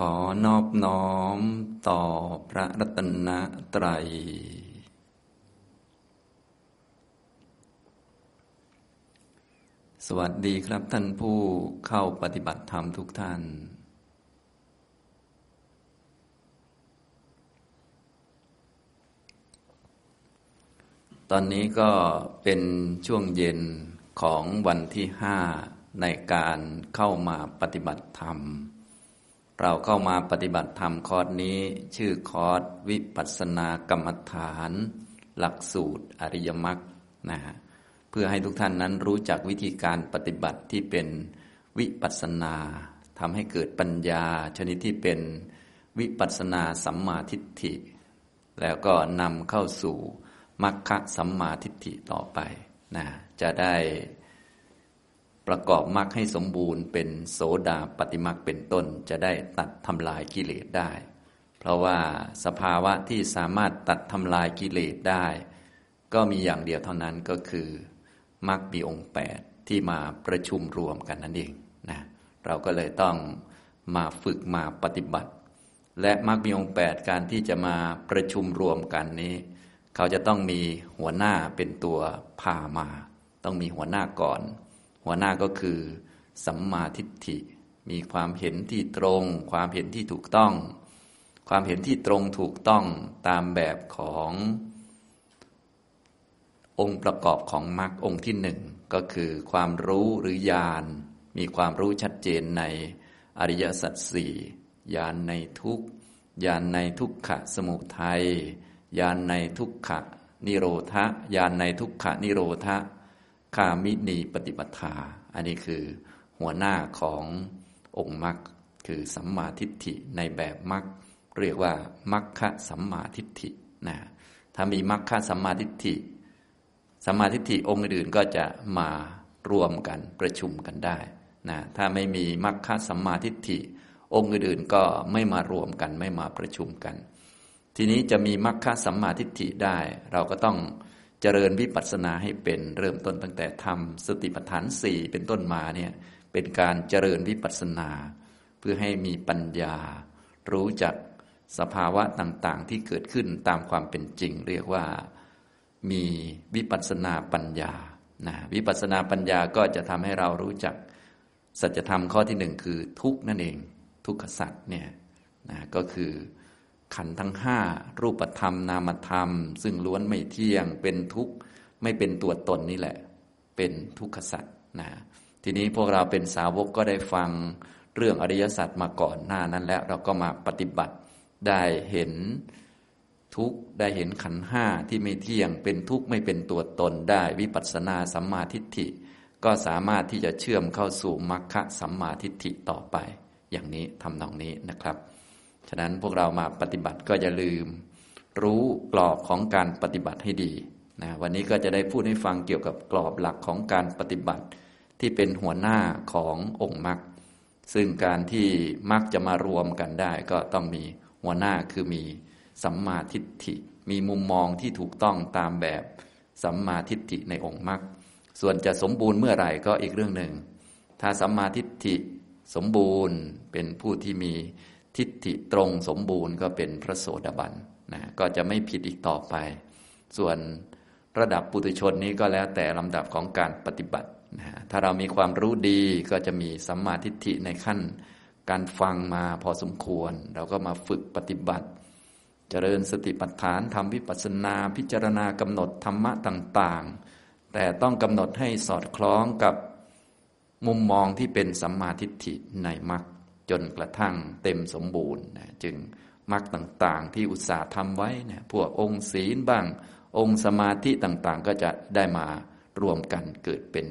ขอนอบน้อมต่อพระรัตนตรัย สวัสดีครับท่านผู้เข้าปฏิบัติธรรมทุกท่าน ตอนนี้ก็เป็นช่วงเย็นของวันที่ห้าในการเข้ามาปฏิบัติธรรม เราเข้ามาปฏิบัติธรรมคอร์สนี้ ชื่อคอร์สวิปัสสนากรรมฐาน หลักสูตรอริยมรรคนะฮะเพื่อให้ทุกท่านนั้นรู้จักวิธีการปฏิบัติที่เป็นวิปัสสนาทำให้เกิดปัญญาชนิดที่เป็นวิปัสสนาสัมมาทิฏฐิ แล้วก็นำเข้าสู่มรรคสัมมาทิฏฐิต่อไปนะจะได้ ประกอบมรรคให้สมบูรณ์เป็นโสดาปฏิมรรคเป็นต้น จะได้ตัดทำลายกิเลสได้ เพราะว่าสภาวะที่สามารถตัดทำลายกิเลสได้ ก็มีอย่างเดียวเท่านั้นก็คือมรรคมีองค์แปดที่มาประชุมรวมกันนั่นเองนะเราก็เลยต้องมาฝึกมาปฏิบัติ และมรรคมีองค์แปดการที่จะมาประชุมรวมกันนี้ เขาจะต้องมีหัวหน้าเป็นตัวพามา ต้องมีหัวหน้าก่อน หัวหน้าก็คือ สัมมาทิฏฐิ มีความเห็นที่ตรง ความเห็นที่ถูกต้อง ความเห็นที่ตรงถูกต้องตามแบบขององค์ประกอบของมรรคองค์ที่หนึ่งก็คือความรู้หรือญาณมีความรู้ชัดเจนในอริยสัจสี่ญาณในทุกญาณในทุกขะสมุทัยญาณในทุกขะนิโรธะญาณในทุกขะนิโรธะ คามินีปฏิปทา อันนี้คือหัวหน้าขององค์มรรคคือสัมมาทิฏฐิในแบบมรรคเรียกว่ามรรคสัมมาทิฏฐินะถ้ามีมรรคสัมมาทิฏฐิสัมมาทิฏฐิองค์อื่นก็จะมารวมกันประชุมกันได้นะถ้าไม่มีมรรคสัมมาทิฏฐิ องค์อื่นก็ไม่มารวมกันไม่มาประชุมกัน ทีนี้จะมีมรรคสัมมาทิฏฐิได้ เราก็ต้อง เจริญวิปัสสนาให้เป็นเริ่มต้นตั้งแต่ทำสติปัฏฐานสี่เป็นต้นมาเนี่ยเป็นการเจริญวิปัสสนา เพื่อให้มีปัญญา รู้จักสภาวะต่างๆ ที่เกิดขึ้นตามความเป็นจริง เรียกว่ามีวิปัสสนาปัญญานะวิปัสสนาปัญญาก็จะทำให้เรารู้จักสัจธรรมข้อที่หนึ่งคือทุกนั่นเอง ทุกขสัจเนี่ยนะก็คือ ขันทั้งห้ารูปธรรมนามธรรม ซึ่งล้วนไม่เที่ยงเป็นทุกข์ไม่เป็นตัวตนนี่แหละ เป็นทุกขสัตว์นะทีนี้พวกเราเป็นสาวกก็ได้ฟังเรื่องอริยสัจมาก่อนหน้านั้นแล้วเราก็มาปฏิบัติได้เห็นทุกข์ได้เห็นขันห้าที่ไม่เที่ยงเป็นทุกข์ไม่เป็นตัวตนได้วิปัสสนาสัมมาทิฏฐิ ก็สามารถที่จะเชื่อมเข้าสู่มรรคสัมมาทิฏฐิต่อไป อย่างนี้ทำนองนี้นะครับ ฉะนั้นพวกเรามาปฏิบัติก็อย่าลืม รู้กรอบของการปฏิบัติให้ดีนะวันนี้ก็จะได้พูดให้ฟังเกี่ยวกับกรอบหลักของการปฏิบัติ ที่เป็นหัวหน้าขององค์มรรคซึ่งการที่มรรคจะมารวมกันได้ ก็ต้องมีหัวหน้าคือมีสัมมาทิฏฐิ มีมุมมองที่ถูกต้องตามแบบสัมมาทิฏฐิในองค์มรรคส่วนจะสมบูรณ์เมื่อไหร่ก็อีกเรื่องหนึ่ง ถ้าสัมมาทิฏฐิสมบูรณ์เป็นผู้ที่มี ทิฏฐิตรงสมบูรณ์ก็เป็นพระโสดาบันนะก็จะไม่ผิดอีกต่อไป ส่วนระดับปุถุชนนี้ก็แล้วแต่ลำดับของการปฏิบัตินะถ้าเรามีความรู้ดีก็จะมีสัมมาทิฏฐิในขั้น การฟังมาพอสมควร เราก็มาฝึกปฏิบัติ เจริญสติปัฏฐานทำวิปัสสนาพิจารณากำหนดธรรมะต่างๆ แต่ต้องกำหนดให้สอดคล้องกับมุมมองที่เป็นสัมมาทิฏฐิในมรรค จนกระทั่งเต็มสมบูรณ์นะจึงมรรคต่างๆ ที่อุตสาห์ทำไว้นะพวกองค์ศีลบ้าง องค์สมาธิต่างๆ ก็จะได้มารวมกันเกิดเป็น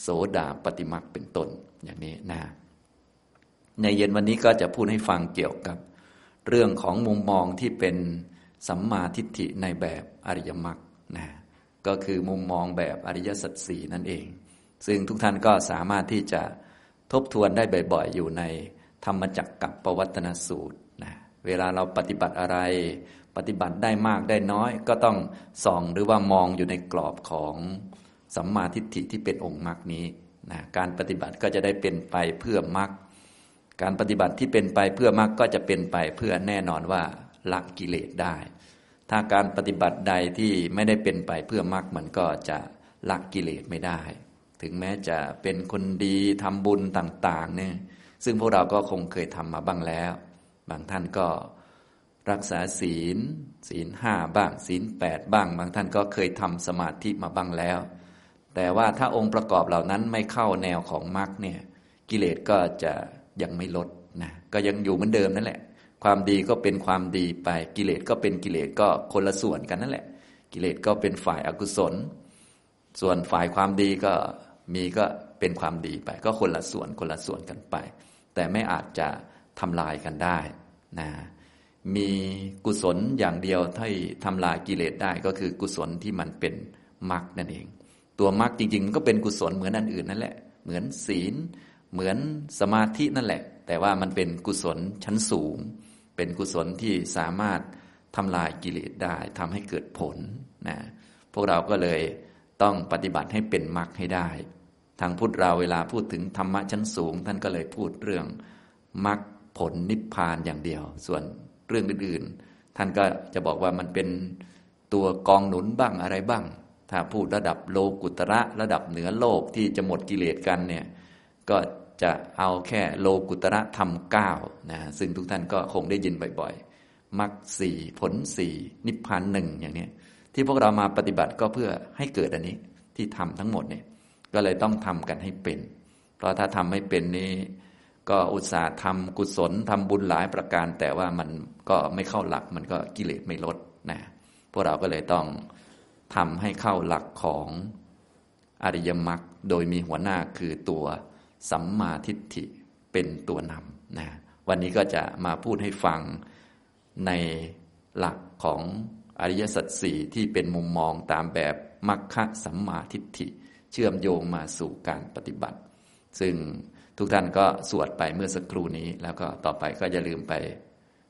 โสดาปฏิมรรคเป็นต้นอย่างนี้นะในเย็นวันนี้ก็จะพูดให้ฟังเกี่ยวกับ เรื่องของมุมมองที่เป็นสัมมาทิฏฐิในแบบอริยมรรคนะก็คือมุมมองแบบอริยสัจสี่นั่นเอง ซึ่งทุกท่านก็สามารถที่จะทบทวนได้บ่อยๆ อยู่ใน ธรรมจักกับปวัตนสูตรนะเวลาเราปฏิบัติอะไร ปฏิบัติได้มากได้น้อย ก็ต้องส่องหรือว่ามองอยู่ในกรอบของสัมมาทิฏฐิที่เป็นองค์มรรคนี้นะการปฏิบัติก็จะได้เป็นไปเพื่อมรรคการปฏิบัติที่เป็นไปเพื่อมรรคก็จะเป็นไปเพื่อแน่นอนว่าละกิเลสได้ ถ้าการปฏิบัติใดที่ไม่ได้เป็นไปเพื่อมรรคมันก็จะละกิเลสไม่ได้ ถึงแม้จะเป็นคนดีทำบุญต่าง ๆ เนี่ย ซึ่งพวกเราก็คงเคยทำมาบ้างแล้ว บางท่านก็รักษาศีล ศีลห้าบ้าง ศีลแปดบ้าง บางท่านก็เคยทำสมาธิมาบ้างแล้ว แต่ว่าถ้าองค์ประกอบเหล่านั้นไม่เข้าแนวของมรรคเนี่ยกิเลสก็จะยังไม่ลดนะก็ยังอยู่เหมือนเดิมนั่นแหละ ความดีก็เป็นความดีไปกิเลสก็เป็นกิเลสก็คนละส่วนกันนั่นแหละ กิเลสก็เป็นฝ่ายอากุศล ส่วนฝ่ายความดีก็มีก็เป็นความดีไป ก็คนละส่วนคนละส่วนกันไป แต่ไม่อาจจะทำลายกันได้นะมีกุศลอย่างเดียวที่ทำลายกิเลสได้ก็คือกุศลที่มันเป็นมรรคนั่นเอง ตัวมรรคจริงๆก็เป็นกุศลเหมือนอันอื่นนั่นแหละ เหมือนศีล เหมือนสมาธินั่นแหละ แต่ว่ามันเป็นกุศลชั้นสูง เป็นกุศลที่สามารถทำลายกิเลสได้ทำให้เกิดผลนะพวกเราก็เลยต้องปฏิบัติให้เป็นมรรคให้ได้ ทางพุทธเราเวลาพูดถึงธรรมะชั้นสูง ท่านก็เลยพูดเรื่องมรรคผลนิพพานอย่างเดียว ส่วนเรื่องอื่นๆ ท่านก็จะบอกว่ามันเป็นตัวกองหนุนบ้างอะไรบ้าง ถ้าพูดระดับโลกุตระระดับเหนือโลกที่จะหมดกิเลสกันเนี่ยก็จะเอาแค่โลกุตระธรรมเก้านะซึ่งทุกท่านก็คงได้ยินบ่อยๆมรรคสี่ผลสี่นิพพานหนึ่งอย่างนี้ที่พวกเรามาปฏิบัติก็เพื่อให้เกิดอันนี้ที่ทำทั้งหมดเนี่ย ก็เลยต้องทำกันให้เป็น เพราะถ้าทำไม่เป็นนี้ ก็อุตส่าห์ทำกุศลทำบุญหลายประการ แต่ว่ามันก็ไม่เข้าหลักมันก็กิเลสไม่ลดนะพวกเราก็เลยต้องทำให้เข้าหลักของอริยมรรคโดยมีหัวหน้าคือตัวสัมมาทิฏฐิเป็นตัวนำนะวันนี้ก็จะมาพูดให้ฟังในหลักของอริยสัจสี่ที่เป็นมุมมองตามแบบมัคคะสัมมาทิฏฐิ เชื่อมโยงมาสู่การปฏิบัติ ซึ่งทุกท่านก็สวดไปเมื่อสักครู่นี้ แล้วก็ต่อไปก็อย่าลืมไป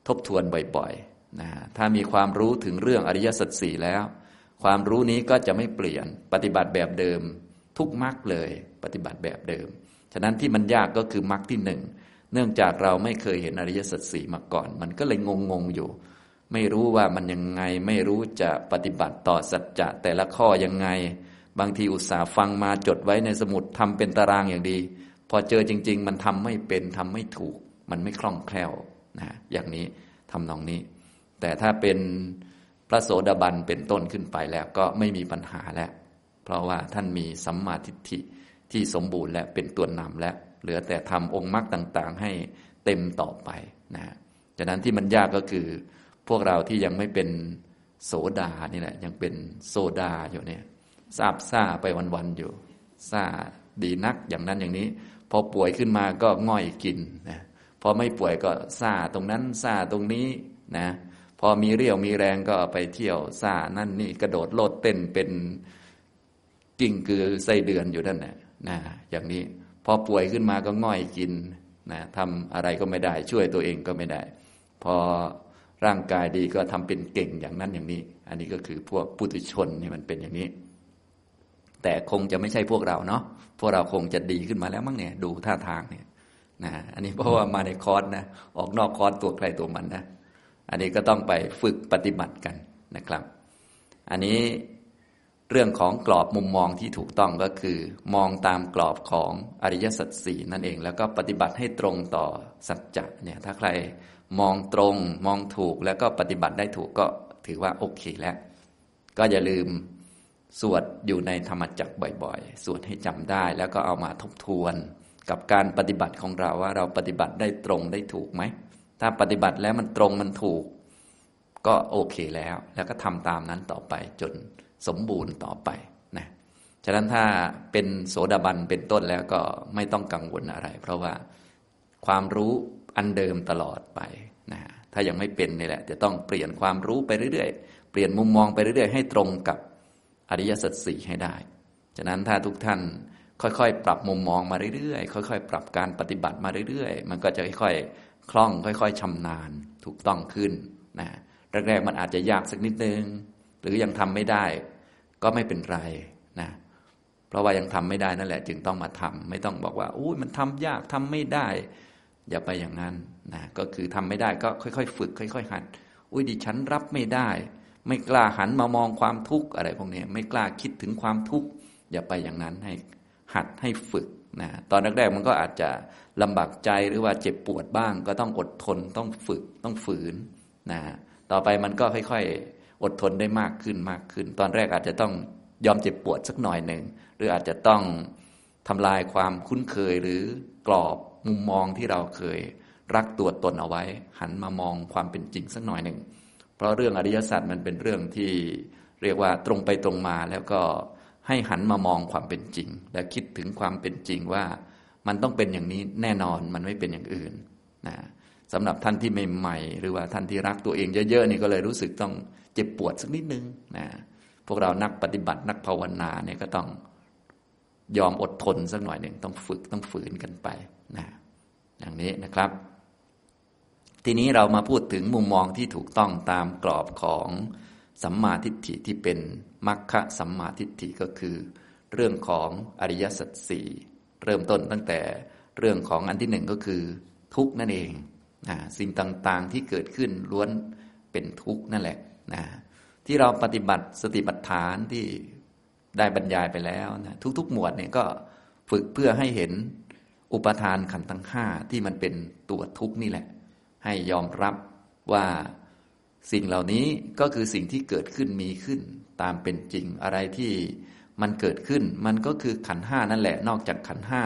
ทบทวนบ่อยๆนะถ้ามีความรู้ถึงเรื่องอริยสัจสี่แล้ว ความรู้นี้ก็จะไม่เปลี่ยนปฏิบัติแบบเดิม ทุกมรรคเลย ปฏิบัติแบบเดิม ฉะนั้นที่มันยากก็คือมรรคที่หนึ่งเนื่องจากเราไม่เคยเห็นอริยสัจสี่มาก่อน มันก็เลยงงๆอยู่ ไม่รู้ว่ามันยังไงไม่รู้จะปฏิบัติต่อสัจจะแต่ละข้อยังไง บางทีอุตส่าห์ฟังมาจดไว้ในสมุดทำเป็นตารางอย่างดี พอเจอจริง ๆ มันทำไม่เป็นทำไม่ถูก มันไม่คล่องแคล่วนะอย่างนี้ทำนองนี้ แต่ถ้าเป็นพระโสดาบันเป็นต้นขึ้นไปแล้วก็ไม่มีปัญหาแล้ว เพราะว่าท่านมีสัมมาทิฏฐิที่สมบูรณ์และเป็นตัวนำและเหลือแต่ทำองค์มรรคต่างๆ ให้เต็มต่อไปนะจากนั้นที่มันยากก็คือ พวกเราที่ยังไม่เป็นโสดานี่แหละยังเป็นโซดาอยู่เนี่ย ซาบซ่าไปวันๆอยู่ซาดีนักอย่างนั้นอย่างนี้ พอป่วยขึ้นมาก็ง่อยกินนะพอไม่ป่วยก็ซาตรงนั้นซาตรงนี้นะพอมีเรี่ยวมีแรงก็ไปเที่ยวซานั่นนี่กระโดดโลดเต้นเป็นกิ่งคือไส้เดือนอยู่นั่นแหละนะอย่างนี้พอป่วยขึ้นมาก็ง่อยกินนะทำอะไรก็ไม่ได้ ช่วยตัวเองก็ไม่ได้ พอร่างกายดีก็ทำเป็นเก่งอย่างนั้นอย่างนี้ อันนี้ก็คือพวกปุถุชนนี่มันเป็นอย่างนี้ แต่คงจะไม่ใช่พวกเราเนาะพวกเราคงจะดีขึ้นมาแล้วมั้งเนี่ยดูท่าทางเนี่ยนะอันนี้เพราะว่ามาในคอร์สนะออกนอกคอร์สตัวใครตัวมันนะ อันนี้ก็ต้องไปฝึกปฏิบัติกันนะครับ อันนี้เรื่องของกรอบมุมมองที่ถูกต้องก็คือ มองตามกรอบของอริยสัจสี่นั่นเอง แล้วก็ปฏิบัติให้ตรงต่อสัจจะเนี่ยถ้าใครมองตรงมองถูกแล้วก็ปฏิบัติได้ถูกก็ถือว่าโอเคแล้ว ก็อย่าลืม สวดอยู่ในธรรมจักรบ่อยๆ สวดให้จำได้ แล้วก็เอามาทบทวนกับการปฏิบัติของเราว่าเราปฏิบัติได้ตรงได้ถูกไหม ถ้าปฏิบัติแล้วมันตรงมันถูก ก็โอเคแล้ว แล้วก็ทำตามนั้นต่อไปจนสมบูรณ์ต่อไปนะฉะนั้นถ้าเป็นโสดาบันเป็นต้นแล้วก็ไม่ต้องกังวลอะไร เพราะว่าความรู้อันเดิมตลอดไปนะถ้ายังไม่เป็นนี่แหละ จะต้องเปลี่ยนความรู้ไปเรื่อยๆ เปลี่ยนมุมมองไปเรื่อยๆ ให้ตรงกับ อริยสัจสี่ให้ได้ ฉะนั้นถ้าทุกท่านค่อยๆ ปรับมุมมองมาเรื่อยๆ ค่อย ๆ ปรับการปฏิบัติมาเรื่อยๆ มันก็จะค่อยๆ คล่อง ค่อย ๆชำนาญ ถูกต้องขึ้นนะแรกๆ มันอาจจะยากสักนิดนึง หรือยังทำไม่ได้ ก็ไม่เป็นไรนะ เพราะว่ายังทำไม่ได้นั่นแหละ จึงต้องมาทำไม่ต้องบอกว่าอุ้ยมันทำยากทำไม่ได้ อย่าไปอย่างนั้นนะ ก็คือทำไม่ได้ก็ค่อย ๆ ฝึก ค่อย ๆ หัด อุ้ยดิฉันรับไม่ได้ ไม่กล้าหันมามองความทุกข์อะไรพวกนี้ไม่กล้าคิดถึงความทุกข์อย่าไปอย่างนั้นให้หัดให้ฝึกนะตอนแรกๆมันก็อาจจะลำบากใจหรือว่าเจ็บปวดบ้าง ก็ต้องอดทนต้องฝึกต้องฝืนนะต่อไปมันก็ค่อยๆ อดทนได้มากขึ้นมากขึ้น ตอนแรกอาจจะต้องยอมเจ็บปวดสักหน่อยหนึ่งหรืออาจจะต้องทำลายความคุ้นเคยหรือกรอบมุมมองที่เราเคยรักตัวตนเอาไว้ หันมามองความเป็นจริงสักหน่อยหนึ่ง เพราะเรื่องอริยสัจมันเป็นเรื่องที่เรียกว่าตรงไปตรงมาแล้วก็ให้หันมามองความเป็นจริง และคิดถึงความเป็นจริงว่ามันต้องเป็นอย่างนี้แน่นอนมันไม่เป็นอย่างอื่นนะสำหรับท่านที่ใหม่ๆหรือว่าท่านที่รักตัวเองเยอะๆนี่ก็เลยรู้สึกต้องเจ็บปวดสักนิดนึงนะพวกเรานักปฏิบัตินักภาวนาเนี่ยก็ต้องยอมอดทนสักหน่อยหนึ่งต้องฝึกต้องฝืนกันไปนะอย่างนี้นะครับ ทีนี้เรามาพูดถึงมุมมองที่ถูกต้องตามกรอบของสัมมาทิฏฐิที่เป็นมัคคะสัมมาทิฏฐิก็คือ เรื่องของอริยสัจสี่เริ่มต้นตั้งแต่เรื่องของอันที่หนึ่งก็คือ ทุกนั่นเองนะสิ่งต่างๆที่เกิดขึ้นล้วนเป็นทุกนั่นแหละนะที่เราปฏิบัติสติปัฏฐานที่ได้บรรยายไปแล้วนะทุกๆ หมวดเนี่ยก็ฝึกเพื่อให้เห็นอุปทานขันธ์ทั้งห้าที่มันเป็นตัวทุกนี่แหละ ให้ยอมรับว่าสิ่งเหล่านี้ก็คือสิ่งที่เกิดขึ้นมีขึ้น ตามเป็นจริงอะไรที่มันเกิดขึ้นมันก็คือขันห้านั่นแหละ นอกจากขันห้า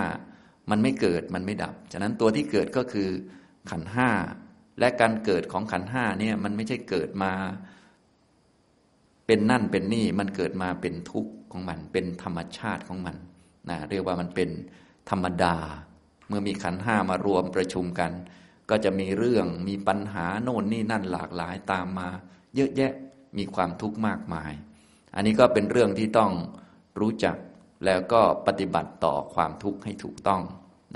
มันไม่เกิดมันไม่ดับ ฉะนั้นตัวที่เกิดก็คือขันห้าและการเกิดของขันห้าเนี่ยมันไม่ใช่เกิดมา เป็นนั่นเป็นนี่มันเกิดมาเป็นทุกข์ของมัน เป็นธรรมชาติของมันนะเรียกว่ามันเป็นธรรมดา เมื่อมีขันห้ามารวมประชุมกัน ก็จะมีเรื่องมีปัญหาโน่นนี่นั่นหลากหลายตามมา เยอะแยะมีความทุกข์มากมาย อันนี้ก็เป็นเรื่องที่ต้องรู้จักแล้วก็ปฏิบัติต่อความทุกข์ให้ถูกต้อง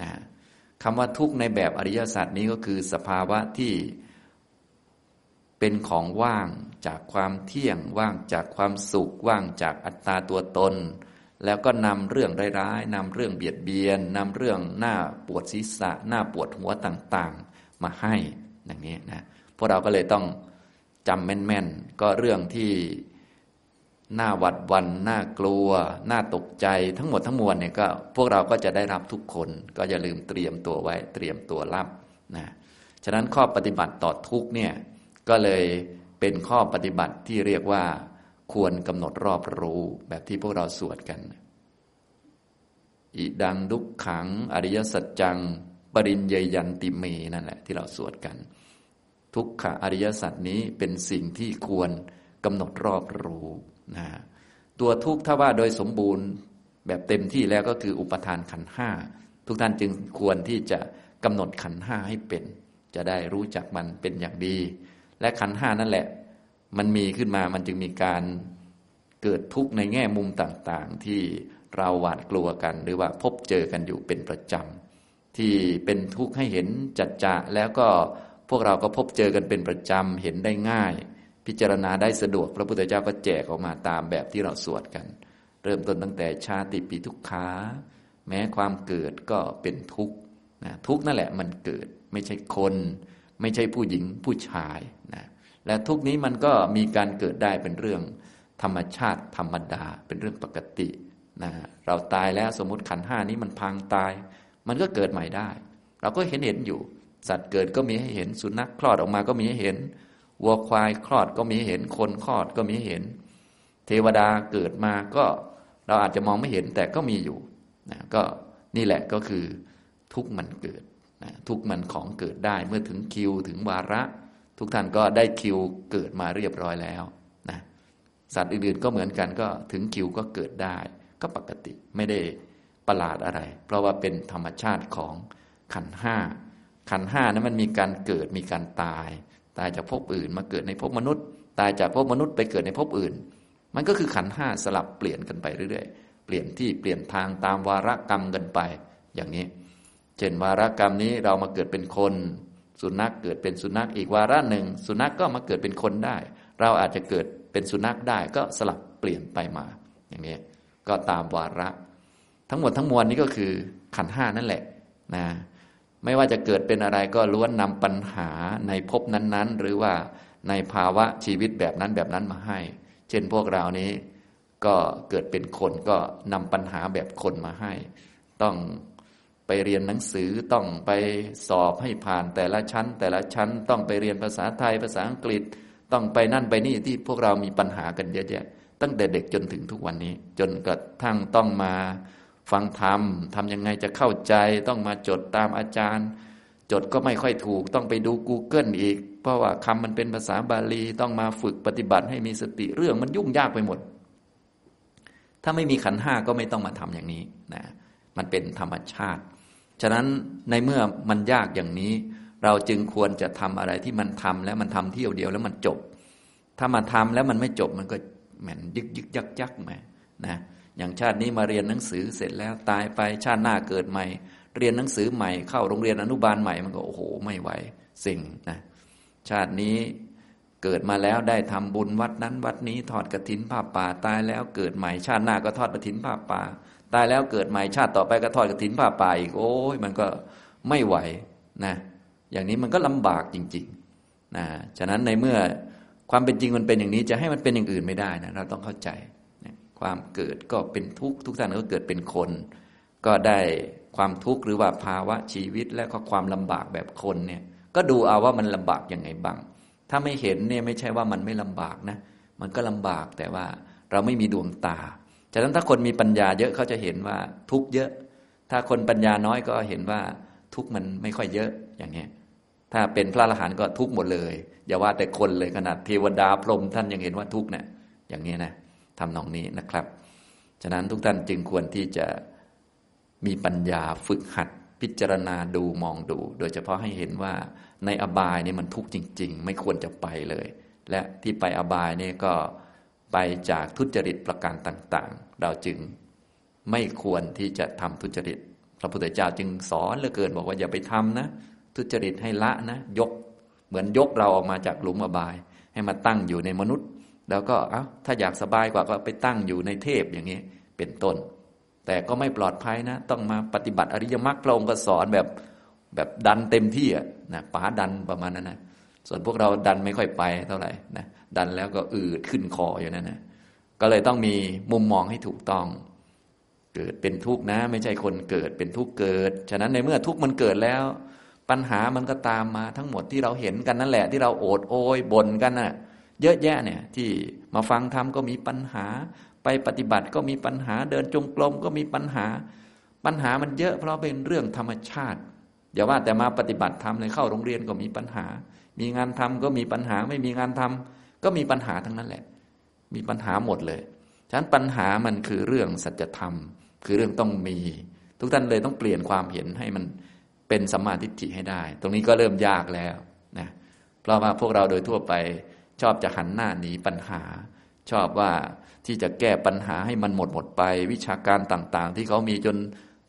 นะคำว่าทุกข์ในแบบอริยสัจนี้ก็คือสภาวะที่เป็นของว่างจากความเที่ยงว่างจากความสุข ว่างจากอัตตาตัวตน แล้วก็นำเรื่องร้ายๆนำเรื่องเบียดเบียนนำเรื่องหน้าปวดศีรษะหน้าปวดหัวต่างๆ มาให้อย่างนี้นะพวกเราก็เลยต้องจำแม่นๆ ก็เรื่องที่หน้าหวัดวันหน้ากลัวหน้าตกใจทั้งหมดทั้งมวลเนี่ยก็พวกเราก็จะได้รับทุกคน ก็อย่าลืมเตรียมตัวไว้เตรียมตัวรับนะฉะนั้นข้อปฏิบัติต่อทุกเนี่ยก็เลยเป็นข้อปฏิบัติที่เรียกว่าควรกำหนดรอบรู้แบบที่พวกเราสวดกันอิดังดุขขัง อริยสัจจัง ปริญญยันติเมนั่นแหละที่เราสวดกัน ทุกขะอริยสัจนี้เป็นสิ่งที่ควรกำหนดรอบรู้นะตัวทุกข์ถ้าว่าโดยสมบูรณ์แบบเต็มที่แล้วก็คืออุปทานขันห้าทุกท่านจึงควรที่จะกำหนดขันห้าให้เป็น จะได้รู้จักมันเป็นอย่างดี และขันห้านั่นแหละ มันมีขึ้นมามันจึงมีการเกิดทุกข์ในแง่มุมต่างๆ ที่เราหวาดกลัวกัน หรือว่าพบเจอกันอยู่เป็นประจำ ที่เป็นทุกข์ให้เห็นจัดจะแล้วก็พวกเราก็พบเจอกันเป็นประจำเห็นได้ง่าย พิจารณาได้สะดวกพระพุทธเจ้าก็แจกออกมาตามแบบที่เราสวดกัน เริ่มต้นตั้งแต่ชาติปีทุกขาแม้ความเกิดก็เป็นทุกข์นะทุกข์นั่นแหละมันเกิดไม่ใช่คน ไม่ใช่ผู้หญิงผู้ชายนะและทุกนี้มันก็มีการเกิดได้เป็นเรื่องธรรมชาติธรรมดาเป็นเรื่องปกตินะเราตายแล้วสมมติขันห้านี้มันพังตาย มันก็เกิดใหม่ได้ เราก็เห็นเห็นอยู่ สัตว์เกิดก็มีให้เห็น สุนัขคลอดออกมาก็มีให้เห็นวัวควายคลอดก็มีให้เห็น คนคลอดก็มีให้เห็น เทวดาเกิดมาก็เราอาจจะมองไม่เห็นแต่ก็มีอยู่นะก็นี่แหละก็คือทุกมันเกิดนะทุกมันของเกิดได้เมื่อถึงคิวถึงวาระ ทุกท่านก็ได้คิวเกิดมาเรียบร้อยแล้วนะสัตว์อื่นๆก็เหมือนกันก็ถึงคิวก็เกิดได้ ก็ปกติไม่ได้ ประหลาดอะไร เพราะว่าเป็นธรรมชาติของขันห้าขันห้านั้นมันมีการเกิดมีการตาย ตายจากภพอื่นมาเกิดในภพมนุษย์ ตายจากภพมนุษย์ไปเกิดในภพอื่น มันก็คือขันห้าสลับเปลี่ยนกันไปเรื่อยๆ เปลี่ยนที่เปลี่ยนทางตามวาระกรรมกันไป อย่างนี้ เช่นวาระกรรมนี้เรามาเกิดเป็นคน สุนัขเกิดเป็นสุนัขอีกวาระหนึ่ง สุนัขกก็มาเกิดเป็นคนได้ เราอาจจะเกิดเป็นสุนัขได้ก็สลับเปลี่ยนไปมา อย่างนี้ ก็ตามวาระ ทั้งหมดทั้งมวลนี้ก็คือขันห้านั่นแหละนะไม่ว่าจะเกิดเป็นอะไรก็ล้วนนำปัญหาในภพนั้นๆ หรือว่าในภาวะชีวิตแบบนั้นแบบนั้นมาให้ เช่นพวกเรานี้ก็เกิดเป็นคนก็นำปัญหาแบบคนมาให้ ต้องไปเรียนหนังสือต้องไปสอบให้ผ่านแต่ละชั้น แต่ละชั้นต้องไปเรียนภาษาไทยภาษาอังกฤษ ต้องไปนั่นไปนี่ที่พวกเรามีปัญหากันเยอะแยะตั้งแต่เด็กจนถึงทุกวันนี้ จนกระทั่งต้องมา ฟังธรรมทำยังไงจะเข้าใจต้องมาจดตามอาจารย์ จดก็ไม่ค่อยถูกต้องไปดู Google อีก เพราะว่าคำมันเป็นภาษาบาลีต้องมาฝึกปฏิบัติให้มีสติเรื่องมันยุ่งยากไปหมด ถ้าไม่มีขันห้าก็ไม่ต้องมาทำอย่างนี้นะมันเป็นธรรมชาติ ฉะนั้นในเมื่อมันยากอย่างนี้ เราจึงควรจะทำอะไรที่มันทำแล้วมันทำเที่ยวเดียวแล้วมันจบ ถ้ามาทำแล้วมันไม่จบมันก็เหมือนยึกยึกยักยักไหมนะ อย่างชาตินี้มาเรียนหนังสือเสร็จแล้วตายไปชาติหน้าเกิดใหม่ เรียนหนังสือใหม่เข้าโรงเรียนอนุบาลใหม่มันก็โอ้โหไม่ไหวสิ่งนะชาตินี้เกิดมาแล้วได้ทำบุญวัดนั้นวัดนี้ทอดกระถินผ้าป่าตายแล้วเกิดใหม่ ชาติหน้าก็ทอดกระถินผ้าป่า ตายแล้วเกิดใหม่ชาติต่อไปก็ทอดกระถินผ้าป่าอีกโอ้ยมันก็ไม่ไหวนะอย่างนี้มันก็ลำบากจริงๆนะฉะนั้นในเมื่อความเป็นจริงมันเป็นอย่างนี้จะให้มันเป็นอย่างอื่นไม่ได้นะเราต้องเข้าใจ ความเกิดก็เป็นทุกข์ทุกท่านก็เกิดเป็นคน ก็ได้ความทุกข์หรือว่าภาวะชีวิตและก็ความลำบากแบบคนเนี่ยก็ดูเอาว่ามันลำบากยังไงบ้าง ถ้าไม่เห็นเนี่ยไม่ใช่ว่ามันไม่ลำบากนะ มันก็ลำบากแต่ว่าเราไม่มีดวงตา ฉะนั้นถ้าคนมีปัญญาเยอะเขาจะเห็นว่าทุกเยอะ ถ้าคนปัญญาน้อยก็เห็นว่าทุกมันไม่ค่อยเยอะอย่างเงี้ย ถ้าเป็นพระอรหันต์ก็ทุกหมดเลย อย่าว่าแต่คนเลยขนาดเทวดาพรหมท่านยังเห็นว่าทุกเนี่ยอย่างนี้นะ ทำนองนี้นะครับ ฉะนั้นทุกท่านจึงควรที่จะมีปัญญาฝึกหัดพิจารณาดูมองดู โดยเฉพาะให้เห็นว่าในอบายนี่มันทุกข์จริง ๆ ไม่ควรจะไปเลย และที่ไปอบายนี่ก็ไปจากทุจริตประการต่างๆ เราจึงไม่ควรที่จะทำทุจริต พระพุทธเจ้าจึงสอนเหลือเกินบอกว่าอย่าไปทำนะ ทุจริตให้ละนะ ยก เหมือนยกเราออกมาจากหลุมอบาย ให้มาตั้งอยู่ในมนุษย์ แล้วก็เอา้าถ้าอยากสบายกว่าก็ไปตั้งอยู่ในเทพอย่างนี้เป็นต้น แต่ก็ไม่ปลอดภัยนะ ต้องมาปฏิบัติอริยมรรคพระองค์ก็สอนแบบแบบดันเต็มที่อะนะป๋าดันประมาณนั้นนะส่วนพวกเราดันไม่ค่อยไปเท่าไหร่นะดันแล้วก็อืดขึ้นคออย่างนั้นนะก็เลยต้องมีมุมมองให้ถูกต้อง เกิดเป็นทุกข์นะ ไม่ใช่คนเกิดเป็นทุกข์เกิด ฉะนั้นในเมื่อทุกข์มันเกิดแล้ว ปัญหามันก็ตามมาทั้งหมดที่เราเห็นกันนั่นแหละ ที่เราโอดโอยบ่นกันนะ่ะ เยอะแยะเนี่ยที่มาฟังธรรมก็มีปัญหา ไปปฏิบัติก็มีปัญหาเดินจงกรมก็มีปัญหา ปัญหามันเยอะเพราะเป็นเรื่องธรรมชาติอย่าว่าแต่มาปฏิบัติธรรมเลยเข้าโรงเรียนก็มีปัญหา มีงานทำก็มีปัญหา ไม่มีงานทำก็มีปัญหาทั้งนั้นแหละ มีปัญหาหมดเลยฉะนั้นปัญหามันคือเรื่องสัจธรรม คือเรื่องต้องมี ทุกท่านเลยต้องเปลี่ยนความเห็นให้มันเป็นสัมมาทิฏฐิให้ได้ ตรงนี้ก็เริ่มยากแล้วนะเพราะว่าพวกเราโดยทั่วไป ชอบจะหันหน้าหนีปัญหา ชอบว่าที่จะแก้ปัญหาให้มันหมดหมดไป วิชาการต่างๆ ที่เขามีจน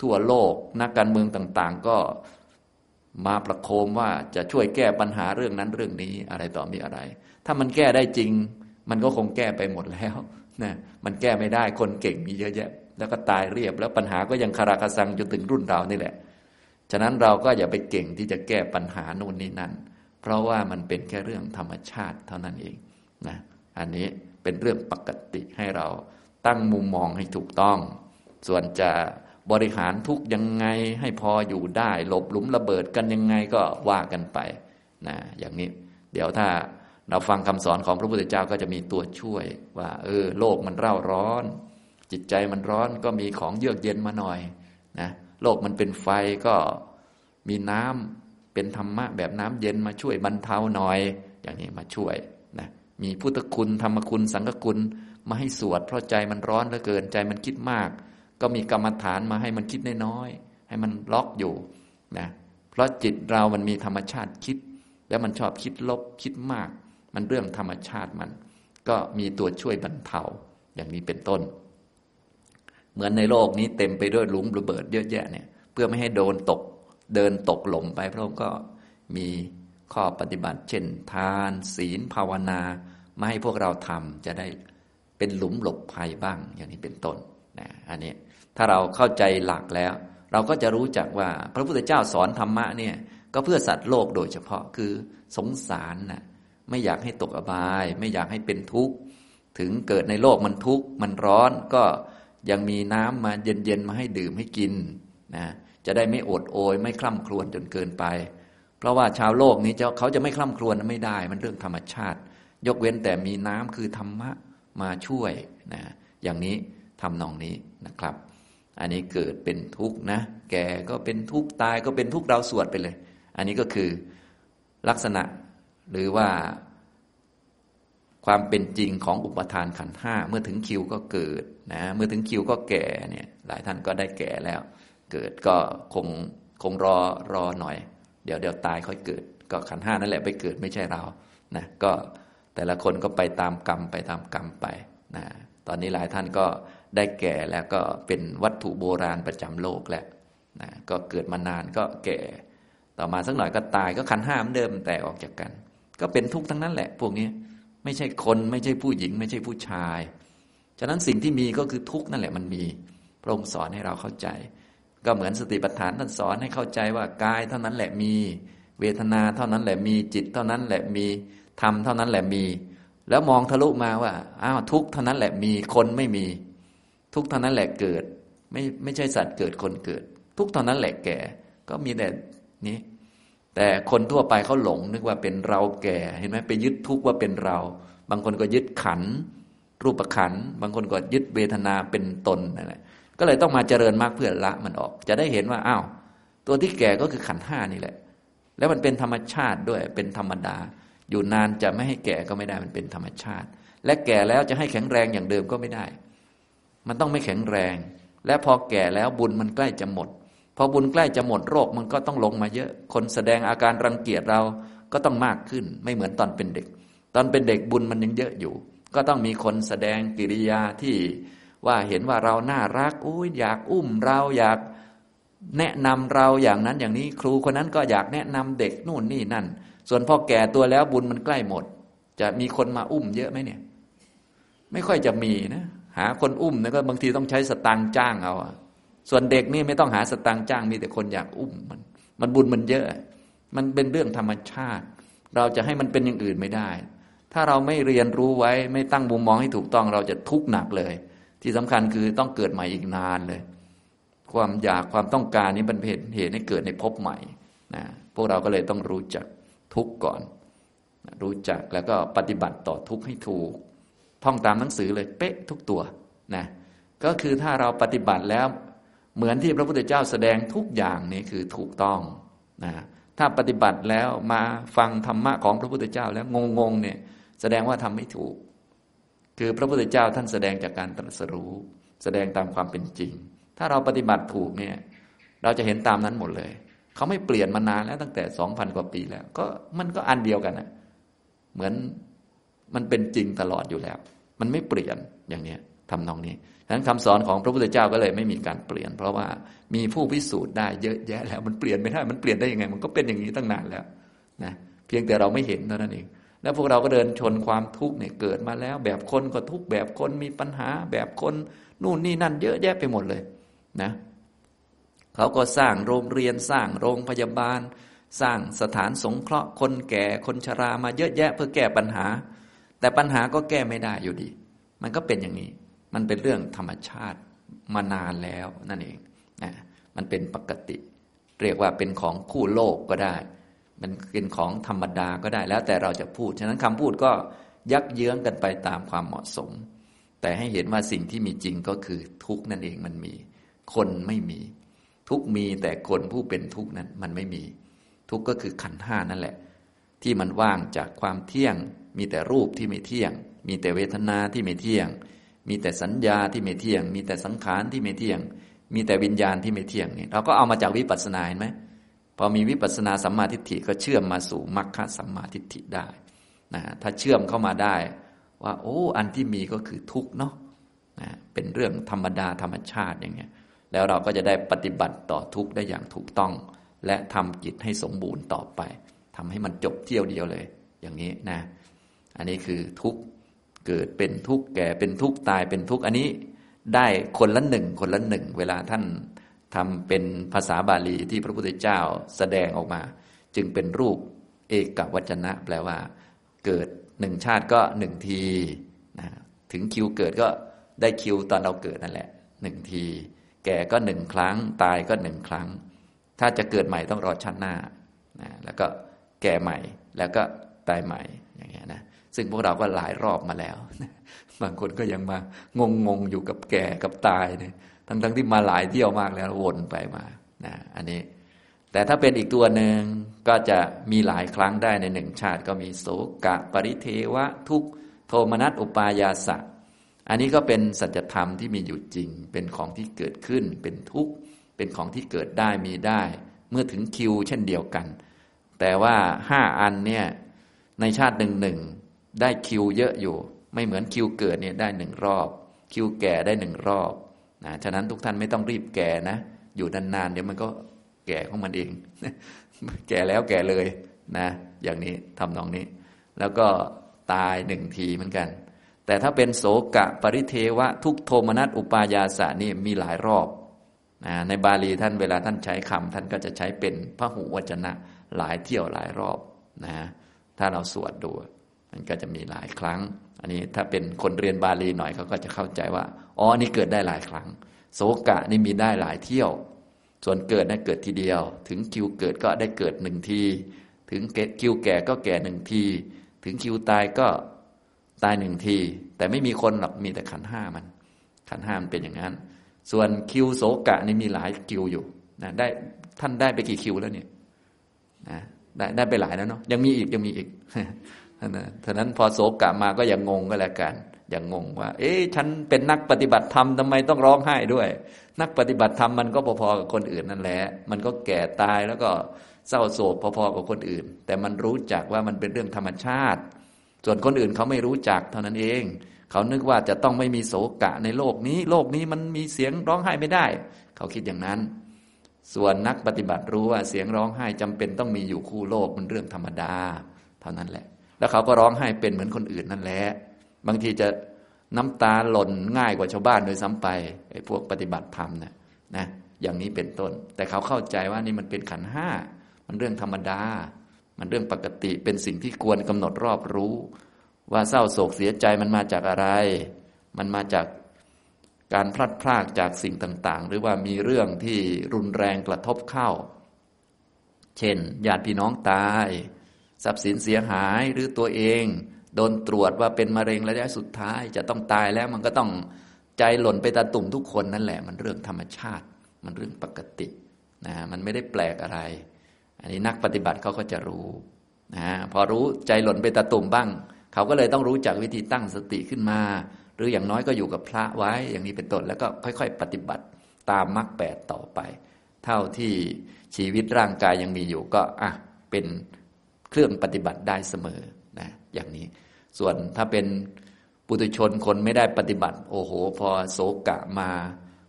ทั่วโลก นักการเมืองต่างๆ ก็มาประโคมว่าจะช่วยแก้ปัญหาเรื่องนั้นเรื่องนี้อะไรต่อมีอะไร ถ้ามันแก้ได้จริง มันก็คงแก้ไปหมดแล้วนะมันแก้ไม่ได้คนเก่งมีเยอะแยะ แล้วก็ตายเรียบแล้วปัญหาก็ยังคาราคาซังจนถึงรุ่นเรานี่แหละ ฉะนั้นเราก็อย่าไปเก่งที่จะแก้ปัญหาโน่นนี่นั่น เพราะว่ามันเป็นแค่เรื่องธรรมชาติเท่านั้นเองนะอันนี้เป็นเรื่องปกติให้เราตั้งมุมมองให้ถูกต้อง ส่วนจะบริหารทุกยังไงให้พออยู่ได้หลบหลุมระเบิดกันยังไงก็ว่ากันไปนะอย่างนี้ เดี๋ยวถ้าเราฟังคำสอนของพระพุทธเจ้าก็จะมีตัวช่วย ว่า เออ โลกมันเร่าร้อน จิตใจมันร้อนก็มีของเยือกเย็นมาหน่อยนะโลกมันเป็นไฟก็มีน้ำ เป็นธรรมะแบบน้ำเย็นมาช่วยบรรเทาหน่อย อย่างนี้มาช่วยนะมีพุทธคุณธรรมคุณสังฆคุณมาให้สวด เพราะใจมันร้อนเหลือเกินใจมันคิดมาก ก็มีกรรมฐานมาให้มันคิดน้อยๆให้มันล็อกอยู่นะเพราะจิตเรามันมีธรรมชาติคิด แล้วมันชอบคิดลบคิดมาก มันเรื่องธรรมชาติมัน ก็มีตัวช่วยบรรเทาอย่างนี้เป็นต้น เหมือนในโลกนี้เต็มไปด้วยหลุมระเบิดเยอะแยะเนี่ยเพื่อไม่ให้โดนตก เดินตกหล่มไปพระองค์ก็มีข้อปฏิบัติ เช่น ทานศีลภาวนามาให้พวกเราทำจะได้เป็นหลุมหลบภัยบ้างอย่างนี้เป็นต้นนะอันนี้ถ้าเราเข้าใจหลักแล้ว เราก็จะรู้จักว่าพระพุทธเจ้าสอนธรรมะเนี่ยก็เพื่อสัตว์โลกโดยเฉพาะคือสงสารนะไม่อยากให้ตกอบาย ไม่อยากให้เป็นทุกข์ถึงเกิดในโลกมันทุกข์มันร้อนก็ยังมีน้ำมาเย็นๆมาให้ดื่มให้กินนะ จะได้ไม่อดโอย ไม่คล่ำครวญจนเกินไป เพราะว่าชาวโลกนี้เขาจะไม่คล่ำครวญไม่ได้ มันเรื่องธรรมชาติ ยกเว้นแต่มีน้ำคือธรรมะมาช่วยนะอย่างนี้ทำนองนี้นะครับ อันนี้เกิดเป็นทุกข์นะ แก่ก็เป็นทุกข์ตายก็เป็นทุกข์เราสวดไปเลย อันนี้ก็คือลักษณะหรือว่าความเป็นจริงของอุปทานขันห้าเมื่อถึงคิวก็เกิดนะเมื่อถึงคิวก็แก่เนี่ยหลายท่านก็ได้แก่แล้ว เกิดก็คงคงรอรอหน่อย เดี๋ยวเดี๋ยวตายค่อยเกิด ก็ขันห้านั่นแหละไปเกิดไม่ใช่เรานะก็แต่ละคนก็ไปตามกรรมไปตามกรรมไปนะตอนนี้หลายท่านก็ได้แก่แล้วก็เป็นวัตถุโบราณประจำโลกแล้วนะก็เกิดมานานก็แก่ ต่อมาสักหน่อยก็ตายก็ขันห้ามเดิมแต่ออกจากกัน ก็เป็นทุกข์ทั้งนั้นแหละ พวกนี้ไม่ใช่คนไม่ใช่ผู้หญิง ไม่ใช่ผู้ชาย ฉะนั้นสิ่งที่มีก็คือทุกข์นั่นแหละมันมีพระองค์สอนให้เราเข้าใจ ก็เหมือนสติปัฏฐานท่านสอนให้เข้าใจว่ากายเท่านั้นแหละมี เวทนาเท่านั้นแหละมีจิตเท่านั้นแหละมีธรรมเท่านั้นแหละมี แล้วมองทะลุมาว่าอ้าวทุกเท่านั้นแหละมีคนไม่มี ทุกเท่านั้นแหละเกิด ไม่ไม่ใช่สัตว์เกิดคนเกิด ทุกเท่านั้นแหละแก่ ก็มีแต่นี้ แต่คนทั่วไปเขาหลงนึกว่าเป็นเราแก่เห็นไหมไปยึดทุกว่าเป็นเรา บางคนก็ยึดขัน รูปขัน บางคนก็ยึดเวทนาเป็นตนนั่นแหละ ก็เลยต้องมาเจริญมากเพื่อละมันออก จะได้เห็นว่าอ้าวตัวที่แก่ก็คือขันห้านี่แหละ แล้วมันเป็นธรรมชาติด้วยเป็นธรรมดา อยู่นานจะไม่ให้แก่ก็ไม่ได้มันเป็นธรรมชาติ และแก่แล้วจะให้แข็งแรงอย่างเดิมก็ไม่ได้ มันต้องไม่แข็งแรง และพอแก่แล้วบุญมันใกล้จะหมด พอบุญใกล้จะหมดโรคมันก็ต้องลงมาเยอะ คนแสดงอาการรังเกียจเราก็ต้องมากขึ้น ไม่เหมือนตอนเป็นเด็ก ตอนเป็นเด็กบุญมันยังเยอะอยู่ ก็ต้องมีคนแสดงกิริยาที่ ว่าเห็นว่าเราน่ารักอุ้ยอยากอุ้มเราอยากแนะนำเราอย่างนั้นอย่างนี้ครูคนนั้นก็อยากแนะนำเด็กนู่นนี่นั่น ส่วนพอแก่ตัวแล้วบุญมันใกล้หมด จะมีคนมาอุ้มเยอะไหมเนี่ย ไม่ค่อยจะมีนะหาคนอุ้มนะก็บางทีต้องใช้สตังค์จ้างเอาส่วนเด็กนี่ไม่ต้องหาสตางค์จ้างมีแต่คนอยากอุ้มมัน มันบุญมันเยอะ มันเป็นเรื่องธรรมชาติ เราจะให้มันเป็นอย่างอื่นไม่ได้ ถ้าเราไม่เรียนรู้ไว้ไม่ตั้งมุมมองให้ถูกต้องเราจะทุกข์หนักเลย ที่สำคัญคือต้องเกิดใหม่อีกนานเลย ความอยากความต้องการนี้เป็นเหตุให้เกิดในภพใหม่นะพวกเราก็เลยต้องรู้จักทุกข์ก่อน รู้จักแล้วก็ปฏิบัติต่อทุกข์ให้ถูก ท่องตามหนังสือเลยเป๊ะทุกตัวนะก็คือถ้าเราปฏิบัติแล้วเหมือนที่พระพุทธเจ้าแสดงทุกอย่างนี้คือถูกต้องนะถ้าปฏิบัติแล้วมาฟังธรรมะของพระพุทธเจ้าแล้วงงๆเนี่ยแสดงว่าทำไม่ถูก คือพระพุทธเจ้าท่านแสดงจากการตรัสรู้ แสดงตามความเป็นจริง ถ้าเราปฏิบัติถูกเนี่ยเราจะเห็นตามนั้นหมดเลย เขาไม่เปลี่ยนมานานแล้วตั้งแต่สองพันกว่าปีแล้ว ก็มันก็อันเดียวกันนะเหมือนมันเป็นจริงตลอดอยู่แล้ว มันไม่เปลี่ยนอย่างนี้ทำนองนี้ฉะนั้นคำสอนของพระพุทธเจ้าก็เลยไม่มีการเปลี่ยน เพราะว่ามีผู้พิสูจน์ได้เยอะแยะแล้วมันเปลี่ยนไม่ได้ มันเปลี่ยนได้ยังไง มันก็เป็นอย่างนี้ตั้งนานแล้วนะเพียงแต่เราไม่เห็นเท่านั้นเอง แล้วพวกเราก็เดินชนความทุกข์เนี่ยเกิดมาแล้ว แบบคนก็ทุกข์แบบคนมีปัญหา แบบคนนู่นนี่นั่นเยอะแยะไปหมดเลยนะเขาก็สร้างโรงเรียนสร้างโรงพยาบาล สร้างสถานสงเคราะห์ คนแก่คนชรามาเยอะแยะเพื่อแก้ปัญหา แต่ปัญหาก็แก้ไม่ได้อยู่ดี มันก็เป็นอย่างนี้ มันเป็นเรื่องธรรมชาติมานานแล้วนั่นเองนะมันเป็นปกติ เรียกว่าเป็นของคู่โลกก็ได้ มันเป็นของธรรมดาก็ได้แล้วแต่เราจะพูด ฉะนั้นคำพูดก็ยักเยื้องกันไปตามความเหมาะสม แต่ให้เห็นว่าสิ่งที่มีจริงก็คือทุกนั่นเองมันมี คนไม่มี ทุกมีแต่คนผู้เป็นทุกนั้นมันไม่มี ทุกก็คือขันห้านั่นแหละ ที่มันว่างจากความเที่ยง มีแต่รูปที่ไม่เที่ยง มีแต่เวทนาที่ไม่เที่ยง มีแต่สัญญาที่ไม่เที่ยง มีแต่สังขารที่ไม่เที่ยง มีแต่วิญญาณที่ไม่เที่ยงเนี่ยเราก็เอามาจากวิปัสสนาเห็นไหม พอมีวิปัสสนาสัมมาทิฏฐิก็เชื่อมมาสู่มรรคสัมมาทิฏฐิได้นะถ้าเชื่อมเข้ามาได้ ว่า โอ้ อันที่มีก็คือทุกเนาะนะเป็นเรื่องธรรมดาธรรมชาติอย่างเงี้ยแล้วเราก็จะได้ปฏิบัติต่อทุกได้อย่างถูกต้อง และทำจิตให้สมบูรณ์ต่อไปทำให้มันจบเที่ยวเดียวเลย อย่างนี้นะ อันนี้คือทุกเกิดเป็นทุกข์แก่เป็นทุกข์ตายเป็นทุกข์อันนี้ได้คนละหนึ่งคนละหนึ่งเวลาท่าน ทำเป็นภาษาบาลีที่พระพุทธเจ้าแสดงออกมา จึงเป็นรูปเอกวัจนะ แปลว่า เกิดหนึ่งชาติก็หนึ่งทีนะถึงคิวเกิดก็ได้คิวตอนเราเกิดนั่นแหละหนึ่งที แก่ก็หนึ่งครั้ง ตายก็หนึ่งครั้ง ถ้าจะเกิดใหม่ต้องรอชาติหน้านะแล้วก็แก่ใหม่แล้วก็ตายใหม่อย่างเงี้ยนะซึ่งพวกเราก็หลายรอบมาแล้ว บางคนก็ยังมางงงอยู่กับแก่กับตายเนี่ยทั้งทั้งที่มาหลายเที่ยวมากแล้ววนไปมานะอันนี้ แต่ถ้าเป็นอีกตัวหนึ่งก็จะมีหลายครั้งได้ในหนึ่งชาติ ก็มีโสกะ ปริเทวะ ทุกโทมนัสอุปายาสะอันนี้ก็เป็นสัจธรรมที่มีอยู่จริง เป็นของที่เกิดขึ้น เป็นทุกข์ เป็นของที่เกิดได้มีได้ เมื่อถึงคิว เช่นเดียวกัน แต่ว่าห้าอันเนี่ยในชาติหนึ่งหนึ่งได้คิวเยอะอยู่ ไม่เหมือนคิวเกิดเนี่ยได้หนึ่งรอบ คิวแก่ได้หนึ่งรอบ นะฉะนั้นทุกท่านไม่ต้องรีบแก่นะ อยู่นานๆเดี๋ยวมันก็แก่ของมันเอง แก่แล้วแก่เลยนะ อย่างนี้ทำนองนี้ แล้วก็ตายหนึ่งทีเหมือนกัน แต่ถ้าเป็นโสกะปริเทวะ ทุกโทมนัสอุปายาสะนี่มีหลายรอบนะในบาลีท่านเวลาท่านใช้คำท่านก็จะใช้เป็นพระหูวจนะหลายเที่ยวหลายรอบนะถ้าเราสวดดู มันก็จะมีหลายครั้ง อันนี้ถ้าเป็นคนเรียนบาลีหน่อยเขาก็จะเข้าใจว่าอ๋อนี่เกิดได้หลายครั้ง โสกะนี่มีได้หลายเที่ยว ส่วนเกิดนะเกิดทีเดียว ถึงคิวเกิดก็ได้เกิดหนึ่งที ถึงคิวแก่ก็แก่หนึ่งที ถึงคิวตายก็ตายหนึ่งที แต่ไม่มีคนหรอกมีแต่ขันห้ามัน ขันห้ามันเป็นอย่างนั้น ส่วนคิวโสกะนี่มีหลายคิวอยู่นะได้ท่านได้ไปกี่คิวแล้วเนี่ยนะได้ได้ไปหลายแล้วเนาะยังมีอีกยังมีอีก นะฉะนั้นพอโศกกะมาก็อย่างงงก็แล้วกัน อย่างงงว่า เอ๊ะฉันเป็นนักปฏิบัติธรรมทำไมต้องร้องไห้ด้วย นักปฏิบัติธรรมมันก็พอๆกับคนอื่นนั่นแหละ มันก็แก่ตายแล้วก็เศร้าโศกพอๆกับคนอื่น แต่มันรู้จักว่ามันเป็นเรื่องธรรมชาติ ส่วนคนอื่นเขาไม่รู้จักเท่านั้นเอง เขานึกว่าจะต้องไม่มีโศกะในโลกนี้ โลกนี้มันมีเสียงร้องไห้ไม่ได้ เขาคิดอย่างนั้น ส่วนนักปฏิบัติรู้ว่าเสียงร้องไห้จำเป็นต้องมีอยู่คู่โลกมันเรื่องธรรมดา เท่านั้นแหละ แล้วเขาก็ร้องไห้เป็นเหมือนคนอื่นนั่นแหละบางทีจะน้ำตาหล่นง่ายกว่าชาวบ้านโดยซ้ำไปไอ้พวกปฏิบัติธรรมนะนะอย่างนี้เป็นต้น แต่เขาเข้าใจว่านี่มันเป็นขันห้ามันเรื่องธรรมดา มันเรื่องปกติเป็นสิ่งที่ควรกำหนดรอบรู้ ว่าเศร้าโศกเสียใจมันมาจากอะไร มันมาจากการพลัดพรากจากสิ่งต่าง ๆ หรือว่ามีเรื่องที่รุนแรงกระทบเข้า เช่นญาติพี่น้องตาย ทรัพย์สินเสียหายหรือตัวเอง โดนตรวจว่าเป็นมะเร็งระยะสุดท้ายจะต้องตายแล้วมันก็ต้องใจหล่นไปตาตุ่มทุกคนนั่นแหละ มันเรื่องธรรมชาติ มันเรื่องปกตินะมันไม่ได้แปลกอะไร อันนี้นักปฏิบัติเขาก็จะรู้นะพอรู้ใจหล่นไปตาตุ่มบ้าง เขาก็เลยต้องรู้จักวิธีตั้งสติขึ้นมา หรืออย่างน้อยก็อยู่กับพระไว้อย่างนี้เป็นต้นแล้วก็ค่อย ๆ ปฏิบัติตามมรรคแปดต่อไป เท่าที่ชีวิตร่างกายยังมีอยู่ก็อะเป็น เครื่องปฏิบัติได้เสมอนะอย่างนี้ ส่วนถ้าเป็นปุถุชนคนไม่ได้ปฏิบัติ โอ้โห พอโศกะมา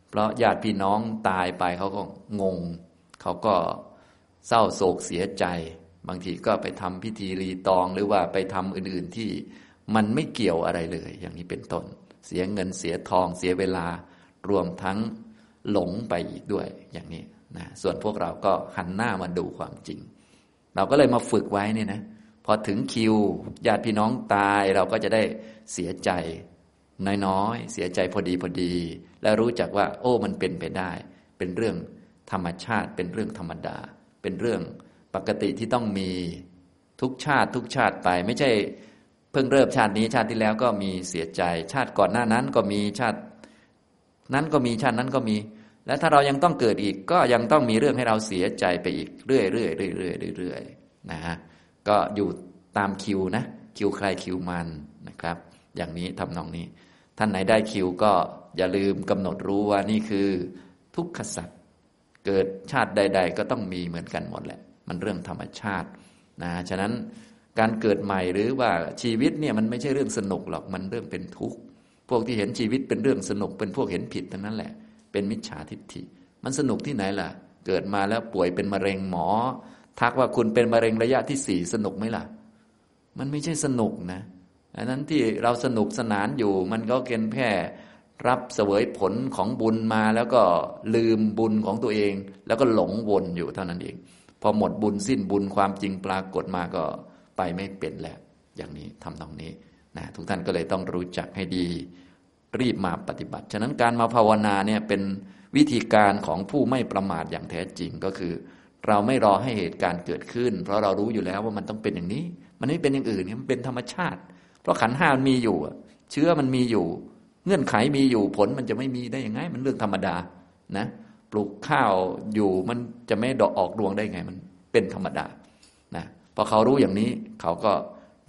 เพราะญาติพี่น้องตายไปเขาก็งง เขาก็เศร้าโศกเสียใจ บางทีก็ไปทำพิธีรีตองหรือว่าไปทำอื่น ๆที่มันไม่เกี่ยวอะไรเลย อย่างนี้เป็นต้น เสียเงินเสียทองเสียเวลารวมทั้งหลงไปอีกด้วยอย่างนี้นะส่วนพวกเราก็หันหน้ามาดูความจริง เราก็เลยมาฝึกไว้เนี่ยนะพอถึงคิวญาติพี่น้องตายเราก็จะได้เสียใจน้อยๆเสียใจพอดีพอดี และรู้จักว่า โอ้มันเป็นไปได้ เป็นเรื่องธรรมชาติ เป็นเรื่องธรรมดา เป็นเรื่องปกติที่ต้องมีทุกชาติ ทุกชาติไป ไม่ใช่เพิ่งเริ่มชาตินี้ชาติที่แล้วก็มีเสียใจ ชาติก่อนหน้านั้นก็มีชาติ นั้นก็มีชาตินั้นก็มี และถ้าเรายังต้องเกิดอีกก็ยังต้องมีเรื่องให้เราเสียใจไปอีกเรื่อยๆเรื่อยๆเรื่อยๆนะฮะก็อยู่ตามคิวนะคิวใครคิวมันนะครับ อย่างนี้ทำนองนี้ ท่านไหนได้คิวก็อย่าลืมกำหนดรู้ว่านี่คือ ทุกขสัตว์เกิดชาติใด ๆ ก็ต้องมีเหมือนกันหมดแหละ มันเรื่องธรรมชาตินะฉะนั้นการเกิดใหม่หรือว่าชีวิตเนี่ยมันไม่ใช่เรื่องสนุกหรอกมันเรื่องเป็นทุกข์พวกที่เห็นชีวิตเป็นเรื่องสนุกเป็นพวกเห็นผิดทั้งนั้นแหละ เป็นมิจฉาทิฏฐิ มันสนุกที่ไหนล่ะ เกิดมาแล้วป่วยเป็นมะเร็งหมอ ทักว่าคุณเป็นมะเร็งระยะที่สี่สนุกไหมล่ะ มันไม่ใช่สนุกนะอันนั้นที่เราสนุกสนานอยู่ มันก็เกณฑ์แค่รับเสวยผลของบุญมาแล้วก็ลืมบุญของตัวเอง แล้วก็หลงวนอยู่เท่านั้นเอง พอหมดบุญสิ้นบุญความจริงปรากฏมาก็ไปไม่เป็นแล้ว อย่างนี้ทำตรงนี้นะทุกท่านก็เลยต้องรู้จักให้ดี รีบมาปฏิบัติ ฉะนั้นการมาภาวนาเนี่ยเป็นวิธีการของผู้ไม่ประมาทอย่างแท้จริงก็คือ เราไม่รอให้เหตุการณ์เกิดขึ้น เพราะเรารู้อยู่แล้วว่ามันต้องเป็นอย่างนี้ มันไม่เป็นอย่างอื่นมันเป็นธรรมชาติ เพราะขันห้ามันมีอยู่ เชื้อมันมีอยู่ เงื่อนไขมีอยู่ผลมันจะไม่มีได้ยังไง มันเรื่องธรรมดานะปลูกข้าวอยู่มันจะไม่ดอกออกดวงได้ไง มันเป็นธรรมดานะพอเขารู้อย่างนี้เขาก็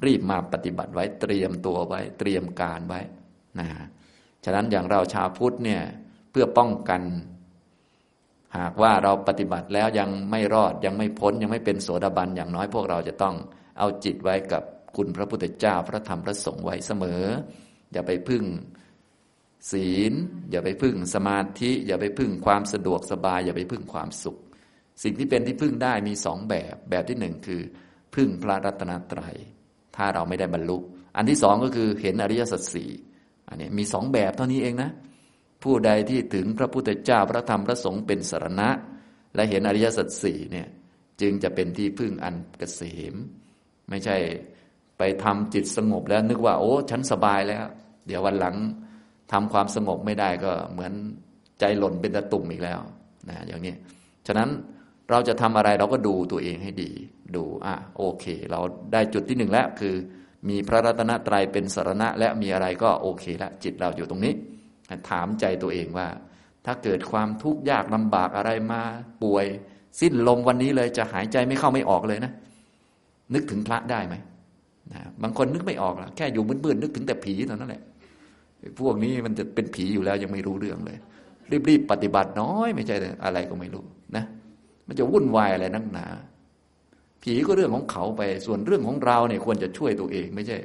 รีบมาปฏิบัติไว้เตรียมตัวไว้ เตรียมการไว้นะ ฉะนั้นอย่างเราชาวพุทธเนี่ยเพื่อป้องกัน หากว่าเราปฏิบัติแล้วยังไม่รอดยังไม่พ้นยังไม่เป็นโสดาบันอย่างน้อยพวกเราจะต้องเอาจิตไว้กับคุณพระพุทธเจ้าพระธรรมพระสงฆ์ไว้เสมอ อย่าไปพึ่งศีล อย่าไปพึ่งสมาธิ อย่าไปพึ่งความสะดวกสบาย อย่าไปพึ่งความสุข สิ่งที่เป็นที่พึ่งได้มีสองแบบ แบบที่หนึ่งคือ พึ่งพระรัตนตรัย ถ้าเราไม่ได้บรรลุ อันที่สองก็คือเห็นอริยสัจสี่ อันนี้มีสองแบบเท่านี้เองนะ ผู้ใดที่ถึงพระพุทธเจ้าพระธรรมพระสงฆ์เป็นสารณะ และเห็นอริยสัจสี่เนี่ยจึงจะเป็นที่พึ่งอันเกษม ไม่ใช่ไปทำจิตสงบแล้วนึกว่า โอ้ฉันสบายแล้ว เดี๋ยววันหลังทำความสงบไม่ได้ก็เหมือนใจหล่นเป็นตะตุ่มอีกแล้วนะอย่างนี้ฉะนั้นเราจะทำอะไรเราก็ดูตัวเองให้ดี ดูอะโอเค เราได้จุดที่หนึ่งแล้วคือ มีพระรัตนตรัยเป็นสารณะ และมีอะไรก็โอเคล้วจิตเราอยู่ตรงนี้ ถามใจตัวเองว่า ถ้าเกิดความทุกข์ยากลำบากอะไรมาป่วย สิ้นลมวันนี้เลยจะหายใจไม่เข้าไม่ออกเลยนะ นึกถึงพระได้ไหมนะบางคนนึกไม่ออกละแค่อยู่มืดๆนึกถึงแต่ผีเท่านั้นแหละพวกนี้มันจะเป็นผีอยู่แล้วยังไม่รู้เรื่องเลย รีบๆปฏิบัติน้อยไม่ใช่อะไรก็ไม่รู้นะ มันจะวุ่นวายอะไรนักหนา ผีก็เรื่องของเขาไป ส่วนเรื่องของเราเนี่ยควรจะช่วยตัวเองไม่ใช่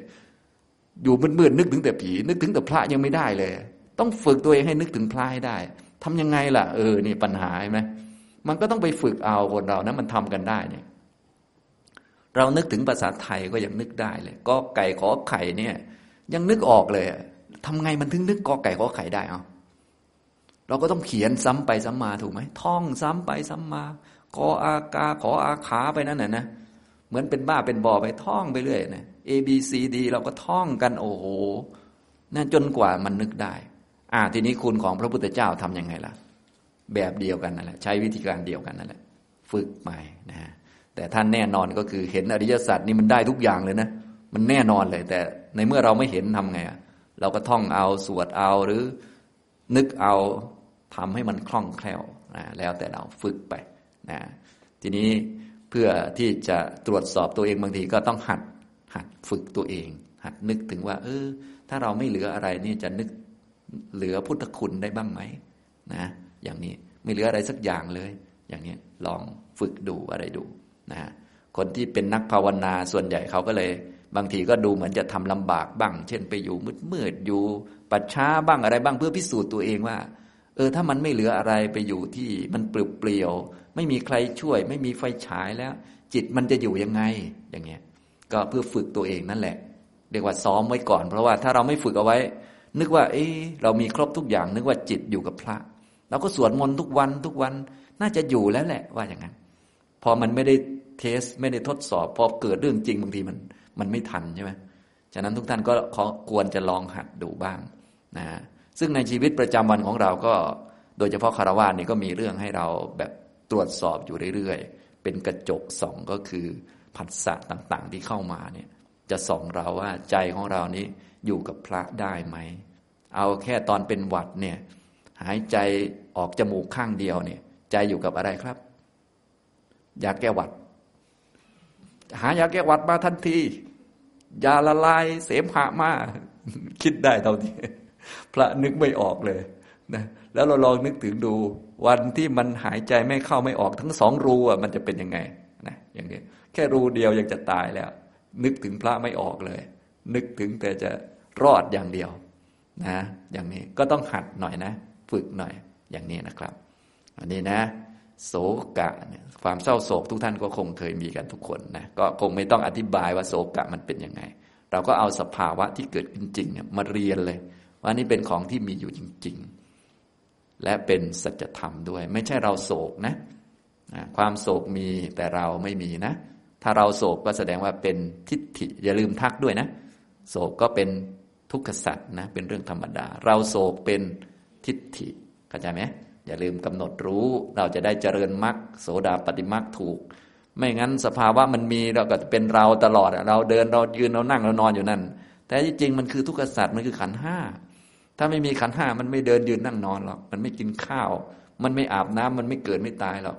อยู่มืดๆนึกถึงแต่ผี นึกถึงแต่พระยังไม่ได้เลย ต้องฝึกตัวเองให้นึกถึงพระให้ได้ทำยังไงล่ะ เออนี่ปัญหาใช่ไหมมันก็ต้องไปฝึกเอาคนเรานะมันทำกันได้เนี่ย เรานึกถึงภาษาไทยก็ยังนึกได้เลยก็ไก่ขอไข่เนี่ย ยังนึกออกเลยทำไงมันถึงนึกกอไก่ขอไข่ได้เอาเราก็ต้องเขียนซ้ำไปซ้ำมาถูกไหมท่องซ้ำไปซ้ำมา กออากาขออาขาไปนั่นน่ะนะเหมือนเป็นบ้าเป็นบอไปท่องไปเรื่อยนะ A B C D เราก็ท่องกันโอ้โหนั่นจนกว่ามันนึกได้ อ่า ทีนี้คุณของพระพุทธเจ้าทํำยังไงล่ะ แบบเดียวกันนั่นแหละ ใช้วิธีการเดียวกันนั่นแหละ ฝึกใหม่นะฮะแต่ท่านแน่นอนก็คือเห็นอริยสัจนี่มันได้ทุกอย่างเลยนะ มันแน่นอนเลย แต่ในเมื่อเราไม่เห็นทำไงอะเราก็ท่องเอาสวดเอาหรือนึกเอาทำให้มันคล่องแคล่วนะแล้วแต่เราฝึกไป นะทีนี้เพื่อที่จะตรวจสอบตัวเองบางทีก็ต้องหัดหัดฝึกตัวเอง หัดนึกถึงว่า เออ ถ้าเราไม่เหลืออะไรนี่จะนึกเหลือพุทธคุณได้บ้างไหมนะอย่างนี้ไม่เหลืออะไรสักอย่างเลย อย่างนี้ลองฝึกดูอะไรดูนะคนที่เป็นนักภาวนาส่วนใหญ่เขาก็เลย บางทีก็ดูเหมือนจะทำลำบากบ้าง เช่นไปอยู่มืดมืดอยู่ปัจช้าบ้างอะไรบ้างเพื่อพิสูจน์ตัวเองว่า เออถ้ามันไม่เหลืออะไรไปอยู่ที่มันเปลี่ยว ไม่มีใครช่วย ไม่มีไฟฉายแล้ว จิตมันจะอยู่ยังไงอย่างเงี้ยก็เพื่อฝึกตัวเองนั่นแหละ เรียกว่าซ้อมไว้ก่อน เพราะว่าถ้าเราไม่ฝึกเอาไว้ นึกว่า เออเรามีครบทุกอย่าง นึกว่าจิตอยู่กับพระเราก็สวดมนต์ทุกวันทุกวันน่าจะอยู่แล้วแหละว่าอย่างนั้น พอมันไม่ได้เทสไม่ได้ทดสอบ พอเกิดเรื่องจริงบางทีมันมันไม่ทันใช่ไหมฉะนั้นทุกท่านก็ควรจะลองหัดดูบ้างนะซึ่งในชีวิตประจำวันของเราก็ โดยเฉพาะคารวะนี่ก็มีเรื่องให้เราแบบ ตรวจสอบอยู่เรื่อยๆ เป็นกระจกส่องก็คือผัสสะต่างๆ ที่เข้ามาเนี่ยจะส่องเราว่าใจของเรานี้อยู่กับพระได้ไหม เอาแค่ตอนเป็นหวัดเนี่ยหายใจออกจมูกข้างเดียวเนี่ยใจอยู่กับอะไรครับ ยาแก้หวัด หายาแก้หวัดมาทันทียาละลายเสมหะมาคิดได้เท่าที่พระนึกไม่ออกเลยนะ แล้วเราลองนึกถึงดูวันที่มันหายใจไม่เข้าไม่ออกทั้งสองรูอะมันจะเป็นยังไงนะอย่างนี้แค่รูเดียวยังจะตายแล้ว นึกถึงพระไม่ออกเลย นึกถึงแต่จะรอดอย่างเดียวนะอย่างนี้ก็ต้องหัดหน่อยนะ ฝึกหน่อยอย่างนี้นะครับ อันนี้นะ โศกะเนี่ยความเศร้าโศกทุกท่านก็คงเคยมีกันทุกคนนะก็คงไม่ต้องอธิบายว่าโศกะมันเป็นยังไง เราก็เอาสภาวะที่เกิดจริงเนี่ยมาเรียนเลย ว่านี่เป็นของที่มีอยู่จริง ๆ และเป็นสัจธรรมด้วย ไม่ใช่เราโศกนะความโศกมีแต่เราไม่มีนะ ถ้าเราโศกก็แสดงว่าเป็นทิฏฐิอย่าลืมทักด้วยนะ โศกก็เป็นทุกขสัตว์นะเป็นเรื่องธรรมดา เราโศกเป็นทิฏฐิเข้าใจไหมอย่าลืมกำหนดรู้เราจะได้เจริญมรรคโสดาปฏิมรรคถูก ไม่งั้นสภาวะมันมีเราก็เป็นเราตลอดเราเดินเรายืนเรานั่งเรานอนอยู่นั่น แต่จริงมันคือทุกขสัตว์มันคือขันห้า ถ้าไม่มีขันห้ามันไม่เดินยืนนั่งนอนหรอก มันไม่กินข้าว มันไม่อาบน้ำมันไม่เกิดไม่ตายหรอก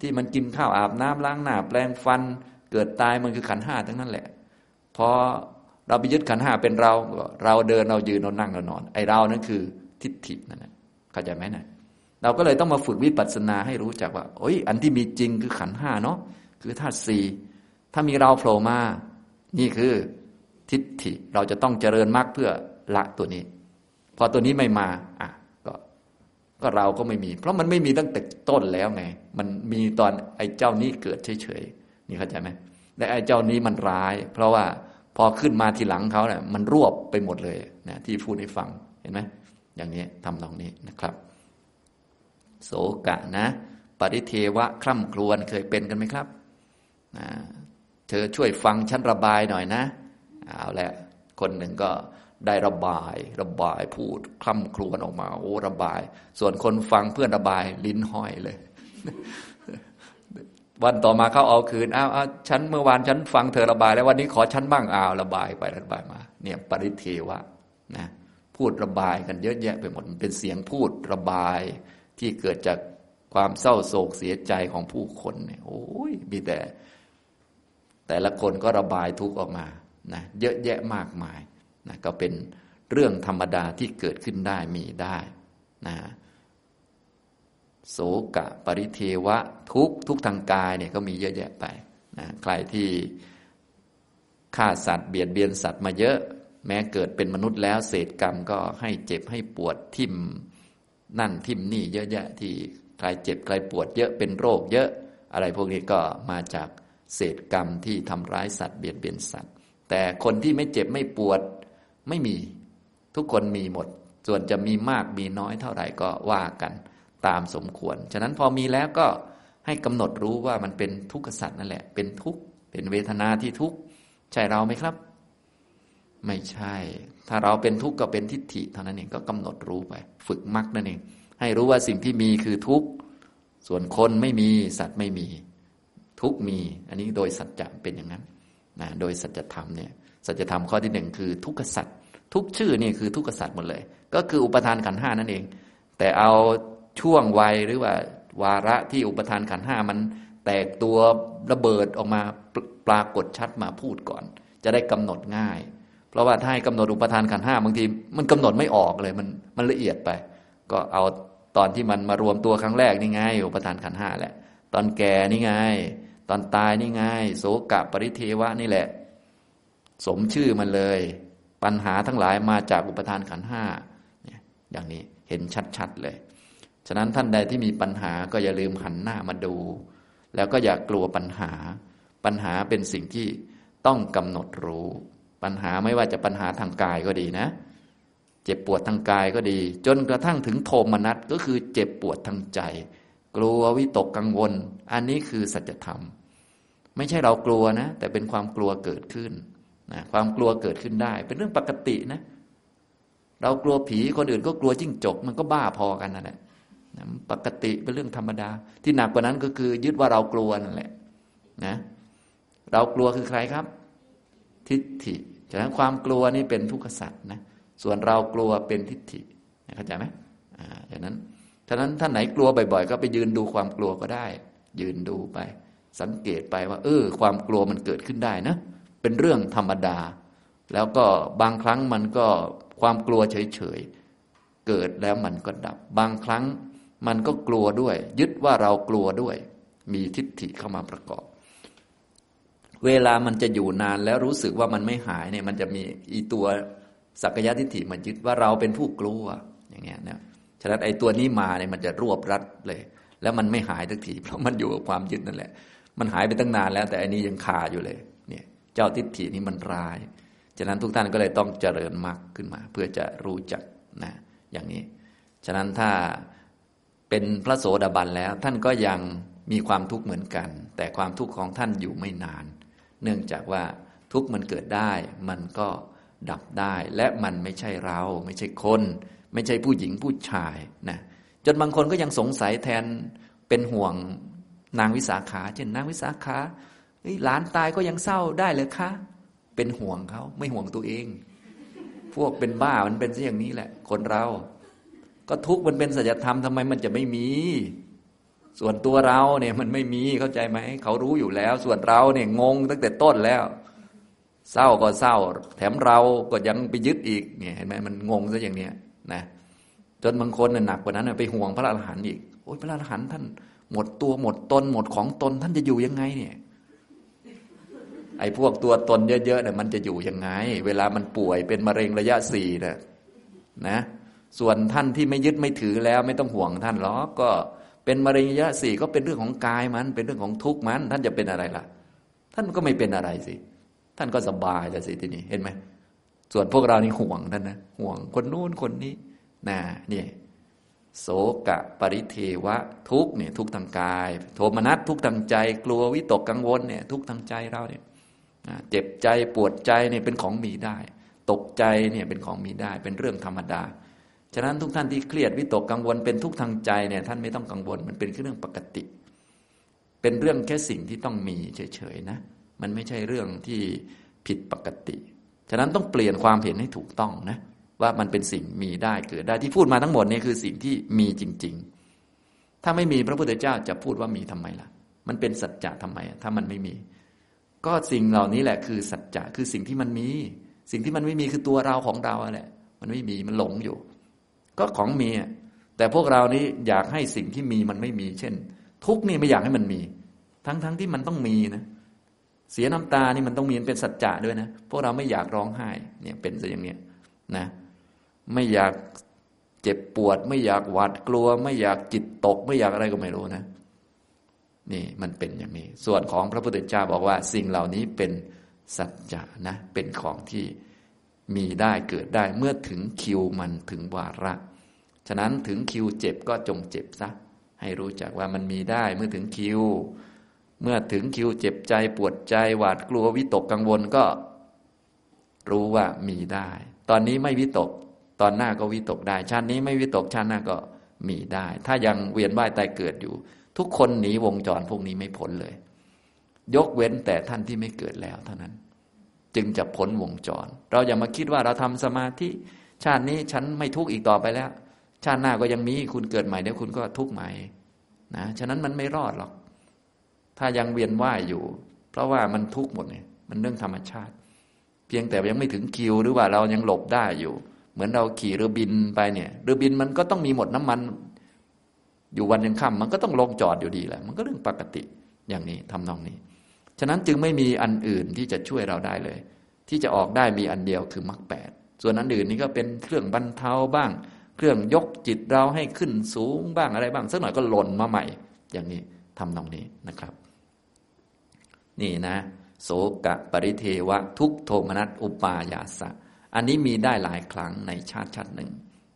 ที่มันกินข้าวอาบน้ำล้างหน้าแปลงฟัน เกิดตายมันคือขันห้าทั้งนั้นแหละ พอเราไปยึดขันห้าเป็นเรา เราเดินเรายืนเรานั่งเรานอน ไอเรานั่นคือทิฏฐินั่นแหละเข้าใจไหมนะเราก็เลยต้องมาฝึกวิปัสสนาให้รู้จักว่าโอ้ยอันที่มีจริงคือขันห้าเนาะคือธาตุสี่ถ้ามีเราโผล่มา นี่คือทิฏฐิเราจะต้องเจริญมรรคเพื่อละตัวนี้ พอตัวนี้ไม่มาอะก็ก็เราก็ไม่มี เพราะมันไม่มีตั้งแต่ต้นแล้วไง มันมีตอนไอ้เจ้านี้เกิดเฉยๆนี่เข้าใจไหมและไอ้เจ้านี้มันร้าย เพราะว่าพอขึ้นมาทีหลังเขาเนี่ยมันรวบไปหมดเลยนะที่พูดให้ฟังเห็นไหมอย่างนี้ทำตรงนี้นะครับ โสกะนะ ปริเทวะคร่ำครวญเคยเป็นกันไหมครับนะเธอช่วยฟังฉันระบายหน่อยนะ เอาละคนหนึ่งก็ ได้ระบาย ระบายพูดคล่ำครวญออกมา โอ้ระบาย ส่วนคนฟังเพื่อนระบายลิ้นห้อยเลย วันต่อมาเขาเอาคืนอ้าวฉันเมื่อวานฉันฟังเธอระบาย แล้ววันนี้ขอฉันบ้างอ้าวระบายไประบายมา เนี่ยปริเทวะนะพูดระบายกันเยอะแยะไปหมดมันเป็นเสียงพูดระบายที่เกิดจากความเศร้าโศกเสียใจของผู้คนเนี่ยโอ้ยมีแต่ แต่ละคนก็ระบายทุกข์ออกมานะเยอะแยะมากมาย นะก็เป็นเรื่องธรรมดาที่เกิดขึ้นได้มีได้นะโสกะปริเทวะทุกทุกทางกายเนี่ยก็มีเยอะแยะไปนะใครที่ฆ่าสัตว์เบียดเบียนสัตว์มาเยอะ แม้เกิดเป็นมนุษย์แล้ว เศษกรรมก็ให้เจ็บให้ปวดทิ่มนั่นทิ่มนี่เยอะแยะที่ใครเจ็บใครปวดเยอะเป็นโรคเยอะ อะไรพวกนี้ก็มาจากเศษกรรมที่ทำร้ายสัตว์เบียดเบียนสัตว์ แต่คนที่ไม่เจ็บไม่ปวด ไม่มี ทุกคนมีหมด ส่วนจะมีมากมีน้อยเท่าไหร่ก็ว่ากันตามสมควร ฉะนั้นพอมีแล้วก็ให้กำหนดรู้ว่ามันเป็นทุกขสัตว์นั่นแหละ เป็นทุกข์เป็นเวทนาที่ทุกข์ใช่เราไหมครับ ไม่ใช่ ถ้าเราเป็นทุกข์ก็เป็นทิฏฐิเท่านั้นเองก็กำหนดรู้ไป ฝึกมรรคนั่นเอง ให้รู้ว่าสิ่งที่มีคือทุกข์ส่วนคนไม่มีสัตว์ไม่มี ทุกมี อันนี้โดยสัจจะเป็นอย่างนั้นนะโดยสัจธรรมเนี่ย สัจธรรมข้อที่หนึ่งคือทุกขสัตว์ทุกชื่อนี่คือทุกขสัตว์หมดเลย ก็คืออุปทานขันห้านั่นเอง แต่เอาช่วงวัยหรือว่าวาระที่อุปทานขันห้ามันแตกตัวระเบิดออกมาปรากฏชัดมาพูดก่อน จะได้กำหนดง่าย เพราะว่าถ้าให้กำหนดอุปทานขันห้าบางทีมันกำหนดไม่ออกเลยมันมันละเอียดไป ก็เอาตอนที่มันมารวมตัวครั้งแรกนี่ไงอุปทานขันห้าแหละ ตอนแก่นี่ไง ตอนตายนี่ไงโสกะปริเทวะนี่แหละ สมชื่อมันเลย ปัญหาทั้งหลายมาจากอุปทานขันห้าอย่างนี้เห็นชัดๆเลย ฉะนั้นท่านใดที่มีปัญหาก็อย่าลืมหันหน้ามาดู แล้วก็อย่ากกลัวปัญหา ปัญหาเป็นสิ่งที่ต้องกำหนดรู้ ปัญหาไม่ว่าจะปัญหาทางกายก็ดีนะ เจ็บปวดทางกายก็ดี จนกระทั่งถึงโทมนัสก็คือเจ็บปวดทางใจ กลัววิตกกังวล อันนี้คือสัจธรรม ไม่ใช่เรากลัวนะ แต่เป็นความกลัวเกิดขึ้น นะความกลัวเกิดขึ้นได้ เป็นเรื่องปกตินะ เรากลัวผีคนอื่นก็กลัวจิ้งจก มันก็บ้าพอกันนั่นแหละปกติเป็นเรื่องธรรมดา ที่หนักกว่านั้นก็คือ ยึดว่าเรากลัวนั่นแหละนะเรากลัวคือใครครับ ทิฏฐิฉะนั้นความกลัวนี่เป็นทุกขสัตว์นะส่วนเรากลัวเป็นทิฏฐิเข้าใจไหมอ่าฉะนั้นฉะนั้นท่านไหนกลัวบ่อยๆ ก็ไปยืนดูความกลัวก็ได้ ยืนดูไป สังเกตไปว่า เออ ความกลัวมันเกิดขึ้นได้นะ เป็นเรื่องธรรมดา แล้วก็บางครั้งมันก็ความกลัวเฉยๆ เกิดแล้วมันก็ดับ บางครั้งมันก็กลัวด้วย ยึดว่าเรากลัวด้วย มีทิฏฐิเข้ามาประกอบ เวลามันจะอยู่นานแล้วรู้สึกว่ามันไม่หายเนี่ย มันจะมีอีตัวสักยะทิฏฐิมันยึดว่าเราเป็นผู้กลัวอย่างเงี้ยนะฉะนั้นไอ้ตัวนี้มาเนี่ยมันจะรวบรัดเลย แล้วมันไม่หายทักทีเพราะมันอยู่กับความยึดนั่นแหละ มันหายไปตั้งนานแล้ว แต่อันนี้ยังคาอยู่เลย เจ้าทิฏฐินี้มันร้ายฉฉะนั้นทุกท่านก็เลยต้องเจริญมรรคขึ้นมา เพื่อจะรู้จักนะอย่างนี้ ฉะนั้นถ้าเป็นพระโสดาบันแล้วท่านก็ยังมีความทุกข์เหมือนกัน แต่ความทุกข์ของท่านอยู่ไม่นาน เนื่องจากว่าทุกข์มันเกิดได้ มันก็ดับได้ และมันไม่ใช่เรา ไม่ใช่คน ไม่ใช่ผู้หญิงผู้ชายนะจนบางคนก็ยังสงสัยแทนเป็นห่วงนางวิสาขา เช่นนางวิสาขา หลานตายก็ยังเศร้าได้เลยคะ เป็นห่วงเขาไม่ห่วงตัวเอง พวกเป็นบ้ามันเป็นอย่างนี้แหละ คนเรา ก็ทุกข์มันเป็นสัจธรรมทำไมมันจะไม่มี ส่วนตัวเราเนี่ยมันไม่มีเข้าใจไหมเขารู้อยู่แล้ว ส่วนเราเนี่ยงงตั้งแต่ต้นแล้ว เศร้าก็เศร้า แถมเราก็ยังไปยึดอีกเนี่ยเห็นไหมมันงงซะอย่างเนี้ยนะจนบางคนน่ะหนักกว่านั้นไปห่วงพระอรหันต์อีกโอ้ยพระอรหันต์ท่านหมดตัวหมดตนหมดของตนท่านจะอยู่ยังไงเนี่ย ไอ้พวกตัวตนเยอะๆเนี่ยมันจะอยู่ยังไง เวลามันป่วยเป็นมะเร็งระยะสี่นะนะ ส่วนท่านที่ไม่ยึดไม่ถือแล้วไม่ต้องห่วงท่านหรอกก็เป็นมะเร็งระยะสี่ก็เป็นเรื่องของกายมัน เป็นเรื่องของทุกข์มัน ท่านจะเป็นอะไรล่ะ ท่านก็ไม่เป็นอะไรสิ ท่านก็สบายแต่สิทีนี้เห็นไหมส่วนพวกเรานี่ห่วงท่านนะห่วงคนนู้นคนนี้นะนี่โสกะปริเทวะ ทุกเนี่ยทุกทางกาย โทมนัสทุกทางใจ กลัววิตกกังวลเนี่ย ทุกทางใจเราเนี่ย เจ็บใจปวดใจเนี่ยเป็นของมีได้ ตกใจเนี่ยเป็นของมีได้ เป็นเรื่องธรรมดา ฉะนั้นทุกท่านที่เครียดวิตกกังวลเป็นทุกทางใจเนี่ยท่านไม่ต้องกังวลมันเป็นเรื่องปกติ เป็นเรื่องแค่สิ่งที่ต้องมีเฉยๆนะ มันไม่ใช่เรื่องที่ผิดปกติ ฉะนั้นต้องเปลี่ยนความเห็นให้ถูกต้องนะว่ามันเป็นสิ่งมีได้เกิดได้ที่พูดมาทั้งหมดนี่คือสิ่งที่มีจริง ๆ ถ้าไม่มีพระพุทธเจ้าจะพูดว่ามีทำไมล่ะ มันเป็นสัจจะทำไม ถ้ามันไม่มี ก็สิ่งเหล่านี้แหละคือสัจจะคือสิ่งที่มันมี สิ่งที่มันไม่มีคือตัวเราของเราแหละ มันไม่มีมันหลงอยู่ ก็ของมีแต่พวกเรานี้อยากให้สิ่งที่มีมันไม่มี เช่น ทุกนี่ไม่อยากให้มันมี ทั้งๆทที่มันต้องมีนะเสียน้ำตานี่มันต้องมีเป็นสัจจะด้วยนะพวกเราไม่อยากร้องไห้เนี่ยเป็นซะอย่างเนี้ยนะไม่อยากเจ็บปวด ไม่อยากหวาดกลัว ไม่อยากจิตตก ไม่อยากอะไรก็ไม่รู้นะ นี่มันเป็นอย่างนี้ ส่วนของพระพุทธเจ้าบอกว่า สิ่งเหล่านี้เป็นสัจจะนะ เป็นของที่มีได้เกิดได้เมื่อถึงคิวมันถึงวาระ ฉะนั้นถึงคิวเจ็บก็จงเจ็บซะ ให้รู้จักว่ามันมีได้เมื่อถึงคิว เมื่อถึงคิวเจ็บใจปวดใจหวาดกลัววิตกกังวลก็ รู้ว่ามีได้ ตอนนี้ไม่วิตก ตอนหน้าก็วิตกได้ ชาตินี้ไม่วิตกชาติหน้าก็มีได้ ถ้ายังเวียนว่ายตายเกิดอยู่ ทุกคนหนีวงจรพวกนี้ไม่พ้นเลย ยกเว้นแต่ท่านที่ไม่เกิดแล้วเท่านั้น จึงจะพ้นวงจร เราอย่ามาคิดว่าเราทำสมาธิชาตินี้ฉันไม่ทุกข์อีกต่อไปแล้ว ชาติหน้าก็ยังมีคุณเกิดใหม่เดี๋ยวคุณก็ทุกข์ใหม่นะฉะนั้นมันไม่รอดหรอก ถ้ายังเวียนว่ายอยู่ เพราะว่ามันทุกข์หมดเนี่ยมันเรื่องธรรมชาติ เพียงแต่ยังไม่ถึงคิวหรือว่าเรายังหลบได้อยู่ เหมือนเราขี่เรือบินไปเนี่ยเรือบินมันก็ต้องมีหมดน้ำมัน อยู่วันยังค่ำมันก็ต้องลงจอดอยู่ดีแหละ มันก็เรื่องปกติอย่างนี้ทำนองนี้ ฉะนั้นจึงไม่มีอันอื่นที่จะช่วยเราได้เลย ที่จะออกได้มีอันเดียวคือมรรคแปดส่วนอันอื่นนี้ก็เป็นเครื่องบรรเทาบ้าง เครื่องยกจิตเราให้ขึ้นสูงบ้างอะไรบ้างสักหน่อยก็หล่นมาใหม่ อย่างนี้ทำนองนี้นะครับ นี่นะ โสกะปริเทวะ ทุกโทมนัสอุปายาสะ อันนี้มีได้หลายครั้งในชาติชาติหนึ่ง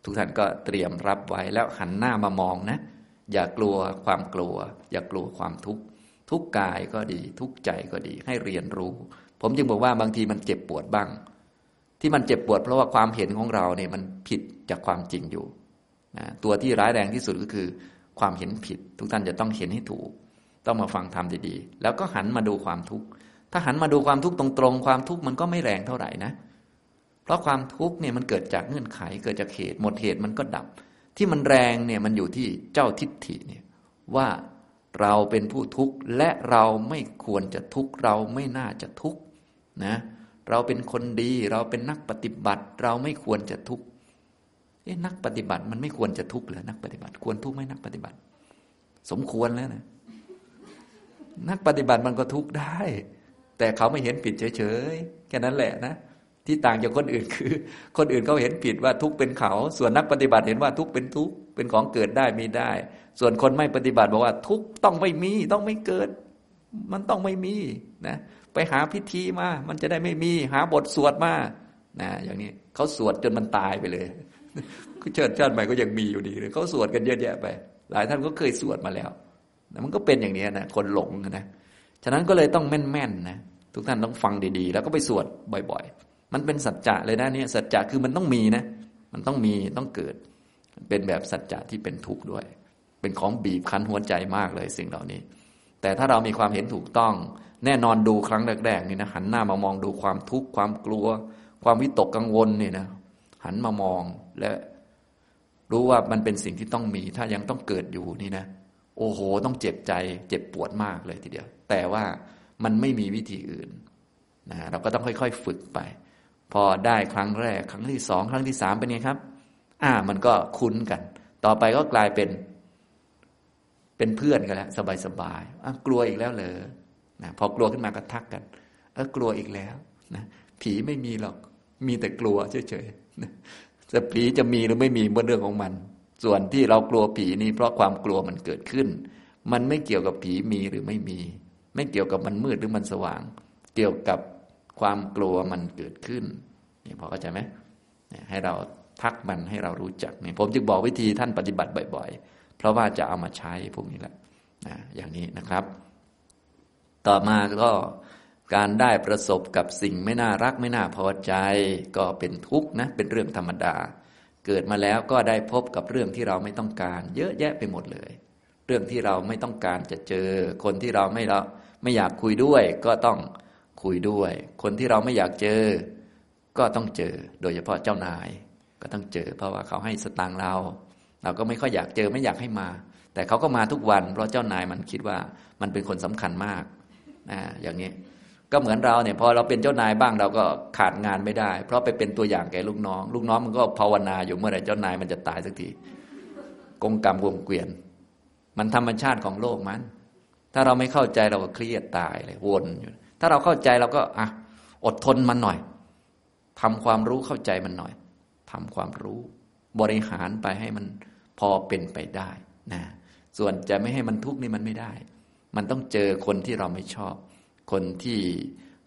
ทุกท่านก็เตรียมรับไว้แล้วหันหน้ามามองนะ อย่ากลัวความกลัว อย่ากลัวความทุกข์ทุกกายก็ดี ทุกใจก็ดี ให้เรียนรู้ ผมจึงบอกว่าบางทีมันเจ็บปวดบ้าง ที่มันเจ็บปวดเพราะว่าความเห็นของเราเนี่ยมันผิดจากความจริงอยู่นะตัวที่ร้ายแรงที่สุดก็คือ ความเห็นผิด ทุกท่านจะต้องเห็นให้ถูก ต้องมาฟังธรรมดีๆ แล้วก็หันมาดูความทุกข์ถ้าหันมาดูความทุกข์ตรงๆ ความทุกข์มันก็ไม่แรงเท่าไหร่นะ เพราะความทุกข์เนี่ยมันเกิดจากเงื่อนไข เกิดจากเหตุ หมดเหตุมันก็ดับ ที่มันแรงเนี่ยมันอยู่ที่เจ้าทิฏฐิเนี่ยว่าเราเป็นผู้ทุกข์และเราไม่ควรจะทุกข์เราไม่น่าจะทุกข์นะเราเป็นคนดีเราเป็นนักปฏิบัติ เราไม่ควรจะทุกข์เอ๊ะนักปฏิบัติมันไม่ควรจะทุกข์เหรอนักปฏิบัติ ควรทุกข์ไหมนักปฏิบัติ สมควรแล้วนะนักปฏิบัติมันก็ทุกข์ได้ แต่เขาไม่เห็นผิดเฉยๆแค่นั้นแหละนะ ที่ต่างจากคนอื่นคือ คนอื่นเขาเห็นผิดว่าทุกเป็นเขา ส่วนนักปฏิบัติเห็นว่าทุกเป็นทุกเป็นของเกิดได้มีได้ ส่วนคนไม่ปฏิบัติบอกว่า ทุกต้องไม่มีต้องไม่เกิด มันต้องไม่มีนะไปหาพิธีมา มันจะได้ไม่มีหาบทสวดมานะอย่างนี้เขาสวดจนมันตายไปเลยเชิดชาติใหม่ก็ยังมีอยู่ดีเลยเขาสวดกันเยอะแยะไป หลายท่านก็เคยสวดมาแล้วมันก็เป็นอย่างนี้นะคนหลงนะฉะนั้นก็เลยต้องแม่นๆนะทุกท่านต้องฟังดีๆ แล้วก็ไปสวดบ่อย ๆ มันเป็นสัจจะเลยนะเนี่ยสัจจะคือมันต้องมีนะ มันต้องมีต้องเกิด เป็นแบบสัจจะที่เป็นทุกข์ด้วย เป็นของบีบคั้นหัวใจมากเลยสิ่งเหล่านี้ แต่ถ้าเรามีความเห็นถูกต้อง แน่นอนดูครั้งแรกๆนี่นะหันหน้ามามองดูความทุกข์ความกลัว ความวิตกกังวลนี่นะหันมามองและรู้ว่ามันเป็นสิ่งที่ต้องมี ถ้ายังต้องเกิดอยู่นี่นะ โอ้โห ต้องเจ็บใจ เจ็บปวดมากเลยทีเดียว แต่ว่ามันไม่มีวิธีอื่นนะเราก็ต้องค่อย ๆ ฝึกไป พอได้ครั้งแรก ครั้งที่สองครั้งที่สามเป็นไงครับ อ่า มันก็คุ้นกัน ต่อไปก็กลายเป็น เป็นเพื่อนกันแล้วสบายๆอะกลัวอีกแล้วเหรอนะพอกลัวขึ้นมาก็ทักกันเออกลัวอีกแล้วนะผีไม่มีหรอก มีแต่กลัวเฉยๆแต่ผีจะมีหรือไม่มีบนเรื่องของมัน ส่วนที่เรากลัวผีนี้เพราะความกลัวมันเกิดขึ้น มันไม่เกี่ยวกับผีมีหรือไม่มี ไม่เกี่ยวกับมันมืดหรือมันสว่าง เกี่ยวกับ ความกลัวมันเกิดขึ้นนี่พอเข้าใจไหมให้เราทักมันให้เรารู้จักนี่ผมจึงบอกวิธีท่านปฏิบัติบ่อย ๆ เพราะว่าจะเอามาใช้พวกนี้แหละนะอย่างนี้นะครับ ต่อมาก็การได้ประสบกับสิ่งไม่น่ารักไม่น่าพอใจ ก็เป็นทุกข์นะเป็นเรื่องธรรมดา เกิดมาแล้วก็ได้พบกับเรื่องที่เราไม่ต้องการ เยอะแยะไปหมดเลย เรื่องที่เราไม่ต้องการจะเจอ คนที่เราไม่เราไม่อยากคุยด้วย ก็ต้อง คุยด้วย คนที่เราไม่อยากเจอ ก็ต้องเจอ โดยเฉพาะเจ้านาย ก็ต้องเจอ เพราะว่าเขาให้สตางค์เรา เราก็ไม่ค่อยอยากเจอไม่อยากให้มา แต่เขาก็มาทุกวัน เพราะเจ้านายมันคิดว่ามันเป็นคนสำคัญมากนะอย่างนี้ก็เหมือนเราเนี่ยพอเราเป็นเจ้านายบ้างเราก็ขาดงานไม่ได้ เพราะไปเป็นตัวอย่างแก่ลูกน้อง ลูกน้องมันก็ภาวนาอยู่เมื่อไหร่เจ้านายมันจะตายสักทีกงกรรมวงเกวียน มันธรรมชาติของโลกมัน ถ้าเราไม่เข้าใจเราก็เครียดตายเลยวนอยู่ ถ้าเราเข้าใจเราก็อะอดทนมันหน่อยทำความรู้เข้าใจมันหน่อยทำความรู้บริหารไปให้มันพอเป็นไปได้นะส่วนจะไม่ให้มันทุกข์นี่มันไม่ได้ มันต้องเจอคนที่เราไม่ชอบ คนที่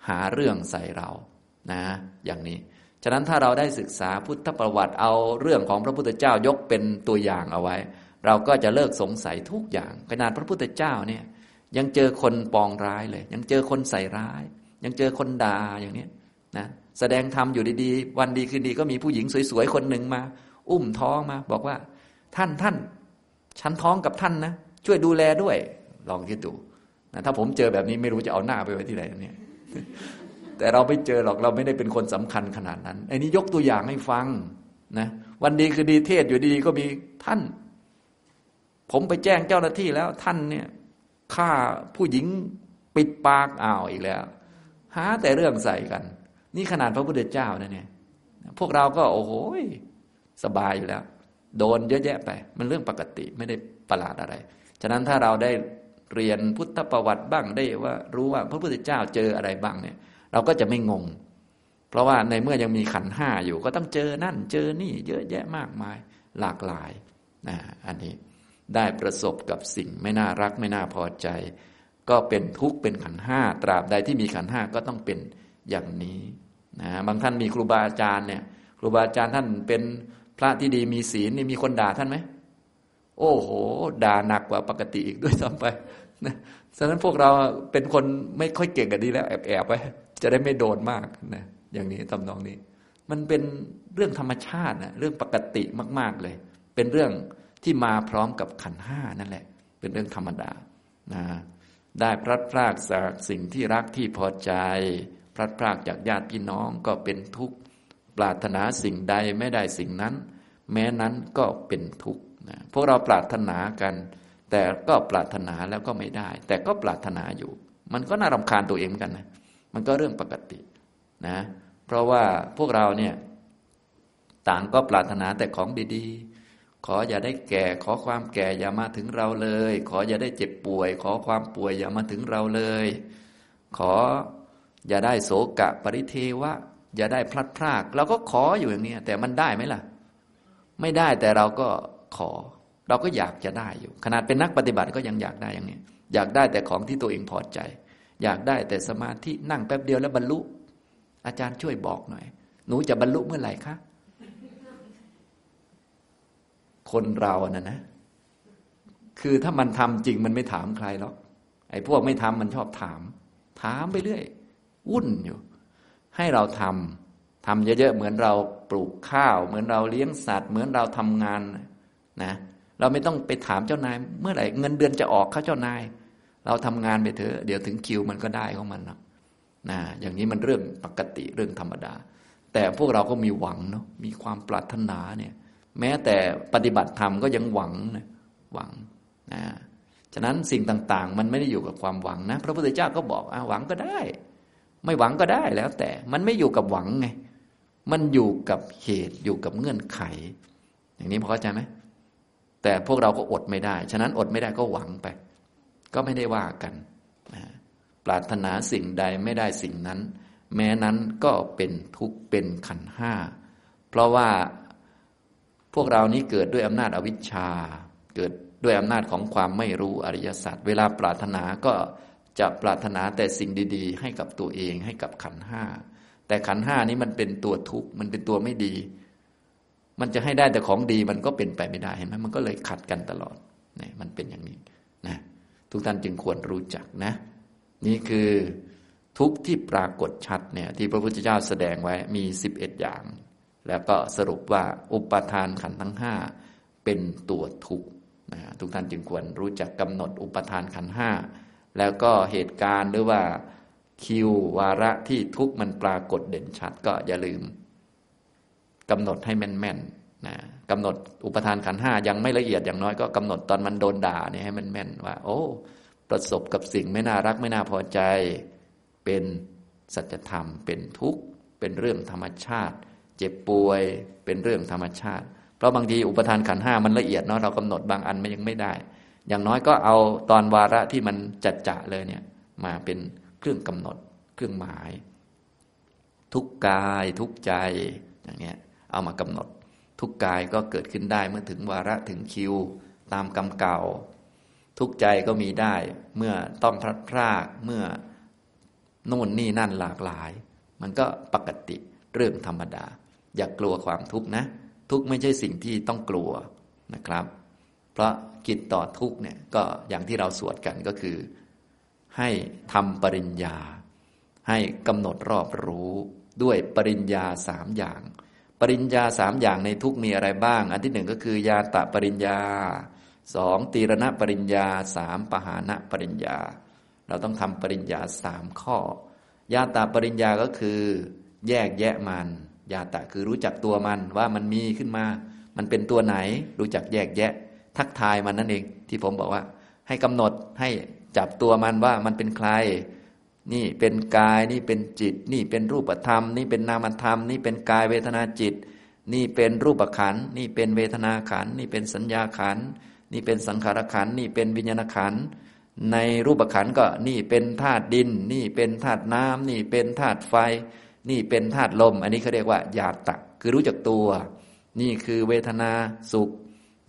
หาเรื่องใส่เรานะ อย่างนี้ ฉะนั้นถ้าเราได้ศึกษาพุทธประวัติเอาเรื่องของพระพุทธเจ้ายกเป็นตัวอย่างเอาไว้ เราก็จะเลิกสงสัยทุกอย่างขนาดพระพุทธเจ้าเนี่ย ยังเจอคนปองร้ายเลย ยังเจอคนใส่ร้าย ยังเจอคนด่าอย่างนี้นะแสดงธรรมอยู่ดีๆ วันดีคืนดีก็มีผู้หญิงสวยๆ คนหนึ่งมา อุ้มท้องมา บอกว่า ท่านท่านฉันท้องกับท่านนะ ช่วยดูแลด้วย ลองคิดดูนะถ้าผมเจอแบบนี้ไม่รู้จะเอาหน้าไปไว้ที่ไหนเนี่ยแต่เราไม่เจอหรอกเราไม่ได้เป็นคนสำคัญขนาดนั้นไอ้นี้ยกตัวอย่างให้ฟังนะวันดีคือดีเทศอยู่ดีก็มีท่าน ผมไปแจ้งเจ้าหน้าที่แล้วท่านเนี่ย ฆ่าผู้หญิงปิดปากอ่าวอีกแล้ว หาแต่เรื่องใส่กัน นี่ขนาดพระพุทธเจ้านะเนี่ย พวกเราก็โอ้โหสบายอยู่แล้ว โดนเยอะแยะไป มันเรื่องปกติไม่ได้ประหลาดอะไร ฉะนั้นถ้าเราได้เรียนพุทธประวัติบ้างได้ว่า รู้ว่าพระพุทธเจ้าเจออะไรบ้างเนี่ย เราก็จะไม่งง เพราะว่าในเมื่อยังมีขันห้าอยู่ ก็ต้องเจอนั่น เจอนี่ เยอะแยะมากมาย หลากหลายนะอันนี้ ได้ประสบกับสิ่งไม่น่ารักไม่น่าพอใจ ก็เป็นทุกข์เป็นขันห้าตราบใดที่มีขันห้าก็ต้องเป็นอย่างนี้นะบางท่านมีครูบาอาจารย์เนี่ยครูบาอาจารย์ท่านเป็นพระที่ดีมีศีลนี่มีคนด่าท่านไหมโอ้โห ด่าหนักกว่าปกติอีกด้วยซ้ำไปนะฉะนั้นพวกเราเป็นคนไม่ค่อยเก่งกันดีแล้วแอบแอบไว้จะได้ไม่โดนมากนะอย่างนี้ทำนองนี้ มันเป็นเรื่องธรรมชาตินะเรื่องปกติมาก ๆเลย เป็นเรื่อง ที่มาพร้อมกับขันห้านั่นแหละ เป็นเรื่องธรรมดานะได้พลัดพรากจากสิ่งที่รักที่พอใจพลัดพรากจากญาติพี่น้องก็เป็นทุกข์ปรารถนาสิ่งใดไม่ได้สิ่งนั้น แม้นั้นก็เป็นทุกข์นะพวกเราปรารถนากัน แต่ก็ปรารถนาแล้วก็ไม่ได้ แต่ก็ปรารถนาอยู่ มันก็น่ารำคาญตัวเองกันนะมันก็เรื่องปกตินะ เพราะว่าพวกเราเนี่ยต่างก็ปรารถนาแต่ของดีๆ ขออย่าได้แก่ ขอความแก่อย่ามาถึงเราเลย ขออย่าได้เจ็บป่วย ขอความป่วยอย่ามาถึงเราเลย ขออย่าได้โศกะปริเทวะ อย่าได้พลัดพรากเราก็ขออยู่อย่างนี้แต่มันได้ไหมล่ะ ไม่ได้แต่เราก็ขอ เราก็อยากจะได้อยู่ ขนาดเป็นนักปฏิบัติก็ยังอยากได้อย่างนี้อยากได้แต่ของที่ตัวเองพอใจ อยากได้แต่สมาธินั่งแป๊บเดียวแล้วบรรลุ อาจารย์ช่วยบอกหน่อย หนูจะบรรลุเมื่อไหร่คะ คนเราน่ะนะ คือถ้ามันทำจริงมันไม่ถามใครหรอกไอ้พวกไม่ทำมันชอบถาม ถามไปเรื่อย วุ่นอยู่ ให้เราทำทำเยอะๆเหมือนเราปลูกข้าว เหมือนเราเลี้ยงสัตว์ เหมือนเราทำงานนะเราไม่ต้องไปถามเจ้านาย เมื่อไหร่เงินเดือนจะออกเขาเจ้านาย เราทำงานไปเถอะเดี๋ยวถึงคิวมันก็ได้ของมันนะนะอย่างนี้มันเรื่องปกติเรื่องธรรมดา แต่พวกเราก็มีหวังเนาะมีความปรารถนาเนี่ย แม้แต่ปฏิบัติธรรมก็ยังหวังนะหวังนะฉะนั้นสิ่งต่างๆ มันไม่ได้อยู่กับความหวังนะ พระพุทธเจ้าก็บอกอหวังก็ได้ ไม่หวังก็ได้แล้ว แต่มันไม่อยู่กับหวังไงมันอยู่กับเหตุอยู่กับเงื่อนไข อย่างนี้พอเข้าใจไหมแต่พวกเราก็อดไม่ได้ ฉะนั้นอดไม่ได้ก็หวังไป ก็ไม่ได้ว่ากันนะปรารถนาสิ่งใดไม่ได้สิ่งนั้น แม้นั้นก็เป็นทุกข์เป็นขันห้า เพราะว่า พวกเรานี้เกิดด้วยอำนาจอวิชชา เกิดด้วยอำนาจของความไม่รู้อริยสัจเวลาปรารถนาก็จะปรารถนาแต่สิ่งดี ๆ ให้กับตัวเองให้กับขันห้าแต่ขันห้านี้มันเป็นตัวทุกข์มันเป็นตัวไม่ดี มันจะให้ได้แต่ของดีมันก็เป็นไปไม่ได้เห็นไหมมันก็เลยขัดกันตลอดนี่มันเป็นอย่างนี้นะทุกท่านจึงควรรู้จักนะ นี่คือทุกที่ปรากฏชัดเนี่ยที่พระพุทธเจ้าแสดงไว้มีสิบเอ็ดอย่าง แล้วก็สรุปว่าอุปทานขันทั้งห้าเป็นตัวทุกนะทุกท่านจึงควรรู้จักกำหนดอุปทานขันห้าแล้วก็เหตุการณ์หรือว่าคิววาระที่ทุกมันปรากฏเด่นชัดก็อย่าลืมกำหนดให้แม่นๆนะกำหนดอุปทานขันห้ายังไม่ละเอียดอย่างน้อยก็กำหนดตอนมันโดนด่าเนี่ยให้มันแม่นว่า โอ้ ประสบกับสิ่งไม่น่ารักไม่น่าพอใจ เป็นสัจธรรม เป็นทุกข์ เป็นเรื่องธรรมชาติ เจ็บป่วยเป็นเรื่องธรรมชาติ เพราะบางทีอุปทานขันห้ามันละเอียดเนาะเรากำหนดบางอันมันยังไม่ได้ อย่างน้อยก็เอาตอนวาระที่มันจัดจะเลยเนี่ยมาเป็นเครื่องกำหนดเครื่องหมาย ทุกกายทุกใจอย่างเงี้ยเอามากำหนด ทุกกายก็เกิดขึ้นได้เมื่อถึงวาระถึงคิว ตามกรรมเก่า ทุกใจก็มีได้ เมื่อต้องพลัดพรากเมื่อโน่นนี่นั่นหลากหลาย มันก็ปกติเรื่องธรรมดา อย่ากกลัวความทุกข์นะ ทุกข์ไม่ใช่สิ่งที่ต้องกลัวนะครับ เพราะกิจต่อทุกข์เนี่ยก็อย่างที่เราสวดกันก็คือ ให้ทำปริญญา ให้กำหนดรอบรู้ด้วยปริญญาสามอย่าง ปริญญาสามอย่างในทุกมีอะไรบ้าง อันที่หนึ่งก็คือยาตะปริญญาสองตีรณปริญญาสามปหานะปริญญา เราต้องทำปริญญาสามข้อ ยาตะปริญญาก็คือ แยกแยะมัน ยาตะคือรู้จักตัวมันว่ามันมีขึ้นมา มันเป็นตัวไหน รู้จักแยกแยะ ทักทายมันนั่นเอง ที่ผมบอกว่า ให้กำหนดให้จับตัวมันว่ามันเป็นใคร นี่เป็นกายนี่เป็นจิต นี่เป็นรูปธรรม นี่เป็นนามธรรม นี่เป็นกายเวทนาจิต นี่เป็นรูปขันนี่เป็นเวทนาขันนี่เป็นสัญญาขันนี่เป็นสังขารขันนี่เป็นวิญญาณขันในรูปขันก็นี่เป็นธาตุดิน นี่เป็นธาตุน้ำนี่เป็นธาตุไฟ นี่เป็นธาตุลม อันนี้เขาเรียกว่าญาตะคือรู้จักตัว นี่คือเวทนาสุข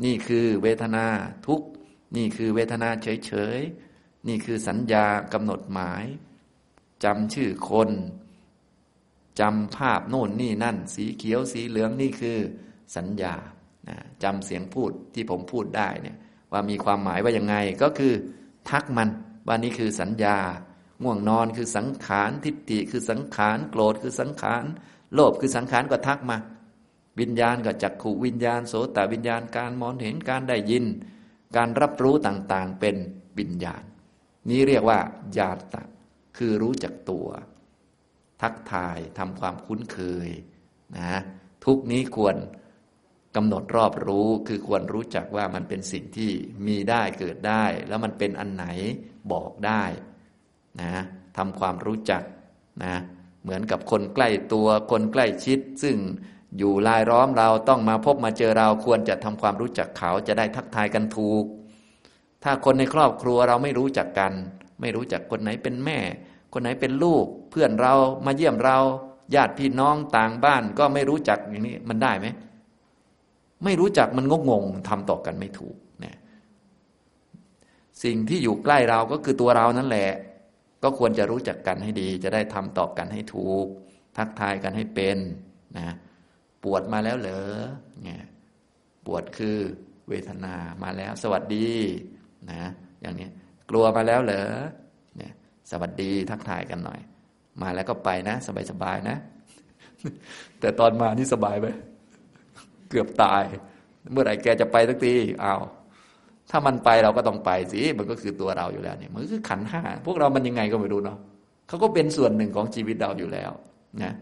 นี่คือเวทนาทุกข์ นี่คือเวทนาเฉยๆ นี่คือสัญญากำหนดหมายจำชื่อคนจำภาพโน่นนี่นั่น สีเขียวสีเหลืองนี่คือสัญญาจำเสียงพูดที่ผมพูดได้เนี่ยว่ามีความหมายว่ายังไงก็คือ ทักมันว่านี่คือสัญญา ง่วงนอนคือสังขารทิฏฐิคือสังขารโกรธคือสังขารโลภคือสังขารก็ทักมา วิญญาณก็จักขู่วิญญาณโสตวิญญาณการมองเห็นการได้ยิน การรับรู้ต่างๆเป็นวิญญาณ นี้เรียกว่า ญาตะคือรู้จักตัว ทักทายทำความคุ้นเคยนะทุกนี้ควรกำหนดรอบรู้คือควรรู้จักว่ามันเป็นสิ่งที่มีได้เกิดได้ แล้วมันเป็นอันไหนบอกได้ นะทำความรู้จักนะเหมือนกับคนใกล้ตัวคนใกล้ชิด ซึ่งอยู่ลายล้อมเราต้องมาพบมาเจอเราควรจะทำความรู้จักเขาจะได้ทักทายกันถูก ถ้าคนในครอบครัวเราไม่รู้จักกัน ไม่รู้จักคนไหนเป็นแม่ คนไหนเป็นลูก เพื่อนเรามาเยี่ยมเรา ญาติพี่น้องต่างบ้านก็ไม่รู้จักอย่างนี้มันได้ไหมไม่รู้จักมันงงงทำต่อกันไม่ถูกเนี่ยสิ่งที่อยู่ใกล้เราก็คือตัวเรานั่นแหละ ก็ควรจะรู้จักกันให้ดี จะได้ทำตอบกันให้ถูก ทักทายกันให้เป็นนะปวดมาแล้วเหรอเนี่ยปวดคือเวทนามาแล้ว สวัสดีนะอย่างนี้กลัวมาแล้วเหรอเนี่ยสวัสดีทักทายกันหน่อย มาแล้วก็ไปนะ สบายๆนะ แต่ตอนมานี่สบายไหมเกือบตาย เมื่อไหร่แกจะไปสักทีอ้าว ถ้ามันไปเราก็ต้องไปสิมันก็คือตัวเราอยู่แล้วเนี่ยมันคือขันห้าพวกเรามันยังไงก็ไม่รู้เนาะเขาก็เป็นส่วนหนึ่งของชีวิตเราอยู่แล้วนะ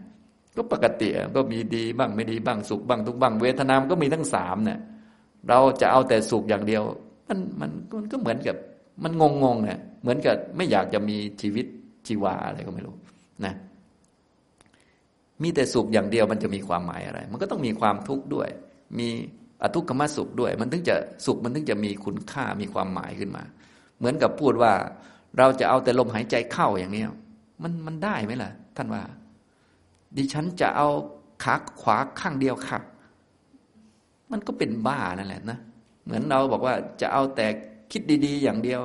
ก็ปกติก็มีดีบ้างไม่ดีบ้างสุขบ้างทุกบ้างเวทนามก็มีทั้งสามเนี่ยเราจะเอาแต่สุขอย่างเดียว มันมันมันก็เหมือนกับมันงงงเนี่ยเหมือนกับไม่อยากจะมีชีวิตชีวาอะไรก็ไม่รู้นะมีแต่สุขอย่างเดียวมันจะมีความหมายอะไร มันก็ต้องมีความทุกข์ด้วย มี อทุกขมสุขด้วย มันถึงจะสุขมันถึงจะมีคุณค่ามีความหมายขึ้นมา เหมือนกับพูดว่า เราจะเอาแต่ลมหายใจเข้าอย่างนี้มันมันได้ไหมล่ะ ท่านว่า ดิฉันจะเอาขาขวาข้างเดียวค่ะ มันก็เป็นบ้านั่นแหละนะเหมือนเราบอกว่าจะเอาแต่คิดดี ๆ อย่างเดียว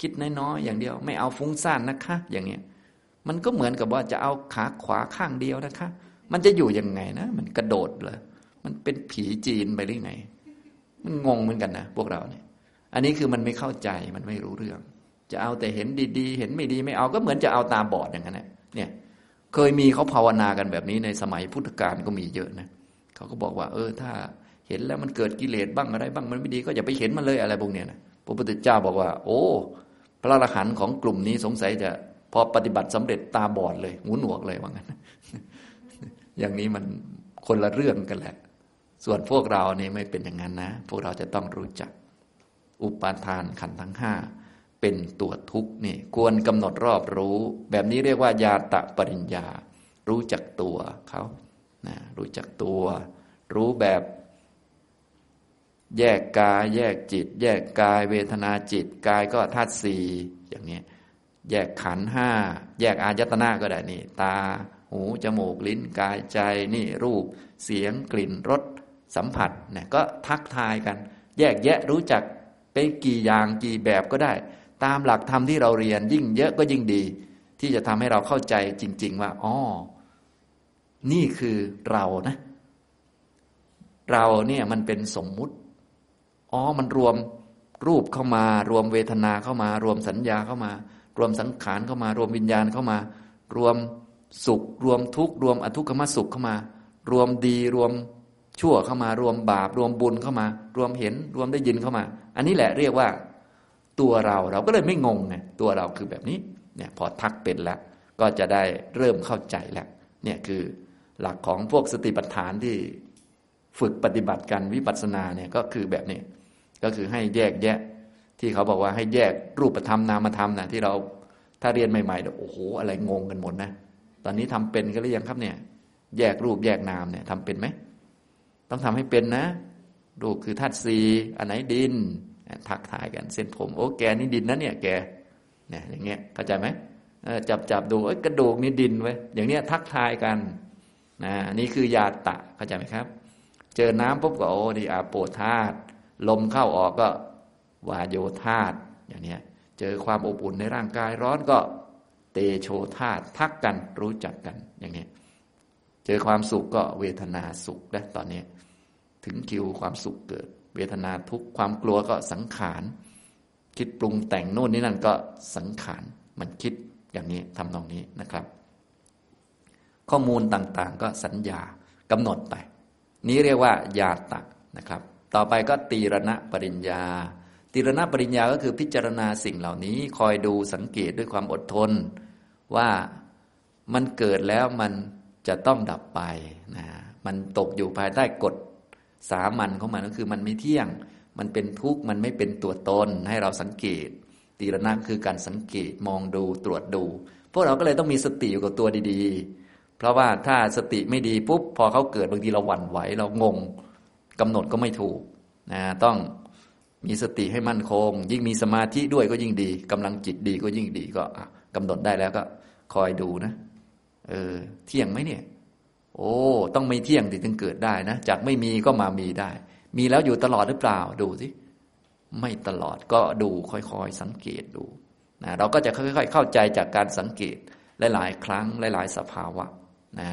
คิดน้อยๆอย่างเดียว ไม่เอาฟุ้งซ่านนะคะ อย่างเนี้ยมันก็เหมือนกับว่าจะเอาขาขวาข้างเดียวนะคะ มันจะอยู่ยังไงนะ มันกระโดดเลย มันเป็นผีจีนไปหรือไงมันงงเหมือนกันนะพวกเราเนี่ย อันนี้คือมันไม่เข้าใจมันไม่รู้เรื่อง จะเอาแต่เห็นดีๆ เห็นไม่ดีไม่เอาก็เหมือนจะเอาตาบอดอย่างนั้นเนี่ย เคยมีเขาภาวนากันแบบนี้ในสมัยพุทธกาลก็มีเยอะนะเขาก็บอกว่า เออ ถ้าเห็นแล้วมันเกิดกิเลสบ้างอะไรบ้างมันไม่ดีก็อย่าไปเห็นมันเลยอะไรพวกเนี้ยนะพระพุทธเจ้าบอกว่า โอ้ พระอรหันต์ของกลุ่มนี้สงสัยจะพอปฏิบัติสำเร็จตาบอดเลยหูหนวกเลยว่างั้น อย่างนี้มันคนละเรื่องกันแหละ ส่วนพวกเราเนี่ยไม่เป็นอย่างนั้นนะ พวกเราจะต้องรู้จัก อุปาทานขันธ์ทั้งห้าเป็นตัวทุกข์นี่ควรกำหนดรอบรู้ แบบนี้เรียกว่าญาตะปริญญา รู้จักตัวเขานะรู้จักตัว รู้แบบ แยกกาย แยกจิต แยกกาย เวทนาจิตกายก็ธาตุสี่อย่างนี้แยกขันห้าแยกอายตนะก็ได้นี่ ตา หูจมูกลิ้นกายใจนี่รูป เสียงกลิ่นรส สัมผัสเนี่ยก็ทักทายกัน แยกแยะรู้จักเป็นกี่อย่างกี่แบบก็ได้ ตามหลักธรรมที่เราเรียนยิ่งเยอะก็ยิ่งดี ที่จะทำให้เราเข้าใจจริง ๆ ว่าอ๋อนี่คือเรานะ เราเนี่ยมันเป็นสมมุติอ๋อมันรวมรูปเข้ามา รวมเวทนาเข้ามา รวมสัญญาเข้ามา รวมสังขารเข้ามา รวมวิญญาณเข้ามา รวมสุข รวมทุกข์รวมอทุกขมสุขเข้ามา รวมดีรวม ชั่วเข้ามารวมบาปรวมบุญเข้ามา รวมเห็นรวมได้ยินเข้ามา อันนี้แหละเรียกว่าตัวเราเราก็เลยไม่งงไงตัวเราคือแบบนี้เนี่ยพอทักเป็นแล้ว ก็จะได้เริ่มเข้าใจแล้วเนี่ยคือหลักของพวกสติปัฏฐานที่ฝึกปฏิบัติกันวิปัสสนาเนี่ยก็คือแบบนี้ก็คือให้แยกแยะ ที่เขาบอกว่าให้แยกรูปธรรมนามธรรมนะที่เราถ้าเรียนใหม่ๆโอ้โหอะไรงงกันหมดนะ ตอนนี้ทำเป็นกันหรือยังครับเนี่ย แยกรูปแยกนามเนี่ยทำเป็นไหม ต้องทำให้เป็นนะ รูปคือธาตุสีอันไหนดินทักทายกันเส้นผม โอ้แกนี่ดินนะเนี่ยแกเนี่ยอย่างเงี้ยเข้าใจไหมจับจับดูกระดูกนี่ดินไว้อย่างเนี้ยทักทายกันนะนี่คือยาตะเข้าใจไหมครับ เจอน้ำปุ๊บก็โอ้ดีอาโปธาตุลมเข้าออกก็วาโยธาตุอย่างเนี้ยเจอความอบอุ่นในร่างกายร้อนก็เตโชธาตุทักกันรู้จักกันอย่างนี้เจอความสุขก็เวทนาสุขนะตอนนี้ ถึงคิวความสุขเกิด เวทนาทุกความกลัวก็สังขาร คิดปรุงแต่งโน่นนี่นั่นก็สังขาร มันคิดอย่างนี้ทำตรงนี้นะครับ ข้อมูลต่างๆ ก็สัญญากำหนดไป นี้เรียกว่า ญาตะนะครับ ต่อไปก็ตีรณะปริญญา ตีรณะปริญญาก็คือพิจารณาสิ่งเหล่านี้ คอยดูสังเกตด้วยความอดทน ว่ามันเกิดแล้วมันจะต้องดับไปนะมันตกอยู่ภายใต้กฎ สามัญของมันก็คือมันไม่เที่ยง มันเป็นทุกข์ มันไม่เป็นตัวตน ให้เราสังเกตตีรณะคือการสังเกตมองดูตรวจดู พวกเราก็เลยต้องมีสติอยู่กับตัวดีๆ เพราะว่าถ้าสติไม่ดีปุ๊บพอเขาเกิดบางทีเราหวั่นไหวเรางงกำหนดก็ไม่ถูกนะต้องมีสติให้มั่นคง ยิ่งมีสมาธิด้วยก็ยิ่งดีกำลังจิตดีก็ยิ่งดีก็กำหนดได้แล้วก็ คอยดูนะ เออ เที่ยงไหมเนี่ย โอ้ ต้องไม่เที่ยงถึงเกิดได้นะ จากไม่มีก็มามีได้ มีแล้วอยู่ตลอดหรือเปล่า ดูสิ ไม่ตลอดก็ดูค่อยๆ สังเกตดูนะเราก็จะค่อย ๆ เข้าใจจากการสังเกตหลายๆ ครั้งหลาย ๆ สภาวะนะ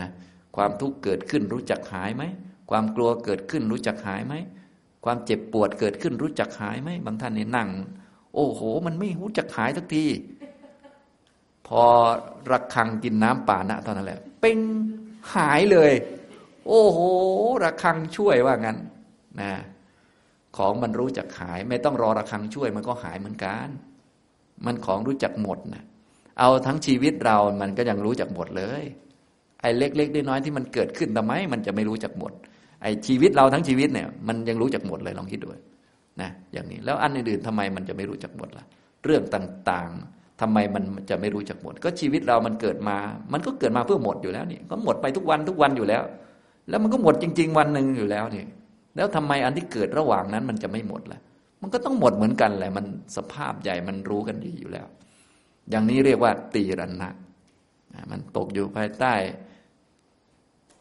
ความทุกข์เกิดขึ้นรู้จักหายไหม ความกลัวเกิดขึ้นรู้จักหายไหม ความเจ็บปวดเกิดขึ้นรู้จักหายไหม บางท่านนี่นั่ง โอ้โห มันไม่รู้จักหายสักที พอระคังกินน้ำป่านะตอนนั้นแหละ เป้ง หายเลย โอ้โหระคังช่วยว่างั้นนะของมันรู้จักหาย ไม่ต้องรอระคังช่วย มันก็หายเหมือนกัน มันของรู้จักหมดนะเอาทั้งชีวิตเรามันก็ยังรู้จักหมดเลย ไอ้เล็กๆน้อยๆที่มันเกิดขึ้นทำไม มันจะไม่รู้จักหมด ไอ้ชีวิตเราทั้งชีวิตเนี่ย มันยังรู้จักหมดเลยลองคิดดูนะอย่างนี้แล้วอันอื่นๆทำไมมันจะไม่รู้จักหมดล่ะ เรื่องต่างๆ ทำไมมันจะไม่รู้จักหมด ก็ชีวิตเรามันเกิดมา มันก็เกิดมาเพื่อหมดอยู่แล้วนี่ก็หมดไปทุกวันทุกวันอยู่แล้ว แล้วมันก็หมดจริง ๆ วันหนึ่งอยู่แล้วนี่แล้วทำไมอันที่เกิดระหว่างนั้นมันจะไม่หมดล่ะ มันก็ต้องหมดเหมือนกันแหละ มันสภาพใหญ่มันรู้กันดีอยู่แล้ว อย่างนี้เรียกว่า ตีรันนะมันตกอยู่ภายใต้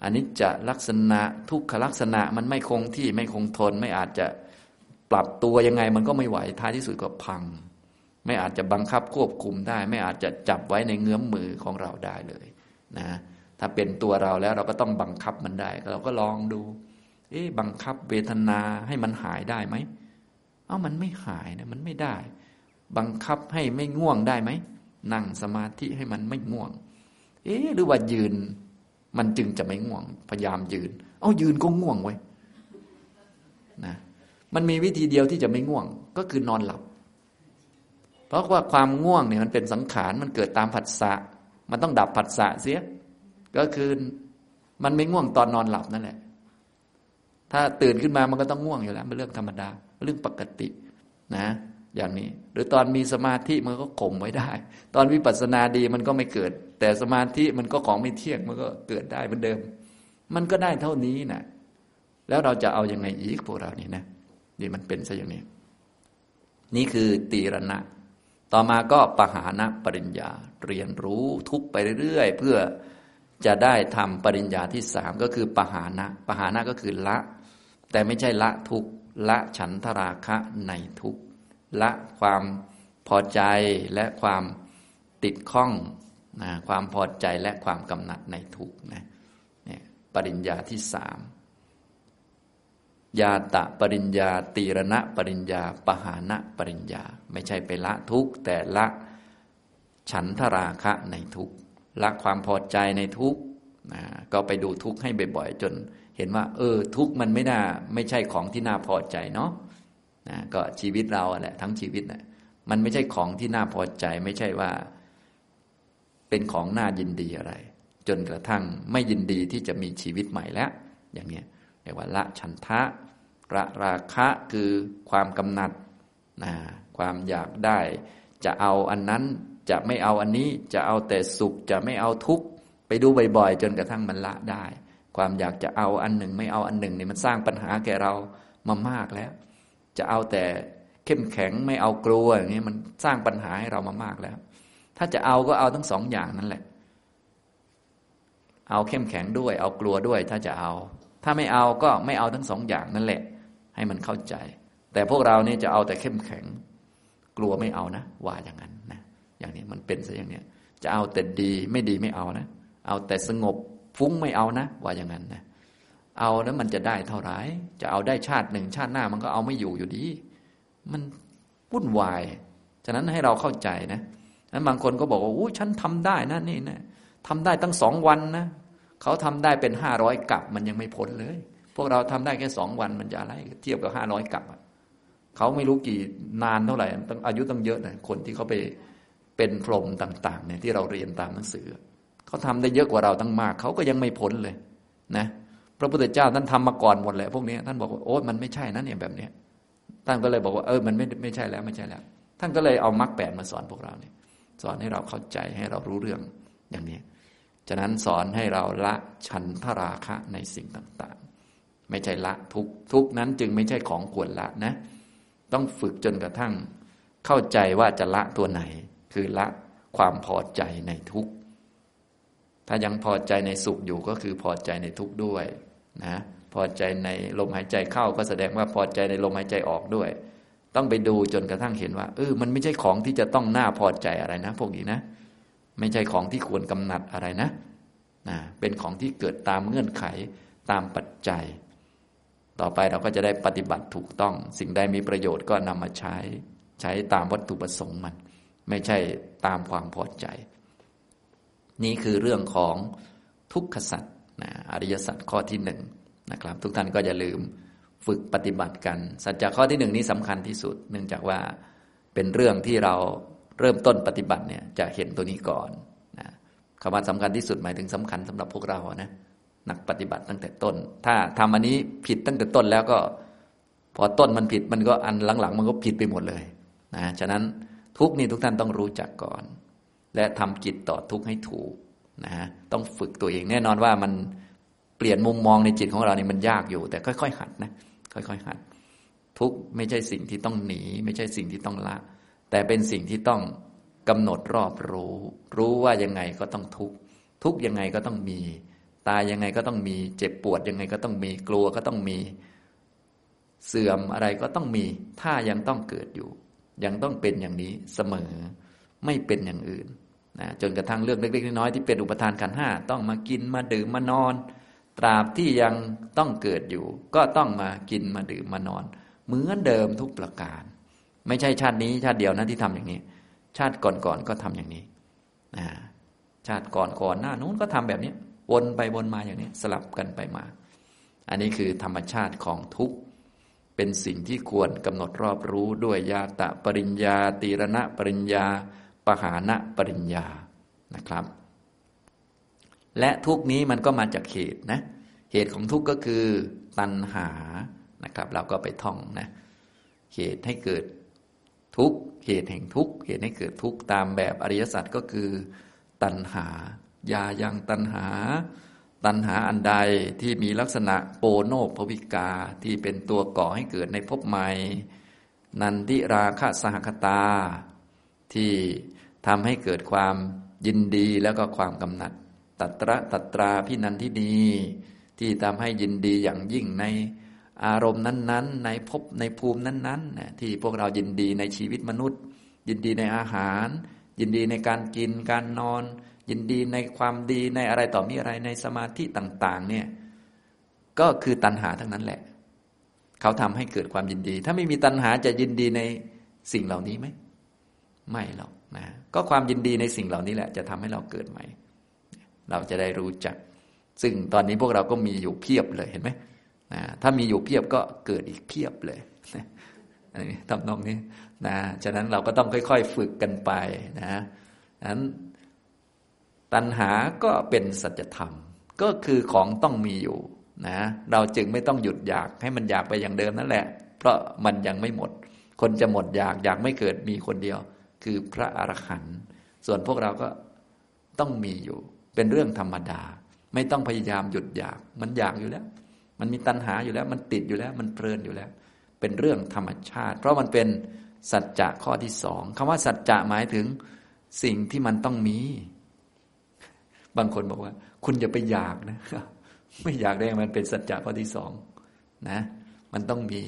อันนี้จะลักษณะทุกขลักษณะมันไม่คงที่ไม่คงทน ไม่อาจจะปรับตัวยังไง มันก็ไม่ไหวท้ายที่สุดก็พัง ไม่อาจจะบังคับควบคุมได้ ไม่อาจจะจับไว้ในเงื้อมมือของเราได้เลยนะถ้าเป็นตัวเราแล้วเราก็ต้องบังคับมันได้ เราก็ลองดู เอ๊ะบังคับเวทนาให้มันหายได้ไหมเอ้ามันไม่หายนะมันไม่ได้ บังคับให้ไม่ง่วงได้ไหมนั่งสมาธิให้มันไม่ง่วง เอ๊ะหรือว่ายืน มันจึงจะไม่ง่วง พยายามยืน เอายืนก็ง่วงไว้นะมันมีวิธีเดียวที่จะไม่ง่วง ก็คือนอนหลับ ราะว่าความง่วงเนี่ยมันเป็นสังขารมันเกิดตามผัสสะ มันต้องดับผัสสะเสีย ก็คือมันไม่ง่วงตอนนอนหลับนั่นแหละ ถ้าตื่นขึ้นมามันก็ต้องง่วงอยู่แล้วเป็นเรื่องธรรมดาเรื่องปกตินะ อย่างนี้ หรือตอนมีสมาธิมันก็ข่มไว้ได้ ตอนวิปัสสนาดีมันก็ไม่เกิด แต่สมาธิมันก็ของไม่เที่ยงมันก็เกิดได้เหมือนเดิม มันก็ได้เท่านี้นะแล้วเราจะเอาอยัางไงอีกพวกเรานี่นะนี่มันเป็นซะอย่างนี้ นี่คือตีรณะ ต่อมาก็ปหานะปริญญาเรียนรู้ทุกไปเรื่อยๆ เพื่อจะได้ทำปริญญาที่สามก็คือปหานะปหานะก็คือละ แต่ไม่ใช่ละทุกละฉันทราคะในทุกละความพอใจและความติดข้องนะความพอใจและความกำหนัดในทุกนะเนี่ยปริญญาที่สาม ยาตะปริญญา ตีรณะปริญญา ปหานะปริญญา ไม่ใช่ไปละทุกแต่ละฉันทราคะในทุกละความพอใจในทุกนะก็ไปดูทุกให้บ่อยๆ จนเห็นว่า เออ ทุกมันไม่น่าไม่ใช่ของที่น่าพอใจเนาะนะก็ชีวิตเราแหละทั้งชีวิตนะมันไม่ใช่ของที่น่าพอใจ ไม่ใช่ว่า เป็นของน่ายินดีอะไร จนกระทั่งไม่ยินดีที่จะมีชีวิตใหม่แล้ว อย่างเนี้ย เรียกว่าละฉันทะระราคะคือความกำหนัดนะความอยากได้ จะเอาอันนั้นจะไม่เอาอันนี้จะเอาแต่สุขจะไม่เอาทุกข์ไปดูบ่อยๆ จนกระทั่งมันละได้ ความอยากจะเอาอันหนึ่งไม่เอาอันหนึ่งนี่มันสร้างปัญหาแก่เรามามากแล้ว จะเอาแต่เข้มแข็งไม่เอากลัวอย่างนี้มันสร้างปัญหาให้เรามามากแล้ว ถ้าจะเอาก็เอาทั้งสองอย่างนั่นแหละ เอาเข้มแข็งด้วย เอากลัวด้วย ถ้าจะเอา ถ้าไม่เอาก็ไม่เอาทั้งสองอย่างนั่นแหละ ให้มันเข้าใจ แต่พวกเราเนี่ยจะเอาแต่เข้มแข็ง กลัวไม่เอานะว่าอย่างนั้นนะอย่างนี้มันเป็นซะอย่างนี้จะเอาแต่ดีไม่ดีไม่เอานะ เอาแต่สงบฟุ้งไม่เอานะ ว่าอย่างนั้นนะเอาแล้วมันจะได้เท่าไหร่จะเอาได้ชาติหนึ่งชาติหน้ามันก็เอาไม่อยู่อยู่ดี มันวุ่นวาย ฉะนั้นให้เราเข้าใจนะนั้นบางคนก็บอกว่าอู้ฉันทำได้นะนี่นะทำได้ตั้งสองวันนะ เขาทำได้เป็นห้าร้อยกับมันยังไม่พ้นเลย พวกเราทำได้แค่สองวันมันจะอะไร เทียบกับห้าร้อยกับเขาไม่รู้กี่นานเท่าไหร่ต้องอายุต้องเยอะนะคนที่เขาไปเป็นพรหมต่าง ๆ เนี่ยที่เราเรียนตามหนังสือเขาทำได้เยอะกว่าเราตั้งมากเขาก็ยังไม่พ้นเลย นะพระพุทธเจ้าท่านทำมาก่อนหมดแหละพวกนี้ท่านบอกว่าโอ้มันไม่ใช่นะเนี่ยแบบเนี้ยท่านก็เลยบอกว่าเออมันไม่ไม่ใช่แล้วไม่ใช่แล้ว ท่านก็เลยเอามรรคแปดมาสอนพวกเราเนี่ยสอนให้เราเข้าใจให้เรารู้เรื่องอย่างนี้ ฉะนั้นสอนให้เราละชันทราคะในสิ่งต่างๆ ไม่ใช่ละทุกทุกนั้นจึงไม่ใช่ของควรละนะ ต้องฝึกจนกระทั่ง เข้าใจว่าจะละตัวไหน คือละความพอใจในทุกถ้ายังพอใจในสุขอยู่ก็คือพอใจในทุกด้วยนะพอใจในลมหายใจเข้าก็แสดงว่าพอใจในลมหายใจออกด้วย ต้องไปดูจนกระทั่งเห็นว่าเออมันไม่ใช่ของที่จะต้องน่าพอใจอะไรนะ พวกนี้นะ ไม่ใช่ของที่ควรกำหนัดอะไรนะนะเป็นของที่เกิดตามเงื่อนไขตามปัจจัย ต่อไปเราก็จะได้ปฏิบัติถูกต้อง สิ่งใดมีประโยชน์ก็นำมาใช้ ใช้ตามวัตถุประสงค์มัน ไม่ใช่ตามความพอใจ นี่คือเรื่องของทุกขสัตว์นะอริยสัจข้อที่หนึ่งนะครับ ทุกท่านก็อย่าลืมฝึกปฏิบัติกัน สัจจะข้อที่หนึ่งนี้สำคัญที่สุด เนื่องจากว่าเป็นเรื่องที่เรา เริ่มต้นปฏิบัติเนี่ยจะเห็นตัวนี้ก่อนนะคำว่าสำคัญที่สุดหมายถึงสำคัญสำหรับพวกเรานะนักปฏิบัติตั้งแต่ต้น ถ้าทำอันนี้ผิดตั้งแต่ต้นแล้วก็ พอต้นมันผิดมันก็อันหลังๆ มันก็ผิดไปหมดเลยนะฉะนั้นทุกนี่ทุกท่านต้องรู้จักก่อน และทำกิจต่อทุกให้ถูกนะต้องฝึกตัวเองแน่นอนว่ามันเปลี่ยนมุมมองในจิตของเรานี่มันยากอยู่ แต่ค่อยๆหัดนะค่อยๆหัด ทุกไม่ใช่สิ่งที่ต้องหนี ไม่ใช่สิ่งที่ต้องละ แต่เป็นสิ่งที่ต้องกำหนดรอบรู้ รู้ว่ายังไงก็ต้องทุกทุกยังไงก็ต้องมี ตายยังไงก็ต้องมี เจ็บปวดยังไงก็ต้องมี กลัวก็ต้องมี เสื่อมอะไรก็ต้องมี ถ้ายังต้องเกิดอยู่ ยังต้องเป็นอย่างนี้เสมอ ไม่เป็นอย่างอื่นนะจนกระทั่งเรื่องเล็กๆน้อยๆที่เป็นอุปทานขันห้าต้องมากินมาดื่มมานอน ตราบที่ยังต้องเกิดอยู่ ก็ต้องมากินมาดื่มมานอน เหมือนเดิมทุกประการ ไม่ใช่ชาตินี้ ชาติเดียวนะที่ทำอย่างนี้ ชาติก่อนๆก็ทำอย่างนี้นะชาติก่อนก่อนหน้านู้นก็ทำแบบนี้วนไปวนมาอย่างนี้ สลับกันไปมา อันนี้คือธรรมชาติของทุกข์เป็นสิ่งที่ควรกำหนดรอบรู้ด้วยยาตะปริญญา ตีรณะปริญญา ปหานะปริญญานะครับ และทุกนี้มันก็มาจากเหตุนะเหตุของทุกข์ก็คือตัณหานะครับ เราก็ไปท่องนะเหตุให้เกิด ทุกเหตุแห่งทุกเหตุให้เกิดทุกตามแบบอริยสัจก็คือ ตัณหายายังตัณหา ตัณหาอันใดที่มีลักษณะโปโนภวิกาที่เป็นตัวก่อให้เกิดในภพใหม่ นันทิราคะสหคตา ที่ทำให้เกิดความยินดีแล้วก็ความกำหนัด ตัตระตัตราพินันที่ดีที่ทำให้ยินดีอย่างยิ่งใน อารมณ์นั้น ๆ ในภพในภูมินั้นๆที่พวกเรายินดีในชีวิตมนุษย์ ยินดีในอาหาร ยินดีในการกินการนอน ยินดีในความดีในอะไรต่อมีอะไรในสมาธิต่าง ๆ เนี่ยก็คือตัณหาทั้งนั้นแหละ เขาทำให้เกิดความยินดี ถ้าไม่มีตัณหาจะยินดีในสิ่งเหล่านี้ไหมไม่หรอกนะก็ความยินดีในสิ่งเหล่านี้แหละ จะทำให้เราเกิดใหม่ เราจะได้รู้จัก ซึ่งตอนนี้พวกเราก็มีอยู่เพียบเลยเห็นไหม นะถ้ามีอยู่เพียบก็เกิดอีกเพียบเลยอันนี้ทำนองนี้นะฉะนั้นเราก็ต้องค่อย ๆ ฝึกกันไปนะนั้นตัณหาก็เป็นสัจธรรม ก็คือของต้องมีอยู่นะเราจึงไม่ต้องหยุดอยากให้มันอยากไปอย่างเดิมนั่นแหละ เพราะมันยังไม่หมด คนจะหมดอยากอยากไม่เกิดมีคนเดียว คือพระอรหันต์ส่วนพวกเราก็ต้องมีอยู่ เป็นเรื่องธรรมดา ไม่ต้องพยายามหยุดอยากมันอยากอยู่แล้ว มันมีตัณหาอยู่แล้ว มันติดอยู่แล้ว มันเพลินอยู่แล้ว เป็นเรื่องธรรมชาติ เพราะมันเป็นสัจจะข้อที่สองคำว่าสัจจะหมายถึงสิ่งที่มันต้องมี บางคนบอกว่า คุณอย่าไปอยากนะไม่อยากได้มันเป็นสัจจะข้อที่สองนะ มันต้องมี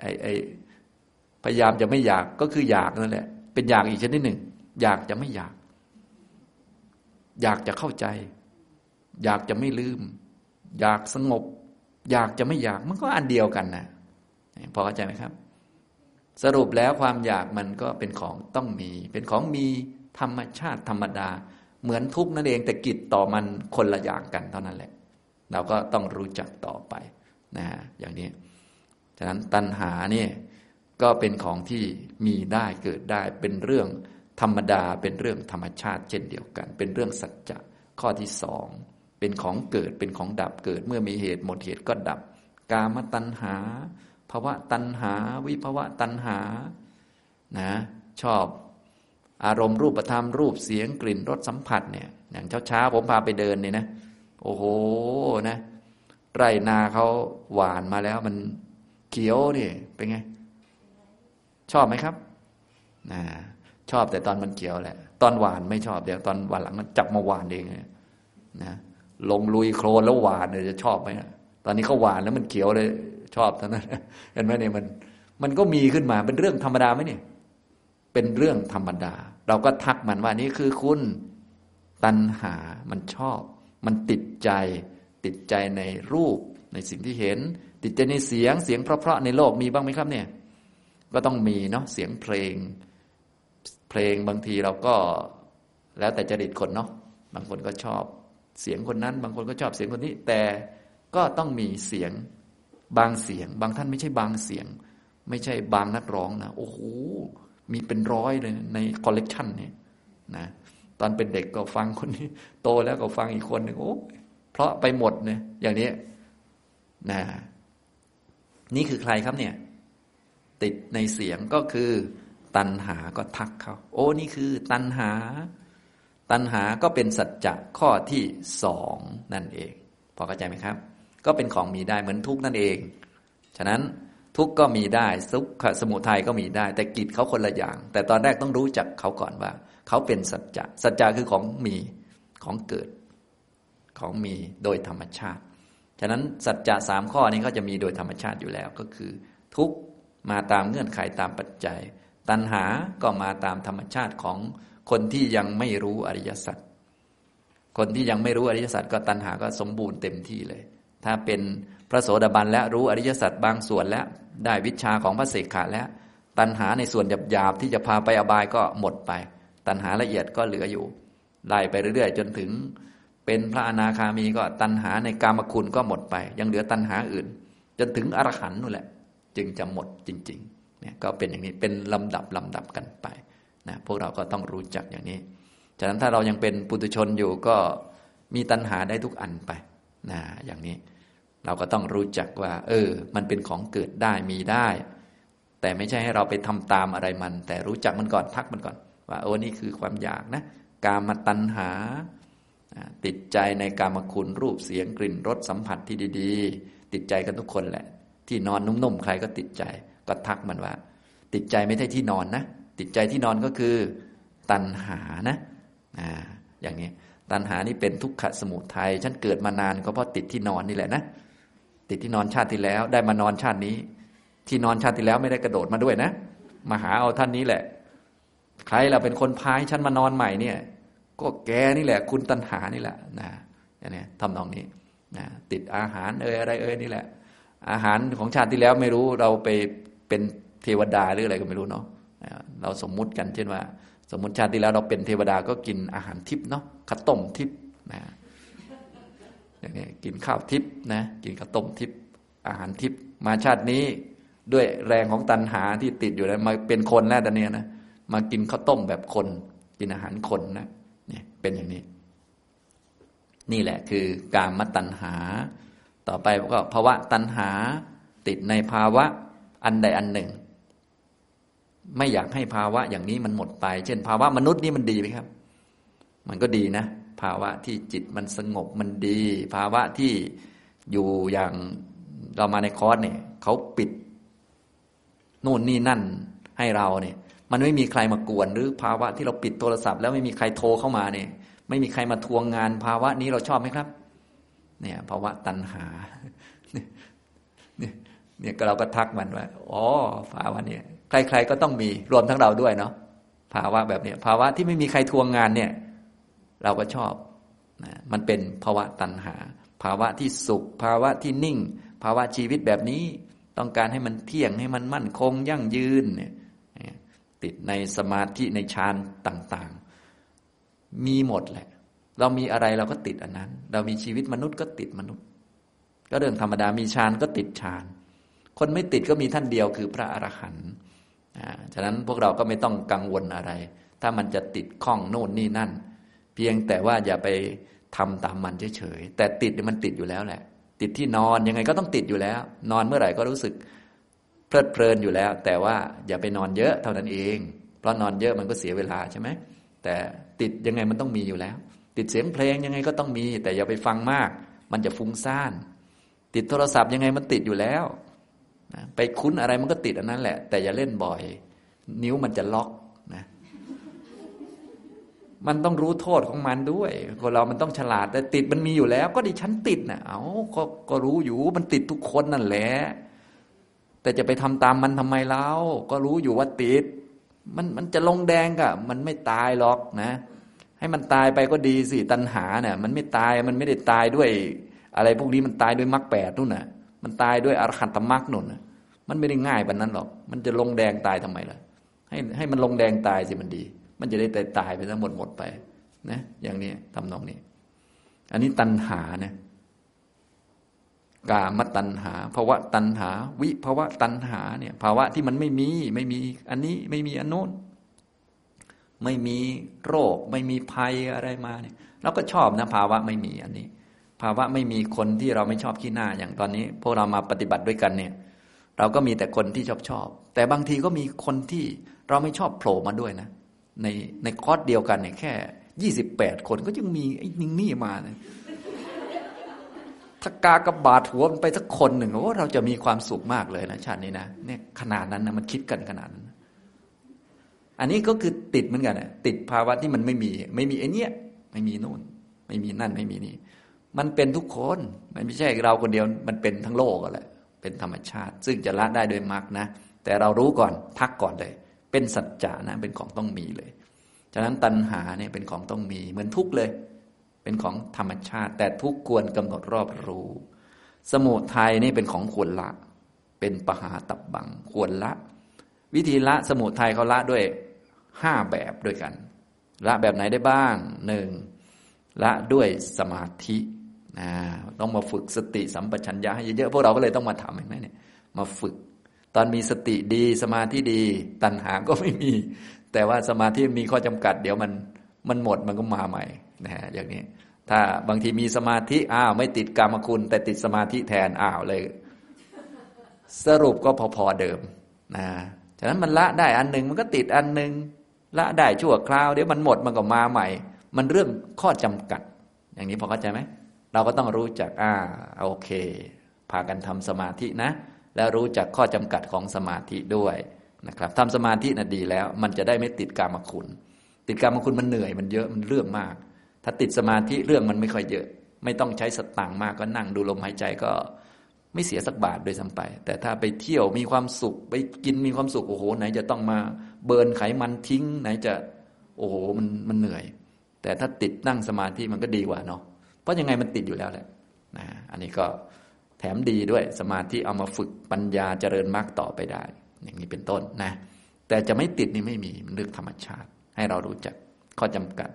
ไอไอ้พยายามจะไม่อยากก็คืออยากนั่นแหละ เป็นอยากอีกชนิดหนึ่ง อยากจะไม่อยาก อยากจะเข้าใจ อยากจะไม่ลืม อยากสงบ อยากจะไม่อยากมันก็อันเดียวกันนะพอเข้าใจไหมครับ สรุปแล้วความอยากมันก็เป็นของต้องมี เป็นของมีธรรมชาติธรรมดา เหมือนทุกนั่นเองแต่กิจต่อมันคนละอย่างกันเท่านั้นแหละ เราก็ต้องรู้จักต่อไปนะฮะอย่างนี้ฉะนั้นตัณหาเนี่ยก็เป็นของที่มีได้เกิดได้ เป็นเรื่องธรรมดา เป็นเรื่องธรรมชาติเช่นเดียวกัน เป็นเรื่องสัจจะข้อที่สอง เป็นของเกิดเป็นของดับเกิด เมื่อมีเหตุหมดเหตุก็ดับ กามตัณหาภาวะตัณหา วิภาวะตัณหานะชอบอารมณ์รูปธรรมรูปเสียงกลิ่นรสสัมผัสเนี่ยอย่างเช้าๆผมพาไปเดินเนี่ยนะ โอ้โหนะ ไรนาเขาหวานมาแล้วมันเขียวนี่เป็นไง ชอบไหมครับนะชอบแต่ตอนมันเขียวแหละ ตอนหวานไม่ชอบเดี๋ยวตอนหวานหลังมันจับมาหวานเองนะ ลงลุยโคลนแล้วหวานเนี่ยจะชอบไหมตอนนี้เขาหวานแล้วมันเขียวเลย ชอบเท่านั้นเห็นไหมเนี่ยมันมันก็มีขึ้นมาเป็นเรื่องธรรมดาไหมเนี่ยเป็นเรื่องธรรมดา เราก็ทักมันว่านี่คือคุณตัณหา มันชอบ มันติดใจ ติดใจในรูป ในสิ่งที่เห็น ติดใจในเสียง เสียงเพราะๆในโลกมีบ้างไหมครับเนี่ย ก็ต้องมีเนาะ เสียงเพลง เพลงบางทีเราก็แล้วแต่จริตคนเนาะ บางคนก็ชอบ เสียงคนนั้น บางคนก็ชอบเสียงคนนี้ แต่ก็ต้องมีเสียงบางเสียง บางท่านไม่ใช่บางเสียง ไม่ใช่บางนักร้องนะโอ้โหมีเป็นร้อยเลยในคอลเลกชันเนี่ยนะตอนเป็นเด็กก็ฟังคนนี้ โตแล้วก็ฟังอีกคนหนึ่งโอ้เพราะไปหมดเนี่ยอย่างนี้นะนี่คือใครครับเนี่ย ติดในเสียงก็คือ ตัณหาก็ทักเขาโอ้นี่คือตัณหา ตัณหาก็เป็นสัจจะข้อที่สองนั่นเอง พอเข้าใจไหมครับ ก็เป็นของมีได้เหมือนทุกนั่นเอง ฉะนั้นทุกก็มีได้ทุกขสมุทัยก็มีได้ แต่กิจเขาคนละอย่าง แต่ตอนแรกต้องรู้จักเขาก่อนว่า เขาเป็นสัจจะสัจจะคือของมีของเกิด ของมีโดยธรรมชาติ ฉะนั้นสัจจะสามข้อนี้ก็จะมีโดยธรรมชาติอยู่แล้วก็คือ ทุกมาตามเงื่อนไขตามปัจจัย ตัณหาก็มาตามธรรมชาติของ คนที่ยังไม่รู้อริยสัจคนที่ยังไม่รู้อริยสัจก็ตัณหาก็สมบูรณ์เต็มที่เลย ถ้าเป็นพระโสดาบันแล้วรู้อริยสัจบางส่วนแล้ว ได้วิชาของพระเสกขาแล้ว ตัณหาในส่วนหยาบๆที่จะพาไปอบายก็หมดไป ตัณหาละเอียดก็เหลืออยู่ไล่ไปเรื่อยๆ จนถึง เป็นพระอนาคามีก็ตัณหาในกามคุณก็หมดไป ยังเหลือตัณหาอื่น จนถึงอรหันต์นู่นแหละ จึงจะหมดจริงๆเนี่ยก็เป็นอย่างนี้เป็นลำดับลำดับกันไป นะพวกเราก็ต้องรู้จักอย่างนี้ ฉะนั้นถ้าเรายังเป็นปุถุชนอยู่ก็มีตัณหาได้ทุกอันไปนะอย่างนี้ เราก็ต้องรู้จักว่า เออ มันเป็นของเกิดได้มีได้ แต่ไม่ใช่ให้เราไปทำตามอะไรมัน แต่รู้จักมันก่อนทักมันก่อน ว่าโอ้นี่คือความอยากนะกามตัณหาติดใจในกามคุณรูปเสียงกลิ่นรสสัมผัสที่ดี ๆ ติดใจกันทุกคนแหละ ที่นอนนุ่มๆใครก็ติดใจ ก็ทักมันว่า ติดใจไม่ใช่ที่นอนนะ ติดใจที่นอนก็คือตัณหานะอ่าอย่างนี้ตัณหานี่เป็นทุกขสมุทัยฉันเกิดมานานก็เพราะติดที่นอนนี่แหละนะติดที่นอนชาติที่แล้ว ได้มานอนชาตินี้ ที่นอนชาติที่แล้วไม่ได้กระโดดมาด้วยนะ มาหาเอาท่านนี้แหละ ใครเราเป็นคนพายฉันมานอนใหม่เนี่ย ก็แกนี่แหละ คุณตัณหานี่แหละนะอย่างนี้ทำนองนี้นะติดอาหารเอ่ยอะไรเอ่ยนี่แหละ อาหารของชาติที่แล้วไม่รู้เราไปเป็นเทวดาหรืออะไรก็ไม่รู้เนาะ เราสมมุติกันเช่นว่า สมมติชาติที่แล้วเราเป็นเทวดาก็กินอาหารทิพย์เนาะข้าวต้มทิพย์นะอย่างนี้กินข้าวทิพย์นะกินข้าวต้มทิพย์อาหารทิพย์มาชาตินี้ด้วยแรงของตันหาที่ติดอยู่แล้วมาเป็นคนแล้วตอนนี้นะมากินข้าวต้มแบบคน กินอาหารคนนะเนี่ยเป็นอย่างนี้ นี่แหละคือการมตัณหา ต่อไปก็ภาวะตัณหาติดในภาวะอันใดอันหนึ่ง ไม่อยากให้ภาวะอย่างนี้มันหมดไป เช่น ภาวะมนุษย์นี่มันดีไหมครับ มันก็ดีนะ ภาวะที่จิตมันสงบมันดี ภาวะที่อยู่อย่างเรามาในคอร์สเนี่ยเขาปิดนู่นนี่นั่นให้เราเนี่ย มันไม่มีใครมากวน หรือภาวะที่เราปิดโทรศัพท์ แล้วไม่มีใครโทรเข้ามาเนี่ย ไม่มีใครมาทวงงาน ภาวะนี้เราชอบไหมครับ เนี่ย ภาวะตัณหาเนี่ยเนี่ยเราก็ทักมันว่าอ๋อภาวะเนี่ย ใคร ๆ ก็ต้องมีรวมทั้งเราด้วยเนาะภาวะแบบนี้ภาวะที่ไม่มีใครทวงงานเนี่ย เราก็ชอบนะมันเป็นภาวะตัณหา ภาวะที่สุข ภาวะที่นิ่ง ภาวะชีวิตแบบนี้ต้องการให้มันเที่ยงให้มันมั่นคงยั่งยืนเนี่ยติดในสมาธิในฌานต่างๆ มีหมดแหละ เรามีอะไรเราก็ติดอันนั้น เรามีชีวิตมนุษย์ก็ติดมนุษย์ ก็เรื่องธรรมดามีฌานก็ติดฌานคนไม่ติดก็มีท่านเดียวคือพระอรหันต์ ฉะนั้นพวกเราก็ไม่ต้องกังวลอะไร ถ้ามันจะติดข้องโน่นนี่นั่น เพียงแต่ว่าอย่าไปทำตามมันเฉยๆแต่ติดมันติดอยู่แล้วแหละ ติดที่นอนยังไงก็ต้องติดอยู่แล้ว นอนเมื่อไหร่ก็รู้สึกเพลิดเพลินอยู่แล้ว แต่ว่าอย่าไปนอนเยอะเท่านั้นเอง เพราะนอนเยอะมันก็เสียเวลาใช่ไหมแต่ติดยังไงมันต้องมีอยู่แล้ว ติดเสียงเพลงยังไงก็ต้องมี แต่อย่าไปฟังมาก มันจะฟุ้งซ่าน ติดโทรศัพท์ยังไงมันติดอยู่แล้ว ไปคุ้นอะไรมันก็ติดอันนั้นแหละ แต่อย่าเล่นบ่อย นิ้วมันจะล็อกนะมันต้องรู้โทษของมันด้วยคนเรามันต้องฉลาดแต่ติดมันมีอยู่แล้ว ก็ดิฉันติดนะเอาก็ก็รู้อยู่มันติดทุกคนนั่นแหละแต่จะไปทำตามมันทำไมเล่าก็รู้อยู่ว่าติด มันมันจะลงแดงกะมันไม่ตายหรอกนะ ให้มันตายไปก็ดีสิตัณหาเนี่ยมันไม่ตายมันไม่ได้ตายด้วย อะไรพวกนี้มันตายด้วยมรรคแปดนู่นน่ะ มันตายด้วยอรหันตมรรคนู่นมันไม่ได้ง่ายแบบนั้นหรอก มันจะลงแดงตายทำไมล่ะ ให้ให้มันลงแดงตายสิมันดี มันจะได้ตายตายไปทั้งหมดหมดไป นะ อย่างนี้ทำนองนี้ อันนี้ตัณหานี่กามตัณหาภาวะตัณหา วิภาวะตัณหาเนี่ยภาวะที่มันไม่มีไม่มี อันนี้ไม่มีอันโน้นไม่มีโรค ไม่มีภัยอะไรมาเนี่ยเราก็ชอบนะภาวะไม่มีอันนี้ ภาวะไม่มีคนที่เราไม่ชอบขี้หน้าอย่างตอนนี้ พวกเรามาปฏิบัติด้วยกันเนี่ย เราก็มีแต่คนที่ชอบชอบ แต่บางทีก็มีคนที่เราไม่ชอบโผล่มาด้วยนะ ในในคอร์สเดียวกันเนี่ยแค่ยี่สิบแปดคนก็ยังมีไอ้นิ่งนี่มาเนี่ยถ้ากากระบาดหัวมันไปสักคนหนึ่งโอ้เราจะมีความสุขมากเลยนะชาตินี้นะเนี่ยขนาดนั้นนะมันคิดกันขนาดนั้น อันนี้ก็คือติดเหมือนกันนะติดภาวะที่มันไม่มี ไม่มีไอ้นี้ไม่มีนู่น ไม่มีนั่นไม่มีนี่ มันเป็นทุกคน มันไม่ใช่เราคนเดียว มันเป็นทั้งโลกแหละ เป็นธรรมชาติ ซึ่งจะละได้โดยมรรคนะ แต่เรารู้ก่อนทักก่อนเลย เป็นสัจจะนะ เป็นของต้องมีเลย ฉะนั้นตัณหาเนี่ยเป็นของต้องมี เหมือนทุกเลย เป็นของธรรมชาติ แต่ทุกควรกำหนดรอบรู้ สมุทัยนี่เป็นของควรละ เป็นปหาตับบัง ควรละ วิธีละสมุทัยเขาละด้วยห้าแบบด้วยกัน ละแบบไหนได้บ้างหนึ่งละด้วยสมาธิ นะต้องมาฝึกสติสัมปชัญญะให้เยอะๆพวกเราก็เลยต้องมาทำเห็นไหมเนี่ยมาฝึก ตอนมีสติดีสมาธิดี ตัณหาก็ไม่มี แต่ว่าสมาธิมีข้อจำกัด เดี๋ยวมันมันหมดมันก็มาใหม่นะฮะอย่างนี้ถ้าบางทีมีสมาธิอ้าวไม่ติดกรรมคุณ แต่ติดสมาธิแทนอ้าวเลย สรุปก็พอๆเดิมนะฉะนั้นมันละได้อันหนึ่งมันก็ติดอันหนึ่งละได้ชั่วคราวเดี๋ยวมันหมดมันก็มาใหม่ มันเรื่องข้อจำกัด อย่างนี้พอเข้าใจไหม เราก็ต้องรู้จักอ่าโอเค พากันทำสมาธินะ แล้วรู้จักข้อจำกัดของสมาธิด้วยนะครับทำสมาธิน่ะดีแล้ว มันจะได้ไม่ติดกามคุณ ติดกามคุณมันเหนื่อยมันเยอะมันเรื่องมาก ถ้าติดสมาธิเรื่องมันไม่ค่อยเยอะ ไม่ต้องใช้สตางค์มากก็นั่งดูลมหายใจก็ไม่เสียสักบาทโดยซ้ำไป แต่ถ้าไปเที่ยวมีความสุข ไปกินมีความสุขโอ้โหไหนจะต้องมาเบิร์นไขมันทิ้ง ไหนจะ โอ้โหมันมันเหนื่อย แต่ถ้าติดนั่งสมาธิมันก็ดีกว่าเนาะ เพราะยังไงมันติดอยู่แล้วแหละนะอันนี้ก็แถมดีด้วยสมาธิเอามาฝึกปัญญาเจริญมรรคต่อไปได้ อย่างนี้เป็นต้นนะ แต่จะไม่ติดนี่ไม่มีมันเรื่องธรรมชาติ ให้เรารู้จักข้อจำกัด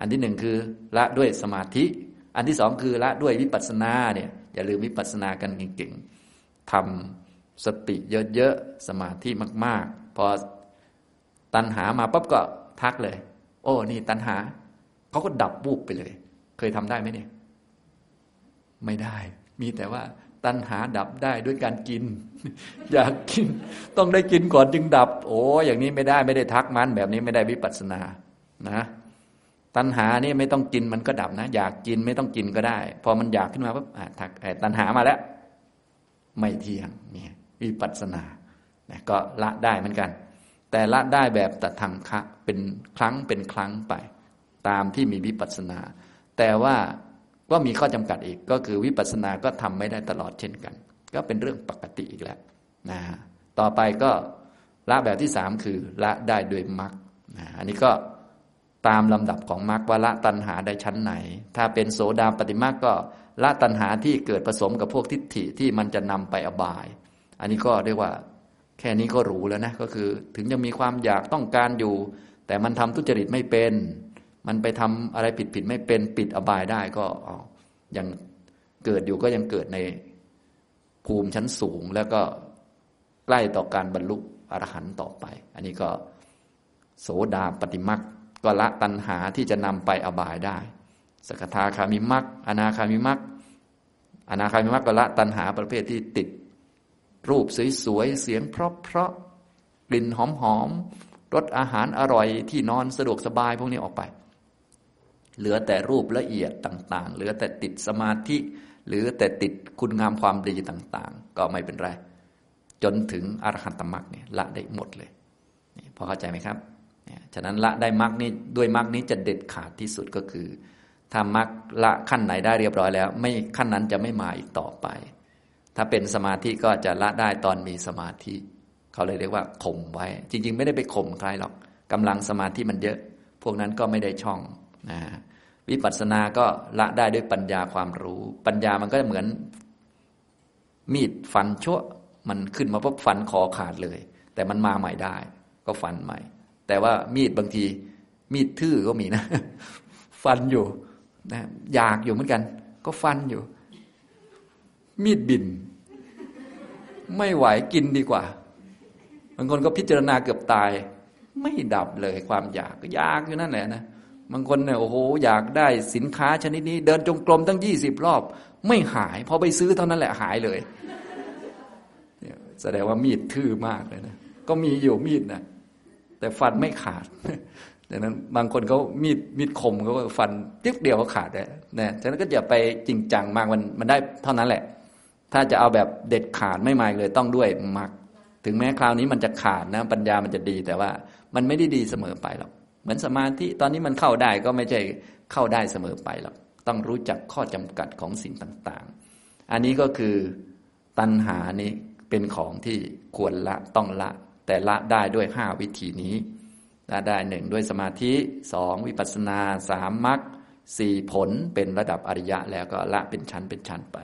อันที่หนึ่งคือละด้วยสมาธิ อันที่สองคือละด้วยวิปัสสนาเนี่ยอย่าลืมวิปัสสนากันเก่งๆทำสติเยอะๆสมาธิมาก ๆ พอตัณหามาปั๊บก็ทักเลย โอ้นี่ตัณหาเขาก็ดับบุบไปเลย เคยทำได้ไหมเนี่ย ไม่ได้ มีแต่ว่าตัณหาดับได้ด้วยการกิน อยากกิน ต้องได้กินก่อนจึงดับ โอ้อย่างนี้ไม่ได้ไม่ได้ทักมัน แบบนี้ไม่ได้วิปัสสนานะ ตัณหานี่ไม่ต้องกินมันก็ดับนะ อยากกินไม่ต้องกินก็ได้ พอมันอยากขึ้นมาปุ๊บทักตัณหามาแล้ว ไม่เที่ยงนี่วิปัสสนานะก็ละได้เหมือนกัน แต่ละได้แบบตะทางคะเป็นครั้งเป็นครั้งไป ตามที่มีวิปัสสนา แต่ว่าก็มีข้อจำกัดอีกก็คือวิปัสสนาก็ทำไม่ได้ตลอดเช่นกัน ก็เป็นเรื่องปกติอีกแล้วนะต่อไปก็ละแบบที่สามคือละได้โดยมรรคนะอันนี้ก็ตามลำดับของมรรคว่าละตัณหาได้ชั้นไหน ถ้าเป็นโสดาปฏิมรรคก็ละตัณหาที่เกิดผสมกับพวกทิฏฐิที่มันจะนำไปอบาย อันนี้ก็เรียกว่าแค่นี้ก็รู้แล้วนะก็คือ ถึงจะมีความอยากต้องการอยู่ แต่มันทำทุจริตไม่เป็น มันไปทำอะไรผิดผิดไม่เป็นปิดอบายได้ก็ยังเกิดอยู่ก็ยังเกิดในภูมิชั้นสูง แล้วก็ใกล้ต่อการบรรลุอรหันต์ต่อไป อันนี้ก็โสดาปฏิมักก็ละตัณหาที่จะนำไปอบายได้ สกทาคามิมักอนาคามิมักอนาคามิมักก็ละตัณหาประเภทที่ติด รูปสวยๆเสียงเพราะๆกลิ่นหอมๆรสอาหารอร่อยที่นอนสะดวกสบายพวกนี้ออกไป เหลือแต่รูปละเอียดต่าง ๆ เหลือแต่ติดสมาธิหรือแต่ติดคุณงามความดีต่าง ๆ ก็ไม่เป็นไร จนถึงอรหันตมรรคเนี่ยละได้หมดเลยพอเข้าใจไหมครับฉะนั้นละได้มรรคนี้ด้วยมรรคนี้จะเด็ดขาดที่สุดก็คือถ้ามรรคละขั้นไหนได้เรียบร้อยแล้ว ไม่ขั้นนั้นจะไม่มาอีกต่อไป ถ้าเป็นสมาธิก็จะละได้ตอนมีสมาธิ เขาเลยเรียกว่าข่มไว้ จริง ๆ ไม่ได้ไปข่มใครหรอกกำลังสมาธิมันเยอะ พวกนั้นก็ไม่ได้ช่อง นะวิปัสสนาก็ละได้ด้วยปัญญาความรู้ ปัญญามันก็เหมือน มีดฟันชั่วมันขึ้นมาปุ๊บฟันคอขาดเลย แต่มันมาใหม่ได้ ก็ฟันใหม่ แต่ว่ามีดบางที มีดทื่อก็มีนะ ฟันอยู่นะอยากอยู่เหมือนกัน ก็ฟันอยู่ มีดบิน ไม่ไหวกินดีกว่าบางคนก็พิจารณาเกือบตาย ไม่ดับเลยความอยากก็อยากอยู่นั่นแหละนะ บางคนเนี่ยโอ้โหอยากได้สินค้าชนิดนี้ เดินจงกรมตั้งยี่สิบรอบ ไม่หายพอไปซื้อเท่านั้นแหละหายเลยแสดงว่ามีดทื่อมากเลยนะก็มีอยู่มีดนะแต่ฟันไม่ขาดดังนั้นบางคนเขามีดมีดคมเขาก็ฟันติ๊บเดียวก็ขาดได้นะฉะนั้นก็อย่าไปจริงจังมากมันมันได้เท่านั้นแหละ ถ้าจะเอาแบบเด็ดขาดไม่มาเลยต้องด้วยมัก ถึงแม้คราวนี้มันจะขาดนะ ปัญญามันจะดีแต่ว่ามันไม่ได้ดีเสมอไปหรอก เหมือนสมาธิตอนนี้มันเข้าได้ก็ไม่ใช่เข้าได้เสมอไปหรอกต้องรู้จักข้อจำกัดของสิ่งต่างๆ อันนี้ก็คือตัณหานี้เป็นของที่ควรละต้องละ แต่ละได้ด้วยห้าวิธีนี้ละได้หนึ่งด้วยสมาธิสองวิปัสสนาสามมรรคสี่ผลเป็นระดับอริยะ แล้วก็ละเป็นชั้นเป็นชั้นไป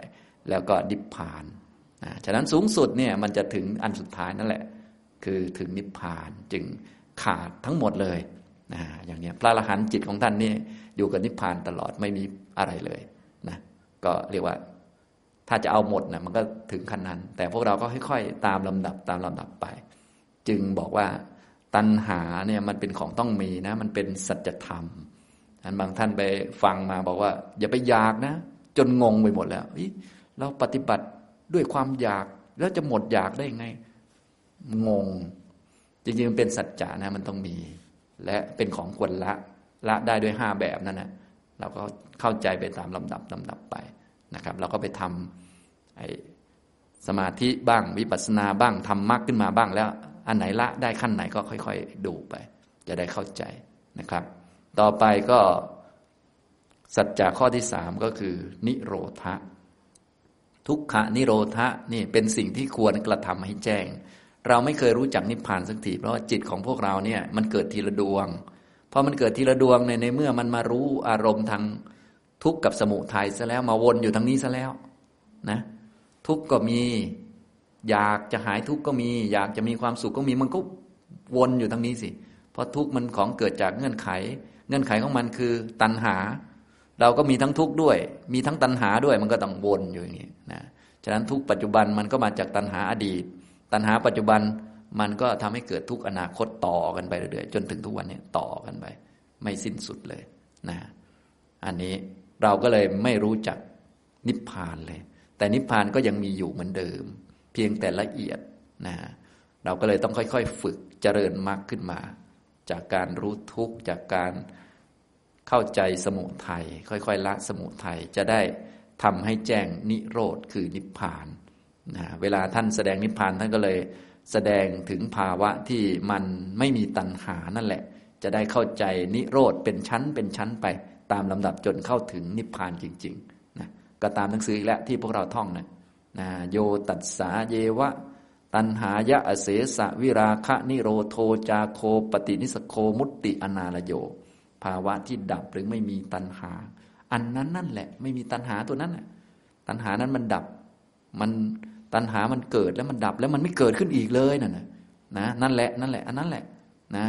แล้วก็นิพพานนะฉะนั้นสูงสุดเนี่ยมันจะถึงอันสุดท้ายนั่นแหละ คือถึงนิพพานจึงขาดทั้งหมดเลย นะอย่างนี้พระอรหันต์จิตของท่านนี่อยู่กับนิพพานตลอดไม่มีอะไรเลยนะก็เรียกว่าถ้าจะเอาหมดนะมันก็ถึงขั้นนั้น แต่พวกเราก็ค่อยๆตามลำดับตามลำดับไป จึงบอกว่าตัณหาเนี่ยมันเป็นของต้องมีนะ มันเป็นสัจธรรมอันบางท่านไปฟังมาบอกว่า อย่าไปอยากนะ จนงงไปหมดแล้วเราปฏิบัติด้วยความอยากแล้วจะหมดอยากได้ยังไง งง จริงๆมันเป็นสัจจะนะ มันต้องมี และเป็นของควรละละได้ด้วยห้าแบบนั่นนะเราก็เข้าใจไปตามลำดับลำดับไปนะครับ เราก็ไปทำไอ้สมาธิบ้างวิปัสสนาบ้างทำมรรคขึ้นมาบ้างแล้ว อันไหนละได้ขั้นไหนก็ค่อย ๆ ดูไป จะได้เข้าใจนะครับ ต่อไปก็สัจจะข้อที่สามก็คือ นิโรธะทุกขะนิโรธะนี่เป็นสิ่งที่ควรกระทำให้แจ้ง เราไม่เคยรู้จักนิพพานสักทีเพราะว่าจิตของพวกเราเนี่ยมันเกิดทีละดวงพอมันเกิดทีละดวงในในเมื่อมันมารู้อารมณ์ทางทุกข์กับสมุทัยซะแล้วมาวนอยู่ทางนี้ซะแล้วนะทุกข์ก็มี อยากจะหายทุกข์ก็มี อยากจะมีความสุขก็มีมันก็วนอยู่ทางนี้สิเพราะทุกข์มันของเกิดจากเงื่อนไข เงื่อนไขของมันคือตัณหา เราก็มีทั้งทุกข์ด้วย มีทั้งตัณหาด้วยมันก็ต้องวนอยู่อย่างนี้นะฉะนั้นทุกปัจจุบันมันก็มาจากตัณหาอดีต ตัณหาปัจจุบันมันก็ทำให้เกิดทุกอนาคตต่อกันไปเรื่อยๆจนถึงทุกวันนี้ต่อกันไป ไม่สิ้นสุดเลยนะอันนี้เราก็เลยไม่รู้จักนิพพานเลย แต่นิพพานก็ยังมีอยู่เหมือนเดิม เพียงแต่ละเอียดนะเราก็เลยต้องค่อยๆ ฝึกเจริญมากขึ้นมา จากการรู้ทุกข์จากการเข้าใจสมุทัยค่อยๆละสมุทัยจะได้ทำให้แจ้งนิโรธคือนิพพาน นะเวลาท่านแสดงนิพพานท่านก็เลยแสดงถึงภาวะที่มันไม่มีตัณหานั่นแหละ จะได้เข้าใจนิโรธเป็นชั้นเป็นชั้นไป ตามลำดับจนเข้าถึงนิพพานจริงๆนะก็ตามหนังสืออีกแล้วที่พวกเราท่องนะนะโยตัสสาเยวะ ตันหายะอเสสะวิราคะนิโรโทจาโคปฏินิสโคมุตติอนาลโย ภาวะที่ดับหรือไม่มีตันหา อันนั้นนั่นแหละ ไม่มีตันหาตัวนั้นนะตันหานั้นมันดับมัน ตันหามันเกิดแล้วมันดับแล้วมันไม่เกิดขึ้นอีกเลยนั่นนะนะนั่นแหละนั่นแหละ อันนั้นแหละนะ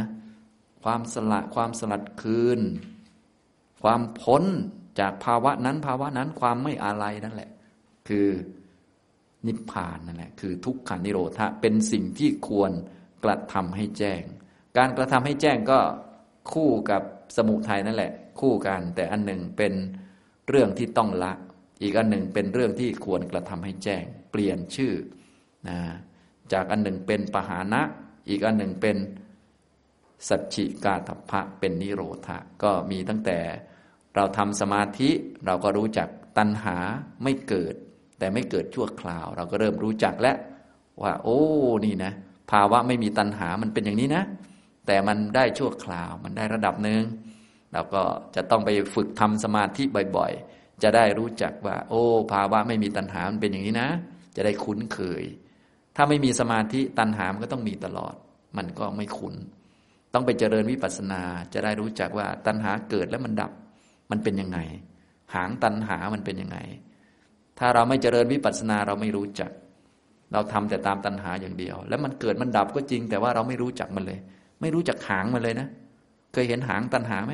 ความสละความสลัดคืน ความพ้นจากภาวะนั้น ภาวะนั้นความไม่อะไรนั่นแหละ คือนิพพานนั่นแหละ คือทุกขานิโรธะเป็นสิ่งที่ควรกระทำให้แจ้ง การกระทำให้แจ้งก็คู่กับสมุทัยนั่นแหละ คู่กันแต่อันหนึ่งเป็นเรื่องที่ต้องละ อีกอันหนึ่งเป็นเรื่องที่ควรกระทำให้แจ้ง เปลี่ยนชื่อนะจากอันหนึ่งเป็นปหานะ อีกอันหนึ่งเป็นสัจฉิกาถพะเป็นนิโรธะก็มีตั้งแต่เราทำสมาธิเราก็รู้จักตัณหาไม่เกิด แต่ไม่เกิดชั่วคราว เราก็เริ่มรู้จักแล้วว่า โอ้นี่นะ ภาวะไม่มีตัณหามันเป็นอย่างนี้นะ แต่มันได้ชั่วคราว มันได้ระดับหนึ่งเราก็จะต้องไปฝึกทำสมาธิบ่อยๆ จะได้รู้จักว่า โอ้ ภาวะไม่มีตัณหามันเป็นอย่างนี้นะ จะได้คุ้นเคย ถ้าไม่มีสมาธิตัณหามันก็ต้องมีตลอด มันก็ไม่คุ้น ต้องไปเจริญวิปัสสนา จะได้รู้จักว่าตัณหาเกิดแล้วมันดับ มันเป็นยังไง หางตัณหามันเป็นยังไง ถ้าเราไม่เจริญวิปัสสนาเราไม่รู้จัก เราทำแต่ตามตัณหาอย่างเดียว แล้วมันเกิดมันดับก็จริง แต่ว่าเราไม่รู้จักมันเลย ไม่รู้จักหางมันเลยนะ เคยเห็นหางตัณหาไหม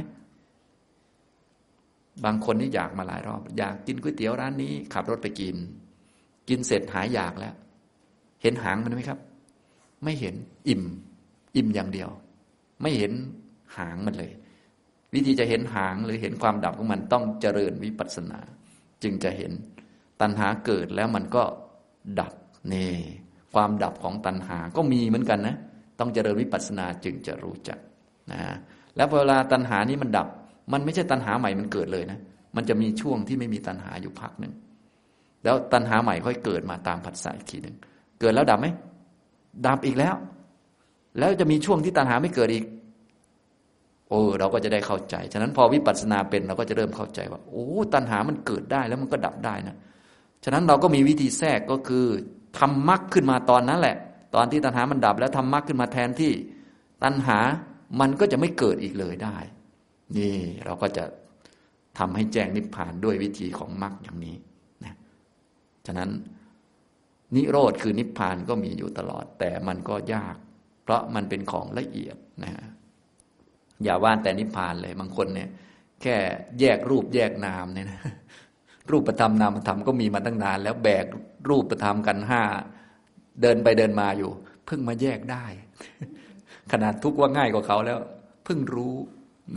บางคนนี่อยากมาหลายรอบ อยากกินก๋วยเตี๋ยวร้านนี้ ขับรถไปกิน กินเสร็จหายอยากแล้ว เห็นหางมันไหมครับ ไม่เห็นอิ่ม อิ่มอย่างเดียว ไม่เห็นหางมันเลย วิธีจะเห็นหางหรือเห็นความดับของมันต้องเจริญวิปัสสนา จึงจะเห็นตัณหาเกิดแล้วมันก็ดับนี่ความดับของตัณหาก็มีเหมือนกันนะ ต้องเจริญวิปัสสนาจึงจะรู้จักนะแล้วเวลาตัณหานี้มันดับ มันไม่ใช่ตัณหาใหม่มันเกิดเลยนะ มันจะมีช่วงที่ไม่มีตัณหาอยู่พักหนึ่ง แล้วตัณหาใหม่ค่อยเกิดมาตามผัสสะอีกทีหนึ่งเกิดแล้วดับไหมดับอีกแล้ว แล้วจะมีช่วงที่ตัณหาไม่เกิดอีกโอ้เราก็จะได้เข้าใจ ฉะนั้นพอวิปัสสนาเป็นเราก็จะเริ่มเข้าใจว่า โอ้ตัณหามันเกิดได้แล้วมันก็ดับได้นะฉะนั้นเราก็มีวิธีแทรกก็คือทำมรรคขึ้นมาตอนนั้นแหละ ตอนที่ตัณหามันดับ แล้วทำมรรคขึ้นมาแทนที่ตัณหามันก็จะไม่เกิดอีกเลยได้ นี่เราก็จะทำให้แจ้งนิพพานด้วยวิธีของมรรคอย่างนี้ ฉะนั้นนิโรธคือนิพพานก็มีอยู่ตลอด แต่มันก็ยาก เพราะมันเป็นของละเอียดนะฮะอย่าว่าแต่นิพพานเลยบางคนเนี่ย แค่แยกรูปแยกนามเนี่ยนะรูปประธรรมนามธรรมก็มีมาตั้งนาน แล้วแบกรูปประธรรมกันห้าเดินไปเดินมาอยู่ เพิ่งมาแยกได้ ขนาดทุกว่าง่ายกว่าเขาแล้ว เพิ่งรู้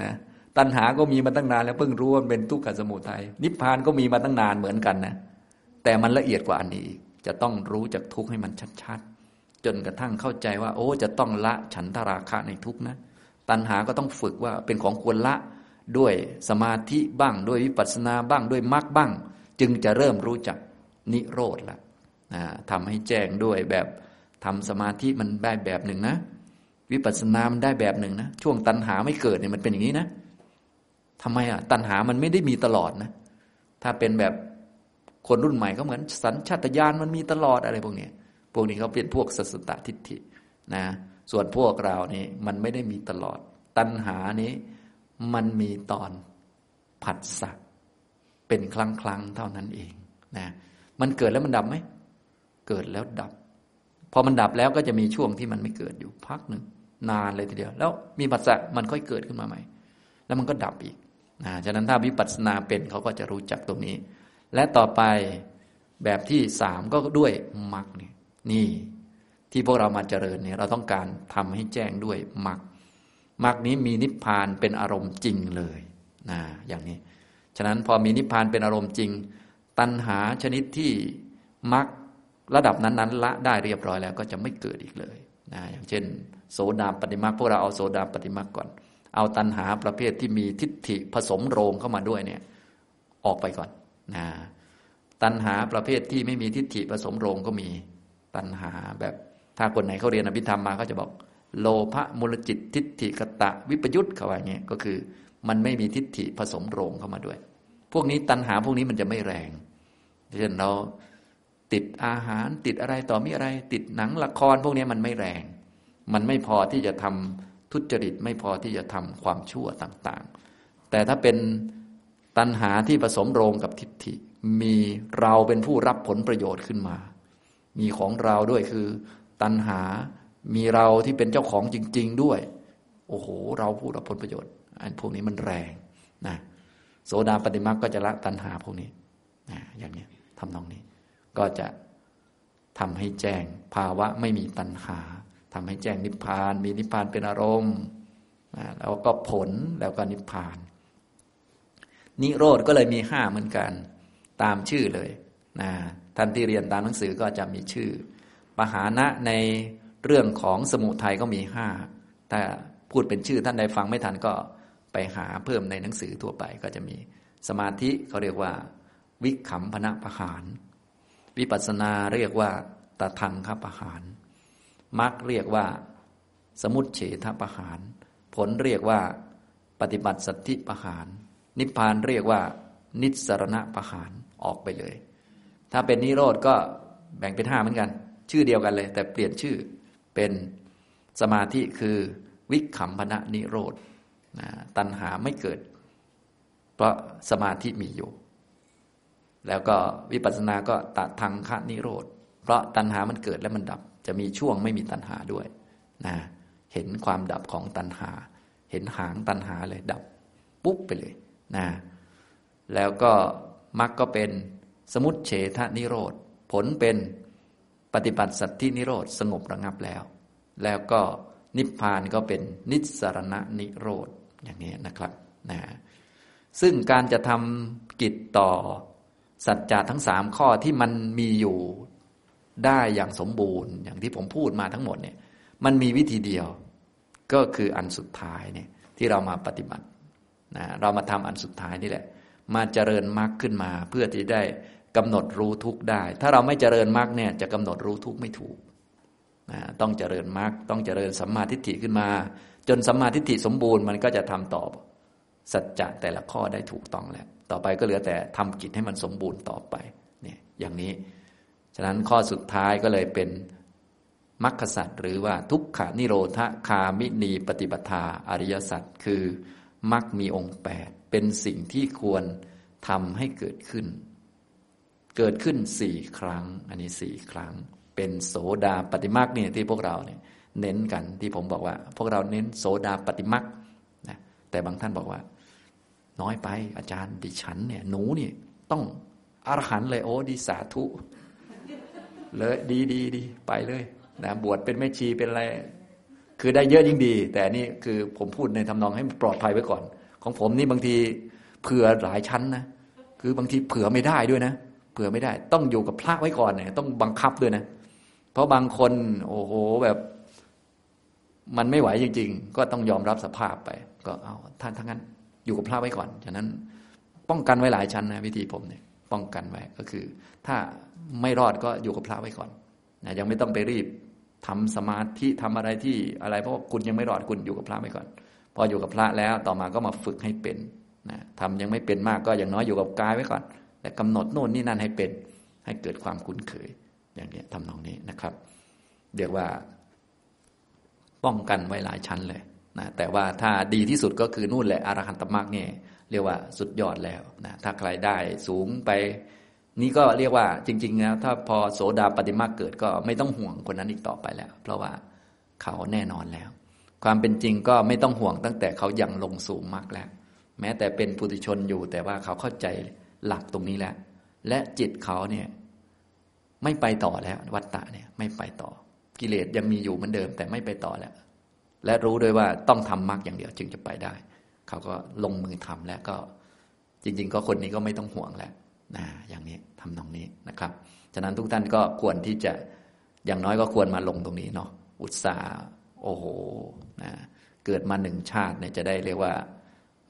นะตัณหาก็มีมาตั้งนานแล้วเพิ่งรู้ว่าเป็นทุกขสมุทัยนิพพานก็มีมาตั้งนานเหมือนกันนะ แต่มันละเอียดกว่าอันนี้จะต้องรู้จักทุกให้มันชัดๆ จนกระทั่งเข้าใจว่า โอ้ จะต้องละฉันทราคะในทุกนะ ตัณหาก็ต้องฝึกว่าเป็นของควรละด้วยสมาธิบ้างด้วยวิปัสสนาบ้างด้วยมรรคบ้าง จึงจะเริ่มรู้จักนิโรธละนะทำให้แจ้งด้วยแบบทำสมาธิมันได้แบบหนึ่งนะ วิปัสสนามันได้แบบหนึ่งนะช่วงตัณหาไม่เกิดเนี่ยมันเป็นอย่างนี้นะทำไมอะตัณหามันไม่ได้มีตลอดนะ ถ้าเป็นแบบ คนรุ่นใหม่ก็เหมือนสัญชาตญาณมันมีตลอดอะไรพวกนี้พวกนี้เขาเป็นพวกสัสตทิฏฐินะส่วนพวกเรานี่มันไม่ได้มีตลอด ตัณหานี้มันมีตอนผัสสะเป็นครั้งครั้งเท่านั้นเองนะมันเกิดแล้วมันดับไหมเกิดแล้วดับ พอมันดับแล้วก็จะมีช่วงที่มันไม่เกิดอยู่พักหนึ่งนานเลยทีเดียว แล้วมีผัสสะมันค่อยเกิดขึ้นมาใหม่ แล้วมันก็ดับอีกนะฉะนั้นถ้าวิปัสสนาเป็นเขาก็จะรู้จักตรงนี้ และต่อไปแบบที่สามก็ด้วยมรรคนี่นี่ที่พวกเรามาเจริญเนี่ยเราต้องการทำให้แจ้งด้วยมรรคมรรคนี้มีนิพพานเป็นอารมณ์จริงเลยนะอย่างนี้ ฉะนั้นพอมีนิพพานเป็นอารมณ์จริง ตัณหาชนิดที่มรรคระดับนั้นๆละได้เรียบร้อยแล้วก็จะไม่เกิดอีกเลยนะอย่างเช่น โสดาปฏิมรรคพวกเราเอาโสดาปฏิมรรคก่อน เอาตัณหาประเภทที่มีทิฏฐิผสมโรงเข้ามาด้วยเนี่ยออกไปก่อน นะตัณหาประเภทที่ไม่มีทิฏฐิผสมโรงก็มี ตัณหาแบบถ้าคนไหนเขาเรียนอภิธรรมมาก็จะบอก โลภะมูลจิตทิฏฐิกตะวิปยุตเขาว่าเงี้ยก็คือ มันไม่มีทิฏฐิผสมโรงเข้ามาด้วย พวกนี้ตัณหาพวกนี้มันจะไม่แรงเช่นเราติดอาหารติดอะไรต่อมีอะไร ติดหนังละคร พวกนี้มันไม่แรง มันไม่พอที่จะทำทุจริตไม่พอที่จะทำความชั่วต่างๆ แต่ถ้าเป็น ตัณหาที่ผสมโรงกับทิฏฐิ มีเราเป็นผู้รับผลประโยชน์ขึ้นมา มีของเราด้วยคือ ตัณหามีเราที่เป็นเจ้าของจริง ๆ ด้วย โอ้โห เราผู้รับผลประโยชน์ อันพวกนี้มันแรงนะโสดาปฏิมาก็จะละตัณหาพวกนี้นะอย่างนี้ทำนองนี้ ก็จะทำให้แจ้งภาวะไม่มีตัณหาทำให้แจ้งนิพพาน มีนิพพานเป็นอารมณ์แล้วก็ผลแล้วก็นิพพาน นิโรธก็เลยมีห้าเหมือนกัน ตามชื่อเลยนะท่านที่เรียนตามหนังสือก็จะมีชื่อ ปหานะในเรื่องของสมุทัยก็มีห้าถ้าพูดเป็นชื่อท่านใดฟังไม่ทันก็ไปหาเพิ่มในหนังสือทั่วไปก็จะมีสมาธิเขาเรียกว่า วิขำพนะปะหาร วิปัสสนาเรียกว่าตะทังคปะหารมรรคเรียกว่า สมุตเฉทประหาร ผลเรียกว่า ปฏิบัติสัตธิประหาร นิพพานเรียกว่า นิสรณะประหารออกไปเลย ถ้าเป็นนิโรธก็แบ่งเป็นห้าเหมือนกัน ชื่อเดียวกันเลย แต่เปลี่ยนชื่อเป็นสมาธิคือวิขำพนะนิโรธนะตัณหาไม่เกิด เพราะสมาธิมีอยู่ แล้วก็วิปัสสนาก็ตัดทางคะนิโรธ เพราะตัณหามันเกิดแล้วมันดับ จะมีช่วงไม่มีตัณหาด้วยนะเห็นความดับของตัณหา เห็นหางตัณหาเลยดับ ปุ๊บไปเลย นะแล้วก็มรรคก็เป็นสมุตเฉทนิโรธ ผลเป็นปฏิบัติสัตธินิโรธ สงบระงับแล้ว แล้วก็นิพพานก็เป็นนิสรณะนิโรธ อย่างนี้นะครับนะซึ่งการจะทำกิจต่อสัจจะทั้งสามข้อที่มันมีอยู่ได้อย่างสมบูรณ์ อย่างที่ผมพูดมาทั้งหมดเนี่ยมันมีวิธีเดียว ก็คืออันสุดท้ายเนี่ยที่เรามาปฏิบัติ นะเรามาทำอันสุดท้ายนี่แหละ มาเจริญมรรคขึ้นมาเพื่อที่ได้กำหนดรู้ทุกได้ ถ้าเราไม่เจริญมรรคเนี่ยจะกำหนดรู้ทุกไม่ถูกนะต้องเจริญมรรคต้องเจริญสัมมาทิฏฐิขึ้นมา จนสัมมาทิฏฐิสมบูรณ์มันก็จะทำตอบสัจจะแต่ละข้อได้ถูกต้องแล้ว ต่อไปก็เหลือแต่ทำกิจให้มันสมบูรณ์ต่อไปเนี่ยอย่างนี้ ฉะนั้นข้อสุดท้ายก็เลยเป็นมรรคสัตว์หรือว่าทุกขานิโรธคามินีปฏิปทาอริยสัจคือ มรรคมีองค์แปดเป็นสิ่งที่ควรทำให้เกิดขึ้น เกิดขึ้นสี่ครั้ง อันนี้สี่ครั้ง เป็นโสดาปฏิมรรคเนี่ยที่พวกเราเนี่ยเน้นกันที่ผมบอกว่า พวกเราเน้นโสดาปฏิมรรคนะแต่บางท่านบอกว่า น้อยไปอาจารย์ดิฉันเนี่ยหนูเนี่ยต้องอรหันเลยโอ้ดีสาธุเลยดีดีดีไปเลยนะบวชเป็นแม่ชีเป็นอะไร คือได้เยอะยิ่งดี แต่นี่คือผมพูดในทำนองให้ปลอดภัยไว้ก่อน ของผมนี่บางทีเผื่อหลายชั้นนะคือบางทีเผื่อไม่ได้ด้วยนะเผื่อไม่ได้ ต้องอยู่กับพระไว้ก่อนเนี่ยต้องบังคับด้วยนะ เพราะบางคนโอ้โหแบบมันไม่ไหวจริง ๆ ก็ต้องยอมรับสภาพไป ก็เอาท่านทั้งนั้น อยู่กับพระไว้ก่อน ฉะนั้นป้องกันไว้หลายชั้นนะวิธีผมเนี่ย ป้องกันไว้ก็คือ ถ้าไม่รอดก็อยู่กับพระไว้ก่อนนะยังไม่ต้องไปรีบ ทำสมาธิทำอะไรที่อะไร เพราะคุณยังไม่รอดคุณอยู่กับพระไปก่อน พออยู่กับพระแล้วต่อมาก็มาฝึกให้เป็นนะทำยังไม่เป็นมากก็อย่างน้อยอยู่กับกายไว้ก่อน แต่กำหนดโน่นนี่นั่นให้เป็น ให้เกิดความคุ้นเคย อย่างนี้ทำนองนี้นะครับ เรียกว่า ป้องกันไว้หลายชั้นเลยนะแต่ว่าถ้าดีที่สุดก็คือนู่นแหละอรหันตมรรคเนี่ยเรียกว่าสุดยอดแล้วนะถ้าใครได้สูงไป นี่ก็เรียกว่าจริงๆแล้วถ้าพอโสดาปฏิมาเกิดก็ไม่ต้องห่วงคนนั้นอีกต่อไปแล้ว เพราะว่าเขาแน่นอนแล้ว ความเป็นจริงก็ไม่ต้องห่วงตั้งแต่เขายังลงสูงมากแล้ว แม้แต่เป็นปุถุชนอยู่ แต่ว่าเขาเข้าใจหลักตรงนี้แล้ว และจิตเขาเนี่ยไม่ไปต่อแล้ว วัตตะเนี่ยไม่ไปต่อ กิเลสยังมีอยู่เหมือนเดิม แต่ไม่ไปต่อแล้ว และรู้ด้วยว่าต้องทำมรรคอย่างเดียวจึงจะไปได้ เขาก็ลงมือทำแล้วก็ จริง ๆ ก็คนนี้ก็ไม่ต้องห่วงแล้วนะอย่างนี้ ทำตรงนี้นะครับ ฉะนั้นทุกท่านก็ควรที่จะอย่างน้อยก็ควรมาลงตรงนี้เนาะอุตสาห์โอ้โหนะเกิดมาหนึ่งชาติเนี่ยจะได้เรียกว่า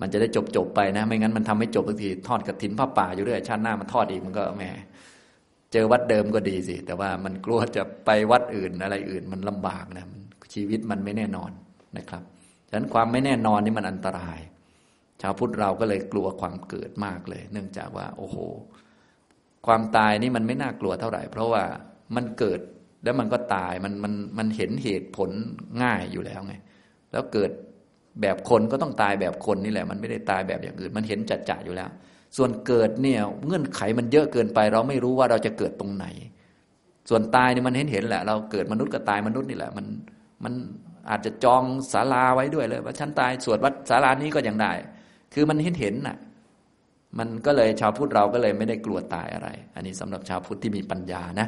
มันจะได้จบจบไปนะ ไม่งั้นมันทำไม่จบบางทีทอดกระถินผ้าป่าอยู่เรื่อยชาติหน้ามันทอดอีกมันก็แหมเจอวัดเดิมก็ดีสิ แต่ว่ามันกลัวจะไปวัดอื่นอะไรอื่น มันลำบากนะชีวิตมันไม่แน่นอนนะครับฉะนั้นความไม่แน่นอนนี่มันอันตราย ชาวพุทธเราก็เลยกลัวความเกิดมากเลย เนื่องจากว่า โอ้โห ความตายนี่มันไม่น่ากลัวเท่าไหร่ เพราะว่ามันเกิดแล้วมันก็ตายมันมันมันเห็นเหตุผลง่ายอยู่แล้วไง แล้วเกิดแบบคนก็ต้องตายแบบคนนี่แหละ มันไม่ได้ตายแบบอย่างอื่น มันเห็นจัดจ่าอยู่แล้ว ส่วนเกิดเนี่ยเงื่อนไขมันเยอะเกินไป เราไม่รู้ว่าเราจะเกิดตรงไหน ส่วนตายเนี่ยมันเห็นเห็นแหละ เราเกิดมนุษย์ก็ตายมนุษย์นี่แหละ มันมันอาจจะจองศาลาไว้ด้วยเลย ว่าฉันตายสวดวัดศาลานี้ก็ยังได้ คือมันเห็นเห็นน่ะ มันก็เลยชาวพุทธเราก็เลยไม่ได้กลัวตายอะไร อันนี้สำหรับชาวพุทธที่มีปัญญานะ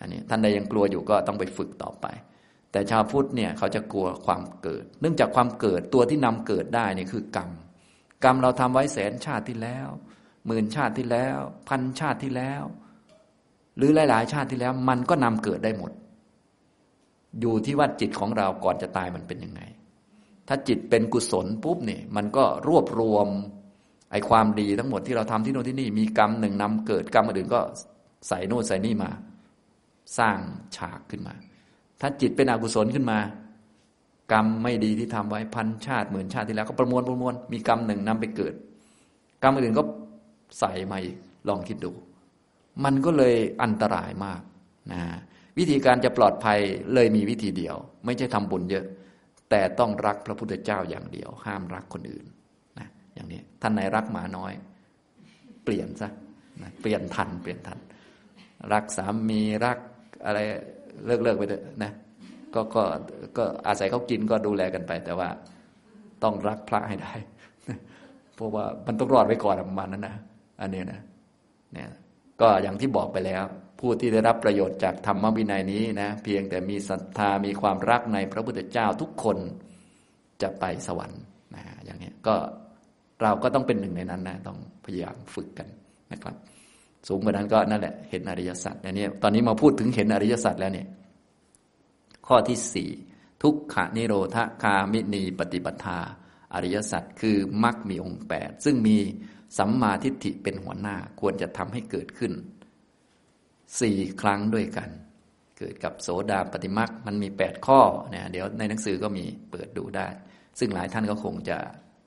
อันนี้ท่านใดยังกลัวอยู่ก็ต้องไปฝึกต่อไป แต่ชาวพุทธเนี่ยเขาจะกลัวความเกิด เนื่องจากความเกิดตัวที่นำเกิดได้นี่คือกรรม กรรมเราทำไว้แสนชาติที่แล้ว หมื่นชาติที่แล้ว พันชาติที่แล้ว หรือหลาย ๆ ชาติที่แล้ว มันก็นำเกิดได้หมด อยู่ที่ว่าจิตของเราก่อนจะตายมันเป็นยังไง ถ้าจิตเป็นกุศลปุ๊บเนี่ยมันก็รวบรวม ไอ้ความดีทั้งหมดที่เราทำที่โน่นที่นี่มีกรรมหนึ่งนำเกิดกรรมอื่นก็ใส่โน่นใส่นี่มา สร้างฉากขึ้นมา ถ้าจิตเป็นอกุศลขึ้นมา กรรมไม่ดีที่ทำไว้พันชาติหมื่นชาติที่แล้ว ก็ประมวลประมวลมีกรรมหนึ่งนำไปเกิด กรรมอื่นก็ใส่มาอีกลองคิดดู มันก็เลยอันตรายมากนะวิธีการจะปลอดภัยเลยมีวิธีเดียว ไม่ใช่ทำบุญเยอะ แต่ต้องรักพระพุทธเจ้าอย่างเดียว ห้ามรักคนอื่น อย่างนี้ท่านไหนรักหมาน้อย เปลี่ยนซะนะเปลี่ยนทัน เปลี่ยนทัน รักสามีรักอะไรเลิกเลิกไปเถอะนะก็ก็ก็อาศัยเขากินก็ดูแลกันไป แต่ว่าต้องรักพระให้ได้เพราะว่ามันต้องรอดไว้ก่อนประมาณนั้นนะอันนี้นะเนี่ยก็อย่างที่บอกไปแล้ว ผู้ที่ได้รับประโยชน์จากธรรมวินัยนี้นะเพียงแต่มีศรัทธามีความรักในพระพุทธเจ้าทุกคนจะไปสวรรค์นะอย่างนี้ก็ เราก็ต้องเป็นหนึ่งในนั้นนะต้องพยายามฝึกกันนะครับ สูงกว่านั้นก็นั่นแหละเห็นอริยสัจอันนี้ตอนนี้มาพูดถึงเห็นอริยสัจแล้วเนี่ยข้อที่สี่ทุกขนิโรธคามินีปฏิปทา อริยสัจคือมรรคมีองค์แปดซึ่งมีสัมมาทิฏฐิเป็นหัวหน้าควรจะทำให้เกิดขึ้นสี่ครั้งด้วยกัน เกิดกับโสดาปฏิมรรคมันมีแปดข้อเนี่ยเดี๋ยวในหนังสือก็มีเปิดดูได้ ซึ่งหลายท่านก็คงจะ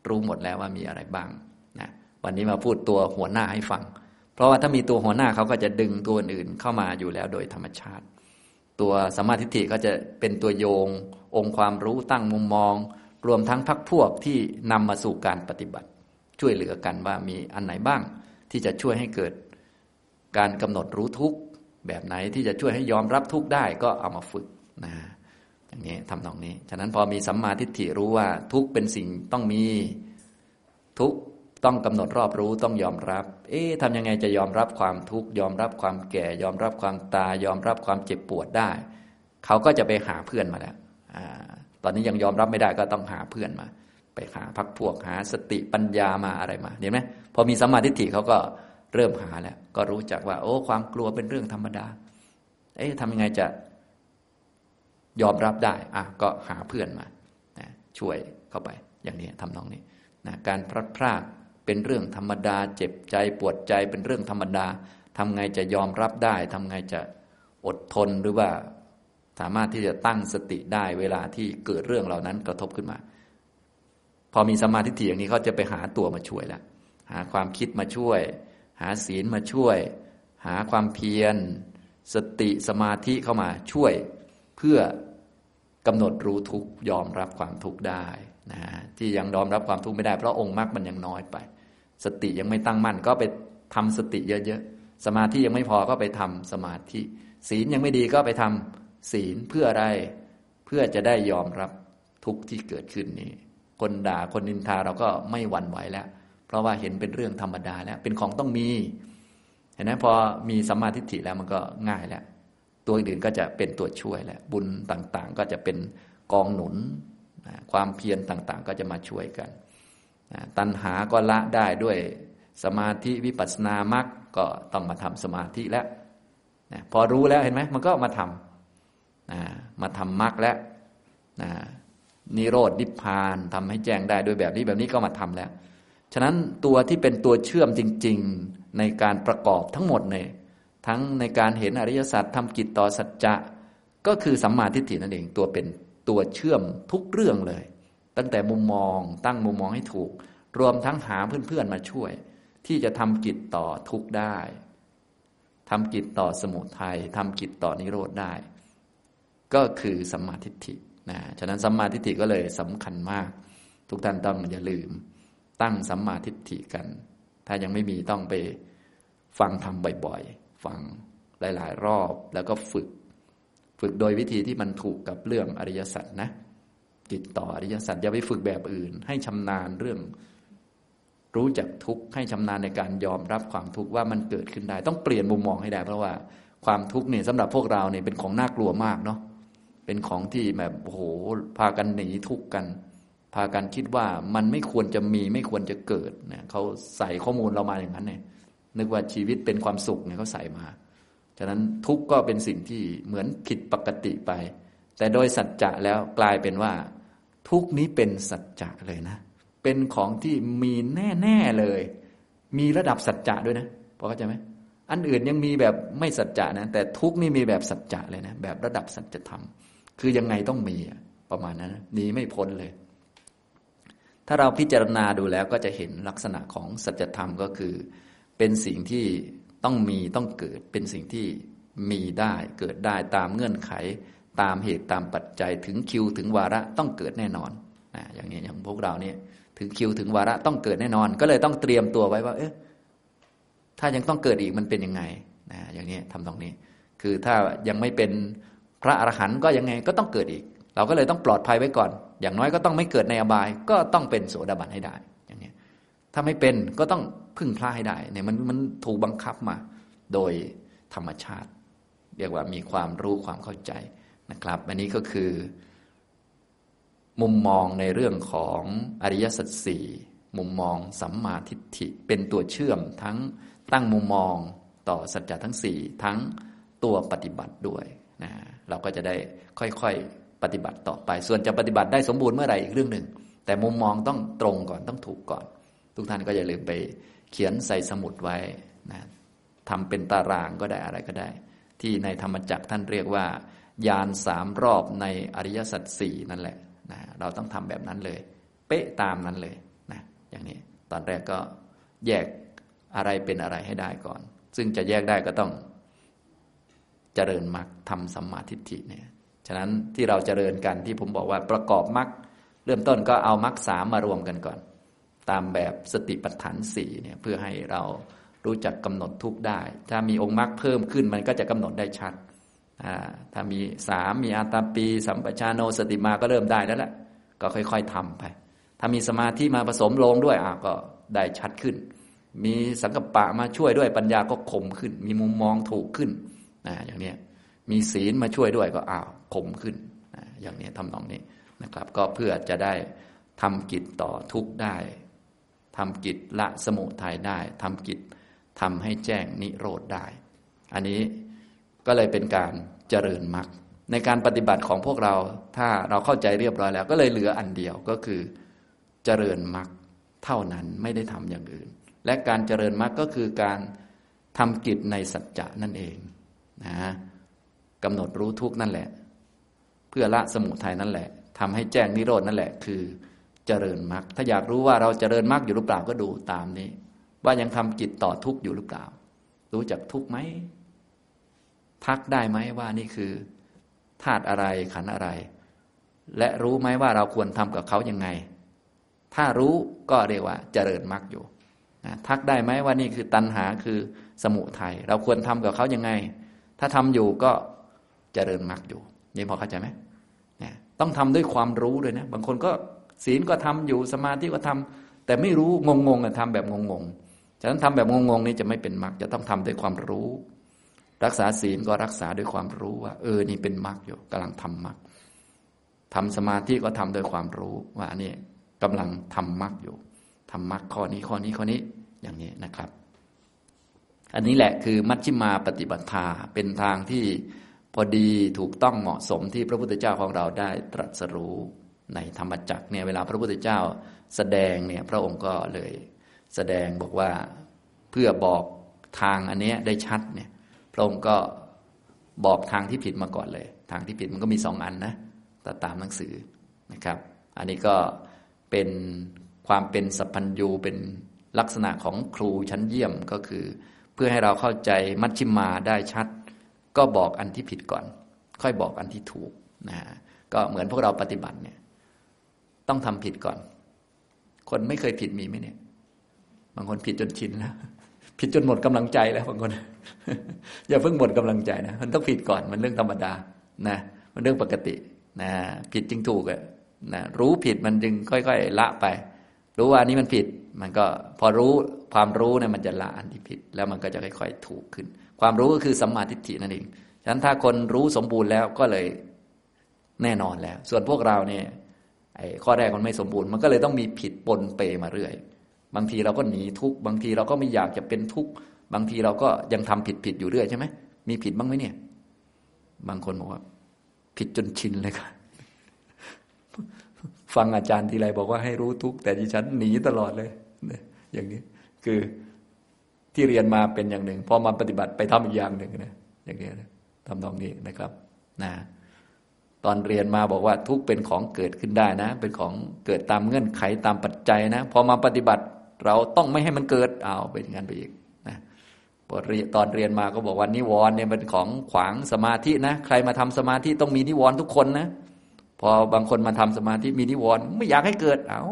รู้หมดแล้วว่ามีอะไรบ้างนะวันนี้มาพูดตัวหัวหน้าให้ฟัง เพราะว่าถ้ามีตัวหัวหน้าเขาก็จะดึงตัวอื่นเข้ามาอยู่แล้วโดยธรรมชาติ ตัวสมาธิฏฐิก็จะเป็นตัวโยง องค์ความรู้ตั้งมุมมอง รวมทั้งพักพวกที่นำมาสู่การปฏิบัติ ช่วยเหลือกันว่ามีอันไหนบ้าง ที่จะช่วยให้เกิดการกำหนดรู้ทุกแบบไหนที่จะช่วยให้ยอมรับทุกได้ก็เอามาฝึกนะ อย่างนี้ทำตรงนี้ ฉะนั้นพอมีสัมมาทิฏฐิรู้ว่าทุกเป็นสิ่งต้องมีทุกต้องกำหนดรอบรู้ต้องยอมรับ เอ๊ะทำยังไงจะยอมรับความทุกข์ยอมรับความแก่ ยอมรับความตายยอมรับความเจ็บปวดได้ เขาก็จะไปหาเพื่อนมาแล้วอตอนนี้ยังยอมรับไม่ได้ก็ต้องหาเพื่อนมา ไปหาพักพวกหาสติปัญญามาอะไรมาเห็นไหมพอมีสัมมาทิฏฐิเขาก็เริ่มหาแล้วก็รู้จักว่า โอ้ ความกลัวเป็นเรื่องธรรมดา เอ๊ะทำยังไงจะ ยอมรับได้อะก็หาเพื่อนมานะช่วยเข้าไปอย่างนี้ทำนองนี้นะการพลัดพรากเป็นเรื่องธรรมดา เจ็บใจปวดใจเป็นเรื่องธรรมดาทำไงจะยอมรับได้ทำไงจะอดทนหรือว่าสามารถที่จะตั้งสติได้เวลาที่เกิดเรื่องเหล่านั้นกระทบขึ้นมา พอมีสมาธิถี่อย่างนี้เขาจะไปหาตัวมาช่วยแล้วหาความคิดมาช่วย หาศีลมาช่วย หาความเพียร สติสมาธิเข้ามาช่วย เพื่อ กำหนดรู้ทุกยอมรับความทุกข์ได้นะที่ยังยอมรับความทุกข์ไม่ได้เพราะองค์มรรคมันยังน้อยไป สติยังไม่ตั้งมั่นก็ไปทำสติเยอะๆสมาธิยังไม่พอก็ไปทำสมาธิ ศีลยังไม่ดีก็ไปทำศีลเพื่ออะไรเพื่อจะได้ยอมรับทุกข์ที่เกิดขึ้นนี้ คนด่าคนนินทาเราก็ไม่หวั่นไหวแล้ว เพราะว่าเห็นเป็นเรื่องธรรมดาแล้วเป็นของต้องมีเห็นไหมพอมีสัมมาทิฏฐิแล้วมันก็ง่ายแล้ว ตัวอื่นก็จะเป็นตัวช่วยแหล้วบุญต่างๆ ก็จะเป็นกองหนุนความเพียรต่างๆ ก็จะมาช่วยกัน ตัณหาก็ละได้ด้วยสมาธิวิปัสสนามรรคก็ต้องมาทำสมาธิแล้วพอรู้แล้วเห็นไหมมันก็มาทำมาทำมรรคแล้วนิโรธนิพพานทำให้แจ้งได้ด้วยแบบนี้แบบนี้ก็มาทำแล้ว ฉะนั้นตัวที่เป็นตัวเชื่อมจริง ๆ ในการประกอบทั้งหมดเนี่ย ทั้งในการเห็นอริยสัจทำกิจต่อสัจจะ ก็คือสัมมาทิฏฐินั่นเองตัวเป็นตัวเชื่อมทุกเรื่องเลย ตั้งแต่มุมมองตั้งมุมมองให้ถูก รวมทั้งหาเพื่อนๆมาช่วย ที่จะทำกิจต่อทุกได้ทำกิจต่อสมุทัยทำกิจต่อนิโรธได้ ก็คือสัมมาทิฏฐินะฉะนั้นสัมมาทิฏฐิก็เลยสำคัญมาก ทุกท่านต้องอย่าลืม ตั้งสัมมาทิฏฐิกัน ถ้ายังไม่มีต้องไปฟังทำบ่อยๆ ฟังหลาย ๆ รอบแล้วก็ฝึก ฝึกโดยวิธีที่มันถูกกับเรื่องอริยสัจนะติดต่ออริยสัจอย่าไปฝึกแบบอื่น ให้ชำนาญเรื่อง รู้จักทุกข์ให้ชำนาญในการยอมรับความทุกข์ว่ามันเกิดขึ้นได้ ต้องเปลี่ยนมุมมองให้ได้ เพราะว่าความทุกข์เนี่ยสำหรับพวกเราเนี่ยเป็นของน่ากลัวมากเนาะเป็นของที่แบบโอ้โหพากันหนีทุกข์กัน พากันคิดว่ามันไม่ควรจะมีไม่ควรจะเกิดเนี่ยเขาใส่ข้อมูลเรามาอย่างนั้นเนี่ย นึกว่าชีวิตเป็นความสุขเนี่ยเขาใส่มา ฉะนั้นทุกข์ก็เป็นสิ่งที่เหมือนผิดปกติไป แต่โดยสัจจะแล้วกลายเป็นว่า ทุกนี้เป็นสัจจะเลยนะ เป็นของที่มีแน่ๆเลย มีระดับสัจจะด้วยนะพอเข้าใจไหมอันอื่นยังมีแบบไม่สัจจะนะ แต่ทุกนี่มีแบบสัจจะเลยนะ แบบระดับสัจธรรม คือยังไงต้องมีประมาณนั้นหนีไม่พ้นเลย ถ้าเราพิจารณาดูแล้วก็จะเห็นลักษณะของสัจธรรมก็คือ เป็นสิ่งที่ต้องมีต้องเกิดเป็นสิ่งที่มีได้เกิดได้ตามเงื่อนไข ตามเหตุตามปัจจัยถึงคิวถึงวาระต้องเกิดแน่นอนนะอย่างนี้อย่างพวกเราเนี่ยถึงคิวถึงวาระต้องเกิดแน่นอน ก็เลยต้องเตรียมตัวไว้ว่า เอ๊ะถ้ายังต้องเกิดอีกมันเป็นยังไงนะอย่างนี้ทำตรงนี้ คือถ้ายังไม่เป็นพระอรหันต์ก็ยังไงก็ต้องเกิดอีก เราก็เลยต้องปลอดภัยไว้ก่อน อย่างน้อยก็ต้องไม่เกิดในอบาย ก็ต้องเป็นโสดาบันให้ได้อย่างนี้ถ้าไม่เป็นก็ต้อง พึ่งพระให้ได้เนี่ยมันมันถูกบังคับมา โดยธรรมชาติ เรียกว่ามีความรู้ความเข้าใจนะครับ อันนี้ก็คือ มุมมองในเรื่องของอริยสัจสี่มุมมองสัมมาทิฏฐิเป็นตัวเชื่อมทั้งตั้งมุมมองต่อสัจจะทั้งสี่ทั้งตัวปฏิบัติด้วยนะเราก็จะได้ค่อยๆปฏิบัติต่อไป ส่วนจะปฏิบัติได้สมบูรณ์เมื่อไหร่อีกเรื่องหนึ่งแต่มุมมองต้องตรงก่อนต้องถูกก่อน ทุกท่านก็อย่าลืมไป เขียนใส่สมุดไว้นะทำเป็นตารางก็ได้อะไรก็ได้ ที่ในธรรมจักรท่านเรียกว่ายานสามรอบในอริยสัจสี่นั่นแหละนะเราต้องทำแบบนั้นเลย เป๊ะตามนั้นเลยนะอย่างนี้ตอนแรกก็แยกอะไรเป็นอะไรให้ได้ก่อน ซึ่งจะแยกได้ก็ต้องเจริญมรรคทำสัมมาทิฏฐิเนี่ยฉะนั้นที่เราเจริญกันที่ผมบอกว่าประกอบมรรคเริ่มต้นก็เอามรรคสามมารวมกันก่อน ตามแบบสติปัฏฐานสี่เนี่ยเพื่อให้เรารู้จักกำหนดทุกได้ ถ้ามีองค์มรรคเพิ่มขึ้นมันก็จะกำหนดได้ชัดถ้ามีสามมีอาตาปี สัมปชานโนสติมาก็เริ่มได้แล้วแหละก็ค่อย ๆทำไป ถ้ามีสมาธิมาผสมลงด้วยอะก็ได้ชัดขึ้น มีสังกปะมาช่วยด้วยปัญญาก็คมขึ้น มีมุมมองถูกขึ้นนะอย่างนี้มีศีลมาช่วยด้วยก็อ้าวคมขึ้นนะอย่างนี้ทำนองนี้นะครับ ก็เพื่อจะได้ทำกิจต่อทุกได้ ทำกิจละสมุทัยได้ทำกิจทำให้แจ้งนิโรธได้ อันนี้ก็เลยเป็นการเจริญมรรคในการปฏิบัติของพวกเราถ้าเราเข้าใจเรียบร้อยแล้ว ก็เลยเหลืออันเดียวก็คือเจริญมรรคเท่านั้นไม่ได้ทำอย่างอื่น และการเจริญมรรคก็คือการทำกิจในสัจจะนั่นเองนะกำหนดรู้ทุกนั่นแหละ เพื่อละสมุทัยนั่นแหละทำให้แจ้งนิโรดนั่นแหละ คือ เจริญมรรคถ้าอยากรู้ว่าเราเจริญมรรคอยู่หรือเปล่าก็ดูตามนี้ ว่ายังทำกิจต่อทุกข์อยู่หรือเปล่า รู้จักทุกข์ไหมทักได้ไหมว่านี่คือธาตุอะไรขันอะไร และรู้ไหมว่าเราควรทำกับเขายังไง ถ้ารู้ก็เรียกว่าเจริญมรรคอยู่นะทักได้ไหมว่านี่คือตัณหาคือสมุทัยเราควรทำกับเขายังไง ถ้าทำอยู่ก็เจริญมรรคอยู่นี่พอเข้าใจไหมเนี่ยต้องทำด้วยความรู้ด้วยนะ บางคนก็ ศีลก็ทำอยู่สมาธิก็ทำแต่ไม่รู้งงๆอะทำแบบงงๆฉะนั้นทำแบบงงๆนี่จะไม่เป็นมรรคจะต้องทำด้วยความรู้ รักษาศีลก็รักษาด้วยความรู้ว่า เออนี่เป็นมรรคอยู่กำลังทำมรรคทำสมาธิก็ทำโดยความรู้ว่านี่กำลังทำมรรคอยู่ทำมรรคข้อนี้ข้อนี้ข้อนี้อย่างนี้นะครับ อันนี้แหละคือมัชฌิมาปฏิบัติาเป็นทางที่พอดีถูกต้องเหมาะสมที่พระพุทธเจ้าของเราได้ตรัสรู้ ในธรรมจักรเนี่ยเวลาพระพุทธเจ้าแสดงเนี่ยพระองค์ก็เลยแสดงบอกว่าเพื่อบอกทางอันนี้ได้ชัดเนี่ยพระองค์ก็บอกทางที่ผิดมาก่อนเลย ทางที่ผิดมันก็มีสองอันนะแต่ตามหนังสือนะครับ อันนี้ก็เป็นความเป็นสัพพัญญูเป็นลักษณะของครูชั้นเยี่ยมก็คือ เพื่อให้เราเข้าใจมัชชิมาได้ชัด ก็บอกอันที่ผิดก่อน ค่อยบอกอันที่ถูกนะก็เหมือนพวกเราปฏิบัติเนี่ย ต้องทำผิดก่อน คนไม่เคยผิดมีไหมเนี่ย บางคนผิดจนชินแล้ว ผิดจนหมดกำลังใจแล้วบางคน อย่าเพิ่งหมดกำลังใจนะ มันต้องผิดก่อน มันเรื่องธรรมดา นะ มันเรื่องปกติ นะ ผิดจึงถูกอะนะรู้ผิดมันจึงค่อยๆ ละไป รู้ว่านี้มันผิด มันก็พอรู้ความรู้เนี่ยมันจะละอันที่ผิด แล้วมันก็จะค่อยๆ ถูกขึ้น ความรู้ก็คือสัมมาทิฏฐินั่นเองฉะนั้นถ้าคนรู้สมบูรณ์แล้วก็เลยแน่นอนแล้ว ส่วนพวกเราเนี่ย ข้อแรกมันไม่สมบูรณ์มันก็เลยต้องมีผิดปนเปมาเรื่อย บางทีเราก็หนีทุกบางทีเราก็ไม่อยากจะเป็นทุกบางทีเราก็ยังทำผิดผิดอยู่เรื่อยใช่ไหมมีผิดบ้างไหมเนี่ย บางคนบอกว่า ผิดจนชินเลยค่ะฟังอาจารย์ทีไรบอกว่าให้รู้ทุกแต่ดิฉันหนีตลอดเลยอย่างนี้คือที่เรียนมาเป็นอย่างหนึ่งพอมาปฏิบัติไปทำอีกอย่างหนึ่งนะอย่างนี้นะทำตรงนี้นะครับ นะ ตอนเรียนมาบอกว่าทุกเป็นของเกิดขึ้นได้นะ เป็นของเกิดตามเงื่อนไขตามปัจจัยนะพอมาปฏิบัติเราต้องไม่ให้มันเกิดเอาไปอย่างนั้นไปอีกนะพอตอนเรียนมาก็บอกว่านิวรณ์เนี่ยเป็นของขวางสมาธินะ ใครมาทำสมาธิต้องมีนิวรณ์ทุกคนนะ พอบางคนมาทำสมาธิมีนิวรณ์ไม่อยากให้เกิดเอา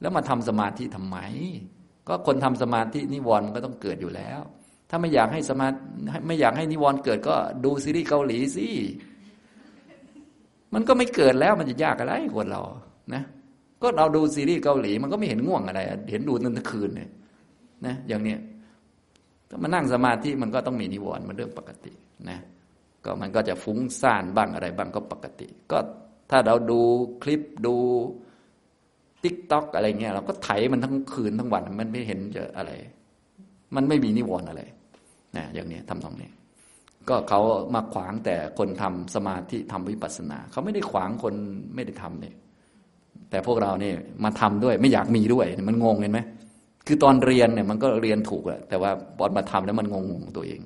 แล้วมาทำสมาธิทำไม ก็คนทำสมาธินิวรณ์มันก็ต้องเกิดอยู่แล้ว ถ้าไม่อยากให้สมาไม่อยากให้นิวรณ์เกิดก็ดูซีรีส์เกาหลีสิ มันก็ไม่เกิดแล้วมันจะยากอะไรคนเรานะก็เราดูซีรีส์เกาหลีมันก็ไม่เห็นง่วงอะไร เห็นดูตั้งคืนเนี่ยนะอย่างเนี้ยถ้ามานั่งสมาธิมันก็ต้องมีนิวรณ์มันเรื่องปกตินะก็มันก็จะฟุ้งซ่านบ้างอะไรบ้างก็ปกติ ก็ถ้าเราดูคลิปดูติ๊กต็อกอะไรเงี้ยเราก็ไถมันทั้งคืนทั้งวัน มันไม่เห็นจะอะไร มันไม่มีนิวรณ์อะไรนะอย่างนี้ทำตรงนี้ ก็เขามาขวางแต่คนทำสมาธิทำวิปัสสนา เขาไม่ได้ขวางคนไม่ได้ทำเนี่ยแต่พวกเราเนี่ยมาทำด้วยไม่อยากมีด้วยมันงงเห็นไหมคือตอนเรียนเนี่ยมันก็เรียนถูกแหละแต่ว่าบอลมาทำแล้วมันงงตัวเอง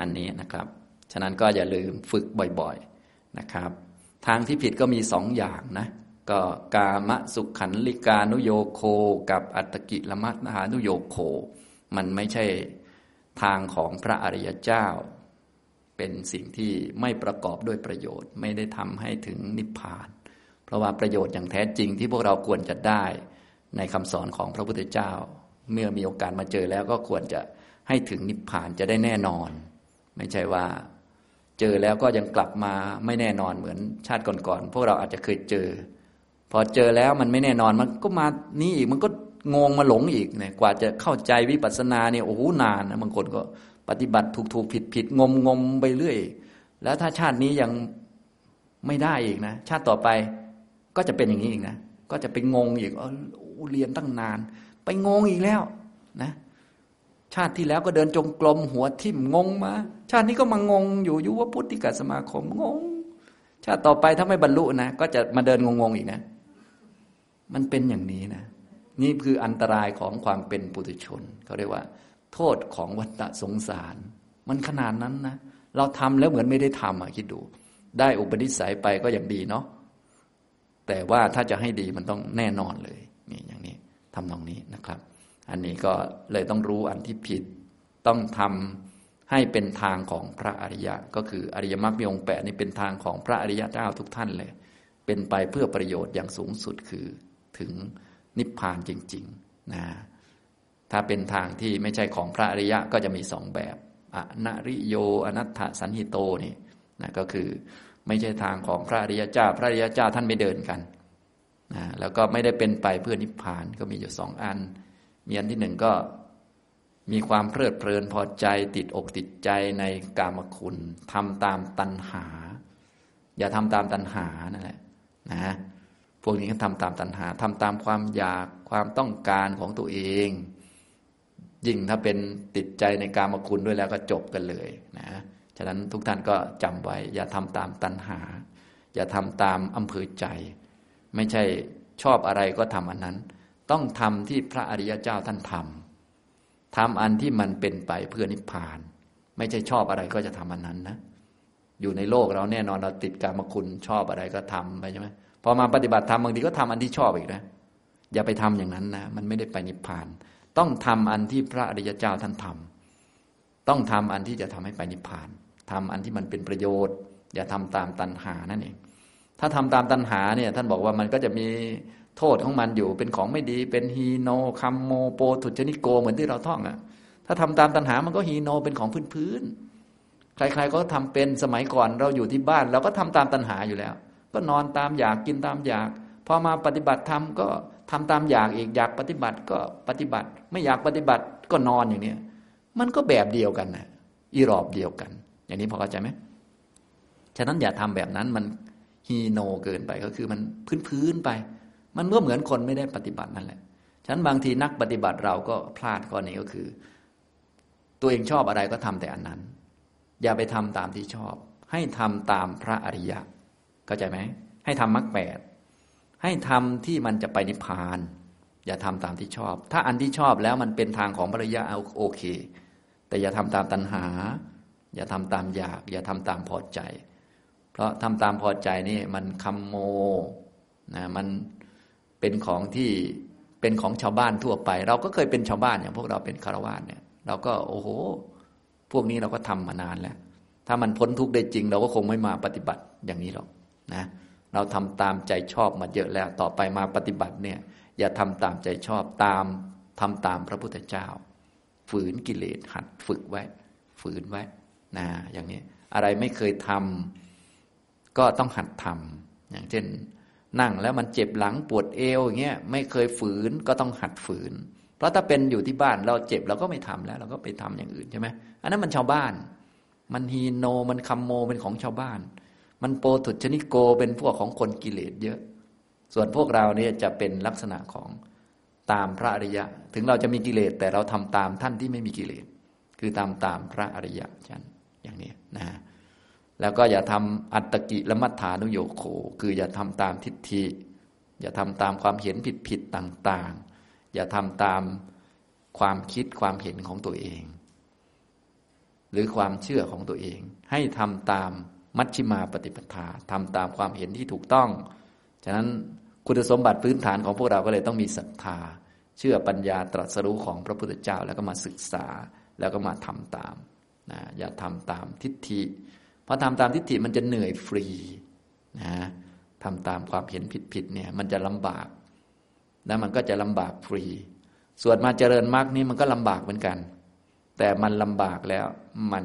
อันนี้นะครับ ฉะนั้นก็อย่าลืมฝึกบ่อยๆนะครับ ทางที่ผิดก็มีสองอย่างนะก็กามสุขขันลิกานุโยโค กับอัตกิลมัตหานุโยโค มันไม่ใช่ ทางของพระอริยเจ้า เป็นสิ่งที่ไม่ประกอบด้วยประโยชน์ ไม่ได้ทำให้ถึงนิพพาน เพราะว่าประโยชน์อย่างแท้จริงที่พวกเราควรจะได้ในคำสอนของพระพุทธเจ้า เมื่อมีโอกาสมาเจอแล้วก็ควรจะให้ถึงนิพพานจะได้แน่นอน ไม่ใช่ว่าเจอแล้วก็ยังกลับมาไม่แน่นอนเหมือนชาติก่อนๆพวกเราอาจจะเคยเจอ พอเจอแล้วมันไม่แน่นอนมันก็มานี่อีกมันก็ งงมาหลงอีกเนี่ยกว่าจะเข้าใจวิปัสสนาเนี่ยโอ้โหนานนะบางคนก็ปฏิบัติถูกถูกผิดผิดงมงมไปเรื่อย แล้วถ้าชาตินี้ยังไม่ได้อีกนะ ชาติต่อไปก็จะเป็นอย่างนี้อีกนะ ก็จะไปงงอีกเรียนตั้งนาน ไปงงอีกแล้วนะ ชาติที่แล้วก็เดินจงกรมหัวทิ่มงงมา ชาตินี้ก็มางงอยู่ยุวพุทธิกสมาคมงง ชาติต่อไปถ้าไม่บรรลุนะก็จะมาเดินงงๆอีกนะ มันเป็นอย่างนี้นะ นี่คืออันตรายของความเป็นปุถุชนเขาเรียกว่า โทษของวัฏสงสาร มันขนาดนั้นนะ เราทำแล้วเหมือนไม่ได้ทำอะคิดดู ได้อุปนิสัยไปก็อย่างดีเนาะแต่ว่าถ้าจะให้ดีมันต้องแน่นอนเลยนี่อย่างนี้ทำตรงนี้นะครับ อันนี้ก็เลยต้องรู้อันที่ผิดต้องทำให้เป็นทางของพระอริยะ ก็คืออริยมรรคมีองค์แปดนี่เป็นทางของพระอริยะเจ้าทุกท่านเลย เป็นไปเพื่อประโยชน์อย่างสูงสุดคือถึง นิพพานจริงๆนะถ้าเป็นทางที่ไม่ใช่ของพระอริยะก็จะมีสองแบบอนริโยอนัตถสันหิโตนี่นะก็คือไม่ใช่ทางของพระอริยเจ้า พระอริยเจ้าท่านไม่เดินกันนะแล้วก็ไม่ได้เป็นไปเพื่อนิพพานก็มีอยู่สองอัน มีอันที่หนึ่งก็มีความเพลิดเพลินพอใจติดอกติดใจในกามคุณทำตามตัณหา อย่าทำตามตัณหานั่นแหละนะ พวกนี้ก็ทำตามตัณหาทำตามความอยากความต้องการของตัวเอง ยิ่งถ้าเป็นติดใจในกามคุณด้วยแล้วก็จบกันเลยนะฉะนั้นทุกท่านก็จำไว้ อย่าทำตามตัณหา อย่าทำตามอำเภอใจ ไม่ใช่ชอบอะไรก็ทำอันนั้น ต้องทำที่พระอริยเจ้าท่านทำทำอันที่มันเป็นไปเพื่อนิพพาน ไม่ใช่ชอบอะไรก็จะทำอันนั้นนะอยู่ในโลกเราแน่นอนเราติดการมคุณชอบอะไรก็ทำไปใช่ไหม พอมาปฏิบัติธรรมบางทีก็ทำอันที่ชอบอีกนะอย่าไปทำอย่างนั้นนะมันไม่ได้ไปนิพพาน ต้องทำอันที่พระอริยเจ้าท่านทำต้องทำอันที่จะทำให้ไปนิพพานทำอันที่มันเป็นประโยชน์ อย่าทำตามตัณหานั่นเองถ้าทำตามตัณหาเนี่ย ท่านบอกว่ามันก็จะมีโทษของมันอยู่เป็นของไม่ดี เป็นฮีโนคัมโมโปทุจนิโกเหมือนที่เราท่องอะ่ะถ้าทำตามตัณหามันก็ฮีโนเป็นของพื้นพื้นใครๆก็ทำเป็นสมัยก่อนเราอยู่ที่บ้าน เราก็ทำตามตัณหาอยู่แล้ว ก็นอนตามอยากกินตามอยาก พอมาปฏิบัติธรรมก็ทำตามอยากอีกอยากปฏิบัติก็ปฏิบัติ ไม่อยากปฏิบัติก็นอนอย่างเนี้ยมันก็แบบเดียวกันนะอีรอบเดียวกัน อย่างนี้พอเข้าใจไหมฉะนั้นอย่าทำแบบนั้นมันฮีโนเกินไปก็คือมันพื้นๆไป มันก็เหมือนคนไม่ได้ปฏิบัตินั่นแหละฉะนั้นบางทีนักปฏิบัติเราก็พลาดข้อนี้ก็คือ ตัวเองชอบอะไรก็ทำแต่อันนั้น อย่าไปทำตามที่ชอบ ให้ทำตามพระอริยะ เข้าใจไหมให้ทำมรรคแปดให้ทำที่มันจะไปนิพพาน อย่าทำตามที่ชอบ ถ้าอันที่ชอบแล้วมันเป็นทางของพระอริยะเอาโอเค แต่อย่าทำตามตัณหา อย่าทำตามอยาก อย่าทำตามพอใจ เพราะทำตามพอใจนี่มันคำโมนะมันเป็นของที่เป็นของชาวบ้านทั่วไป เราก็เคยเป็นชาวบ้านอย่างพวกเราเป็นคารวะเนี่ย เราก็โอ้โห พวกนี้เราก็ทำมานานแล้ว ถ้ามันพ้นทุกข์ได้จริง เราก็คงไม่มาปฏิบัติอย่างนี้หรอก นะเราทำตามใจชอบมาเยอะแล้วต่อไปมาปฏิบัติเนี่ย อย่าทำตามใจชอบตามทำตามพระพุทธเจ้า ฝืนกิเลสหัดฝึกไว้ ฝืนไว้นะอย่างนี้อะไรไม่เคยทำก็ต้องหัดทำอย่างเช่น นั่งแล้วมันเจ็บหลังปวดเอวอย่างเงี้ยไม่เคยฝืนก็ต้องหัดฝืน เพราะถ้าเป็นอยู่ที่บ้านเราเจ็บเราก็ไม่ทำแล้ว เราก็ไปทำอย่างอื่นใช่ไหมอันนั้นมันชาวบ้าน มันหีโนมันคัมโมเป็นของชาวบ้าน มันโปถุชนิโกเป็นพวกของคนกิเลสเยอะ ส่วนพวกเราเนี่ยจะเป็นลักษณะของตามพระอริยะ ถึงเราจะมีกิเลสแต่เราทำตามท่านที่ไม่มีกิเลส คือตามตามพระอริยะฉันอย่างนี้นะแล้วก็อย่าทำอัตตกิละมัฏฐานุโยโคคืออย่าทำตามทิฏฐิ อย่าทำตามความเห็นผิดผิดต่าง ๆ อย่าทำตามความคิดความเห็นของตัวเอง หรือความเชื่อของตัวเอง ให้ทำตาม มัชชิมาปฏิปทาทำตามความเห็นที่ถูกต้อง ฉะนั้นคุณสมบัติพื้นฐานของพวกเราก็เลยต้องมีศรัทธา เชื่อปัญญาตรัสรู้ของพระพุทธเจ้าแล้วก็มาศึกษาแล้วก็มาทำตามนะอย่าทำตามทิฏฐิ เพราะทำตามทิฏฐิมันจะเหนื่อยฟรีนะทำตามความเห็นผิดๆเนี่ยมันจะลำบากแล้วมันก็จะลำบากฟรี ส่วนมาเจริญมรรคนี้มันก็ลำบากเหมือนกัน แต่มันลำบากแล้วมัน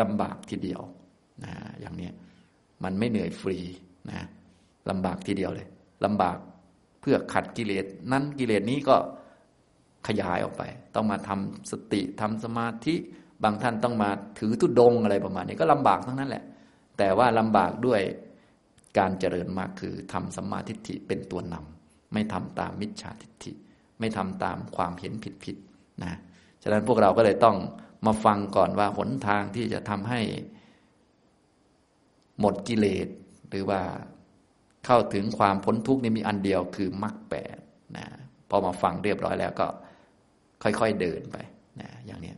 ลำบากทีเดียว นะอย่างนี้มันไม่เหนื่อยฟรีนะลำบากทีเดียวเลยลำบากเพื่อขัดกิเลสนั้นกิเลสนี้ก็ขยายออกไป ต้องมาทำสติทำสมาธิบางท่านต้องมาถือทุดงอะไรประมาณนี้ก็ลำบากทั้งนั้นแหละ แต่ว่าลำบากด้วยการเจริญมากคือทำสมาธิิเป็นตัวนำไม่ทำตามมิจฉาทิฏฐิ ไม่ทำตามความเห็นผิดผิดนะฉะนั้นพวกเราก็เลยต้องมาฟังก่อนว่าหนทางที่จะทำให้ หมดกิเลส หรือว่าเข้าถึงความพ้นทุกข์นี่มีอันเดียวคือมรรคแปดนะพอมาฟังเรียบร้อยแล้วก็ค่อยๆเดินไปนะอย่างนี้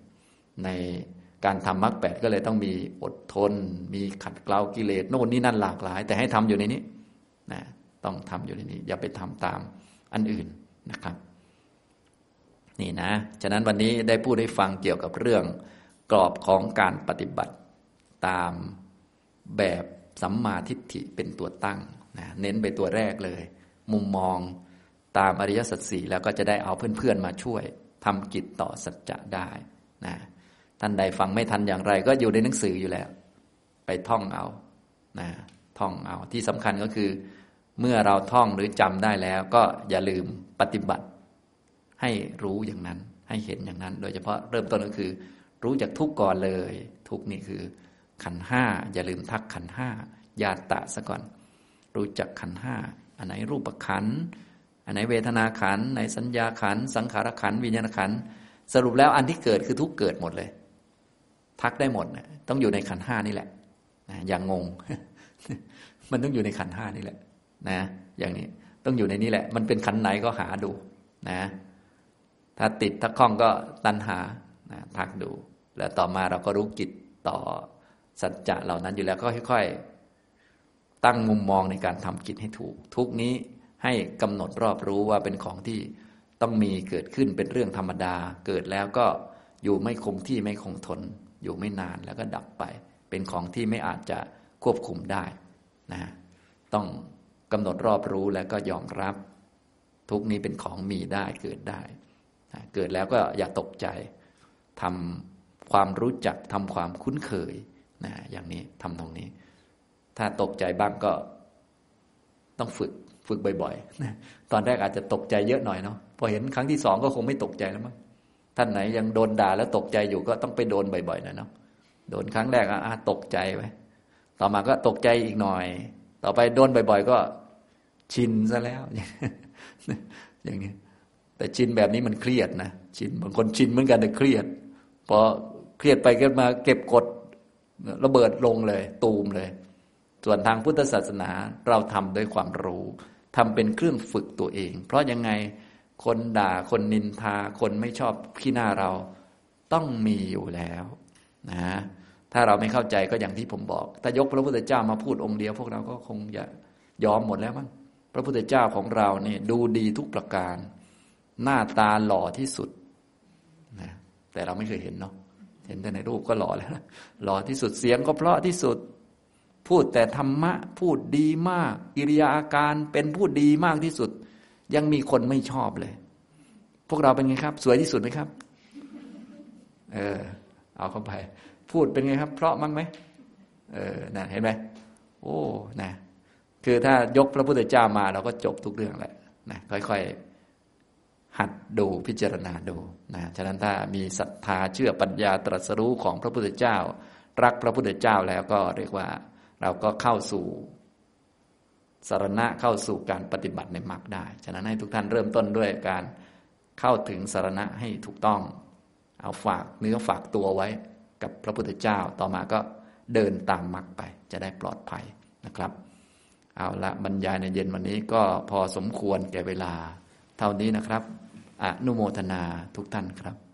ในการทำมรรคแปดก็เลยต้องมีอดทน มีขัดเกลากิเลสโน่นนี่นั่นหลากหลาย แต่ให้ทำอยู่ในนี้นะต้องทำอยู่ในนี้ อย่าไปทำตามอันอื่นนะครับ นี่นะ ฉะนั้นวันนี้ได้พูดให้ฟังเกี่ยวกับเรื่องกรอบของการปฏิบัติตาม แบบสัมมาทิฏฐิเป็นตัวตั้งนะเน้นไปตัวแรกเลย มุมมองตามอริยสัจสี่แล้วก็จะได้เอาเพื่อนๆมาช่วยทำกิจต่อสัจจะได้นะท่านใดฟังไม่ทันอย่างไร ก็อยู่ในหนังสืออยู่แล้ว ไปท่องเอานะท่องเอาที่สำคัญก็คือ เมื่อเราท่องหรือจำได้แล้ว ก็อย่าลืมปฏิบัติ ให้รู้อย่างนั้นให้เห็นอย่างนั้น โดยเฉพาะเริ่มต้นก็คือ รู้จากทุกก่อนเลย ทุกนี่คือ ขันห้าอย่าลืมทักขันห้ายาตะซะก่อน รู้จักขันห้าอันไหนรูปขันอันไหนเวทนาขันไหนสัญญาขันสังขารขันวิญญาณขันสรุปแล้วอันที่เกิดคือทุกเกิดหมดเลย ทักได้หมดนะต้องอยู่ในขันห้านี่แหละนะอย่างงง มันต้องอยู่ในขันห้านี่แหละ นะ อย่างนี้ต้องอยู่ในนี้แหละ มันเป็นขันไหนก็หาดูนะ ถ้าติดถ้าคล้องก็ตันหานะทักดู แล้วต่อมาเราก็รู้กิจต่อ สัจจะเหล่านั้นอยู่แล้วก็ค่อย ๆ ตั้งมุมมองในการทำกิจให้ถูก ทุกนี้ให้กำหนดรอบรู้ว่าเป็นของที่ต้องมีเกิดขึ้นเป็นเรื่องธรรมดา เกิดแล้วก็อยู่ไม่คงที่ไม่คงทน อยู่ไม่นานแล้วก็ดับไป เป็นของที่ไม่อาจจะควบคุมได้นะต้องกำหนดรอบรู้แล้วก็ยอมรับ ทุกนี้เป็นของมีได้เกิดได้นะเกิดแล้วก็อย่าตกใจทำความรู้จักทำความคุ้นเคย นะอย่างนี้ทำตรงนี้ ถ้าตกใจบ้างก็ต้องฝึกฝึกบ่อยๆนะตอนแรกอาจจะตกใจเยอะหน่อยเนาะพอเห็นครั้งที่สองก็คงไม่ตกใจแล้วมั้งท่านไหนยังโดนด่าแล้วตกใจอยู่ก็ต้องไปโดนบ่อยๆนะเนาะโดนครั้งแรกอะตกใจไว้ต่อมาก็ตกใจอีกหน่อย ต่อไปโดนบ่อย ๆ ก็ชินซะแล้ว อย่างนี้แต่ชินแบบนี้มันเครียดนะชินบางคนชินเหมือนกันแต่เครียดพอเครียดไปก็มาเก็บกด ระเบิดลงเลย ตูมเลย ส่วนทางพุทธศาสนาเราทำด้วยความรู้ทำเป็นเครื่องฝึกตัวเอง เพราะยังไงคนด่าคนนินทา คนไม่ชอบขี้หน้าเราต้องมีอยู่แล้วนะถ้าเราไม่เข้าใจก็อย่างที่ผมบอก ถ้ายกพระพุทธเจ้ามาพูดองค์เดียว พวกเราก็คงจะยอมหมดแล้วมั้งพระพุทธเจ้าของเราเนี่ยดูดีทุกประการ หน้าตาหล่อที่สุดนะแต่เราไม่เคยเห็นเนาะ เห็นแต่ในรูปก็หล่อแล้วหล่อที่สุดเสียงก็เพราะที่สุด พูดแต่ธรรมะพูดดีมากอิริยาอาการเป็นพูดดีมากที่สุด ยังมีคนไม่ชอบเลย พวกเราเป็นไงครับ สวยที่สุดไหมครับ เออ เอาเข้าไป พูดเป็นไงครับ เพราะมั้งไหมเออนะเห็นไหมโอ้นะคือถ้ายกพระพุทธเจ้ามาเราก็จบทุกเรื่องแหละนะค่อยๆ หัดดูพิจารณาดูนะฉะนั้นถ้ามีศรัทธาเชื่อปัญญาตรัสรู้ของพระพุทธเจ้า รักพระพุทธเจ้าแล้วก็เรียกว่า เราก็เข้าสู่สารณะเข้าสู่การปฏิบัติในมรรคได้ ฉะนั้นให้ทุกท่านเริ่มต้นด้วยการเข้าถึงสารณะให้ถูกต้อง เอาฝากเนื้อฝากตัวไว้กับพระพุทธเจ้า ต่อมาก็เดินตามมรรคไป จะได้ปลอดภัยนะครับ เอาละบรรยายในเย็นวันนี้ก็พอสมควรแก่เวลาเท่านี้นะครับ อนุโมทนาทุกท่านครับ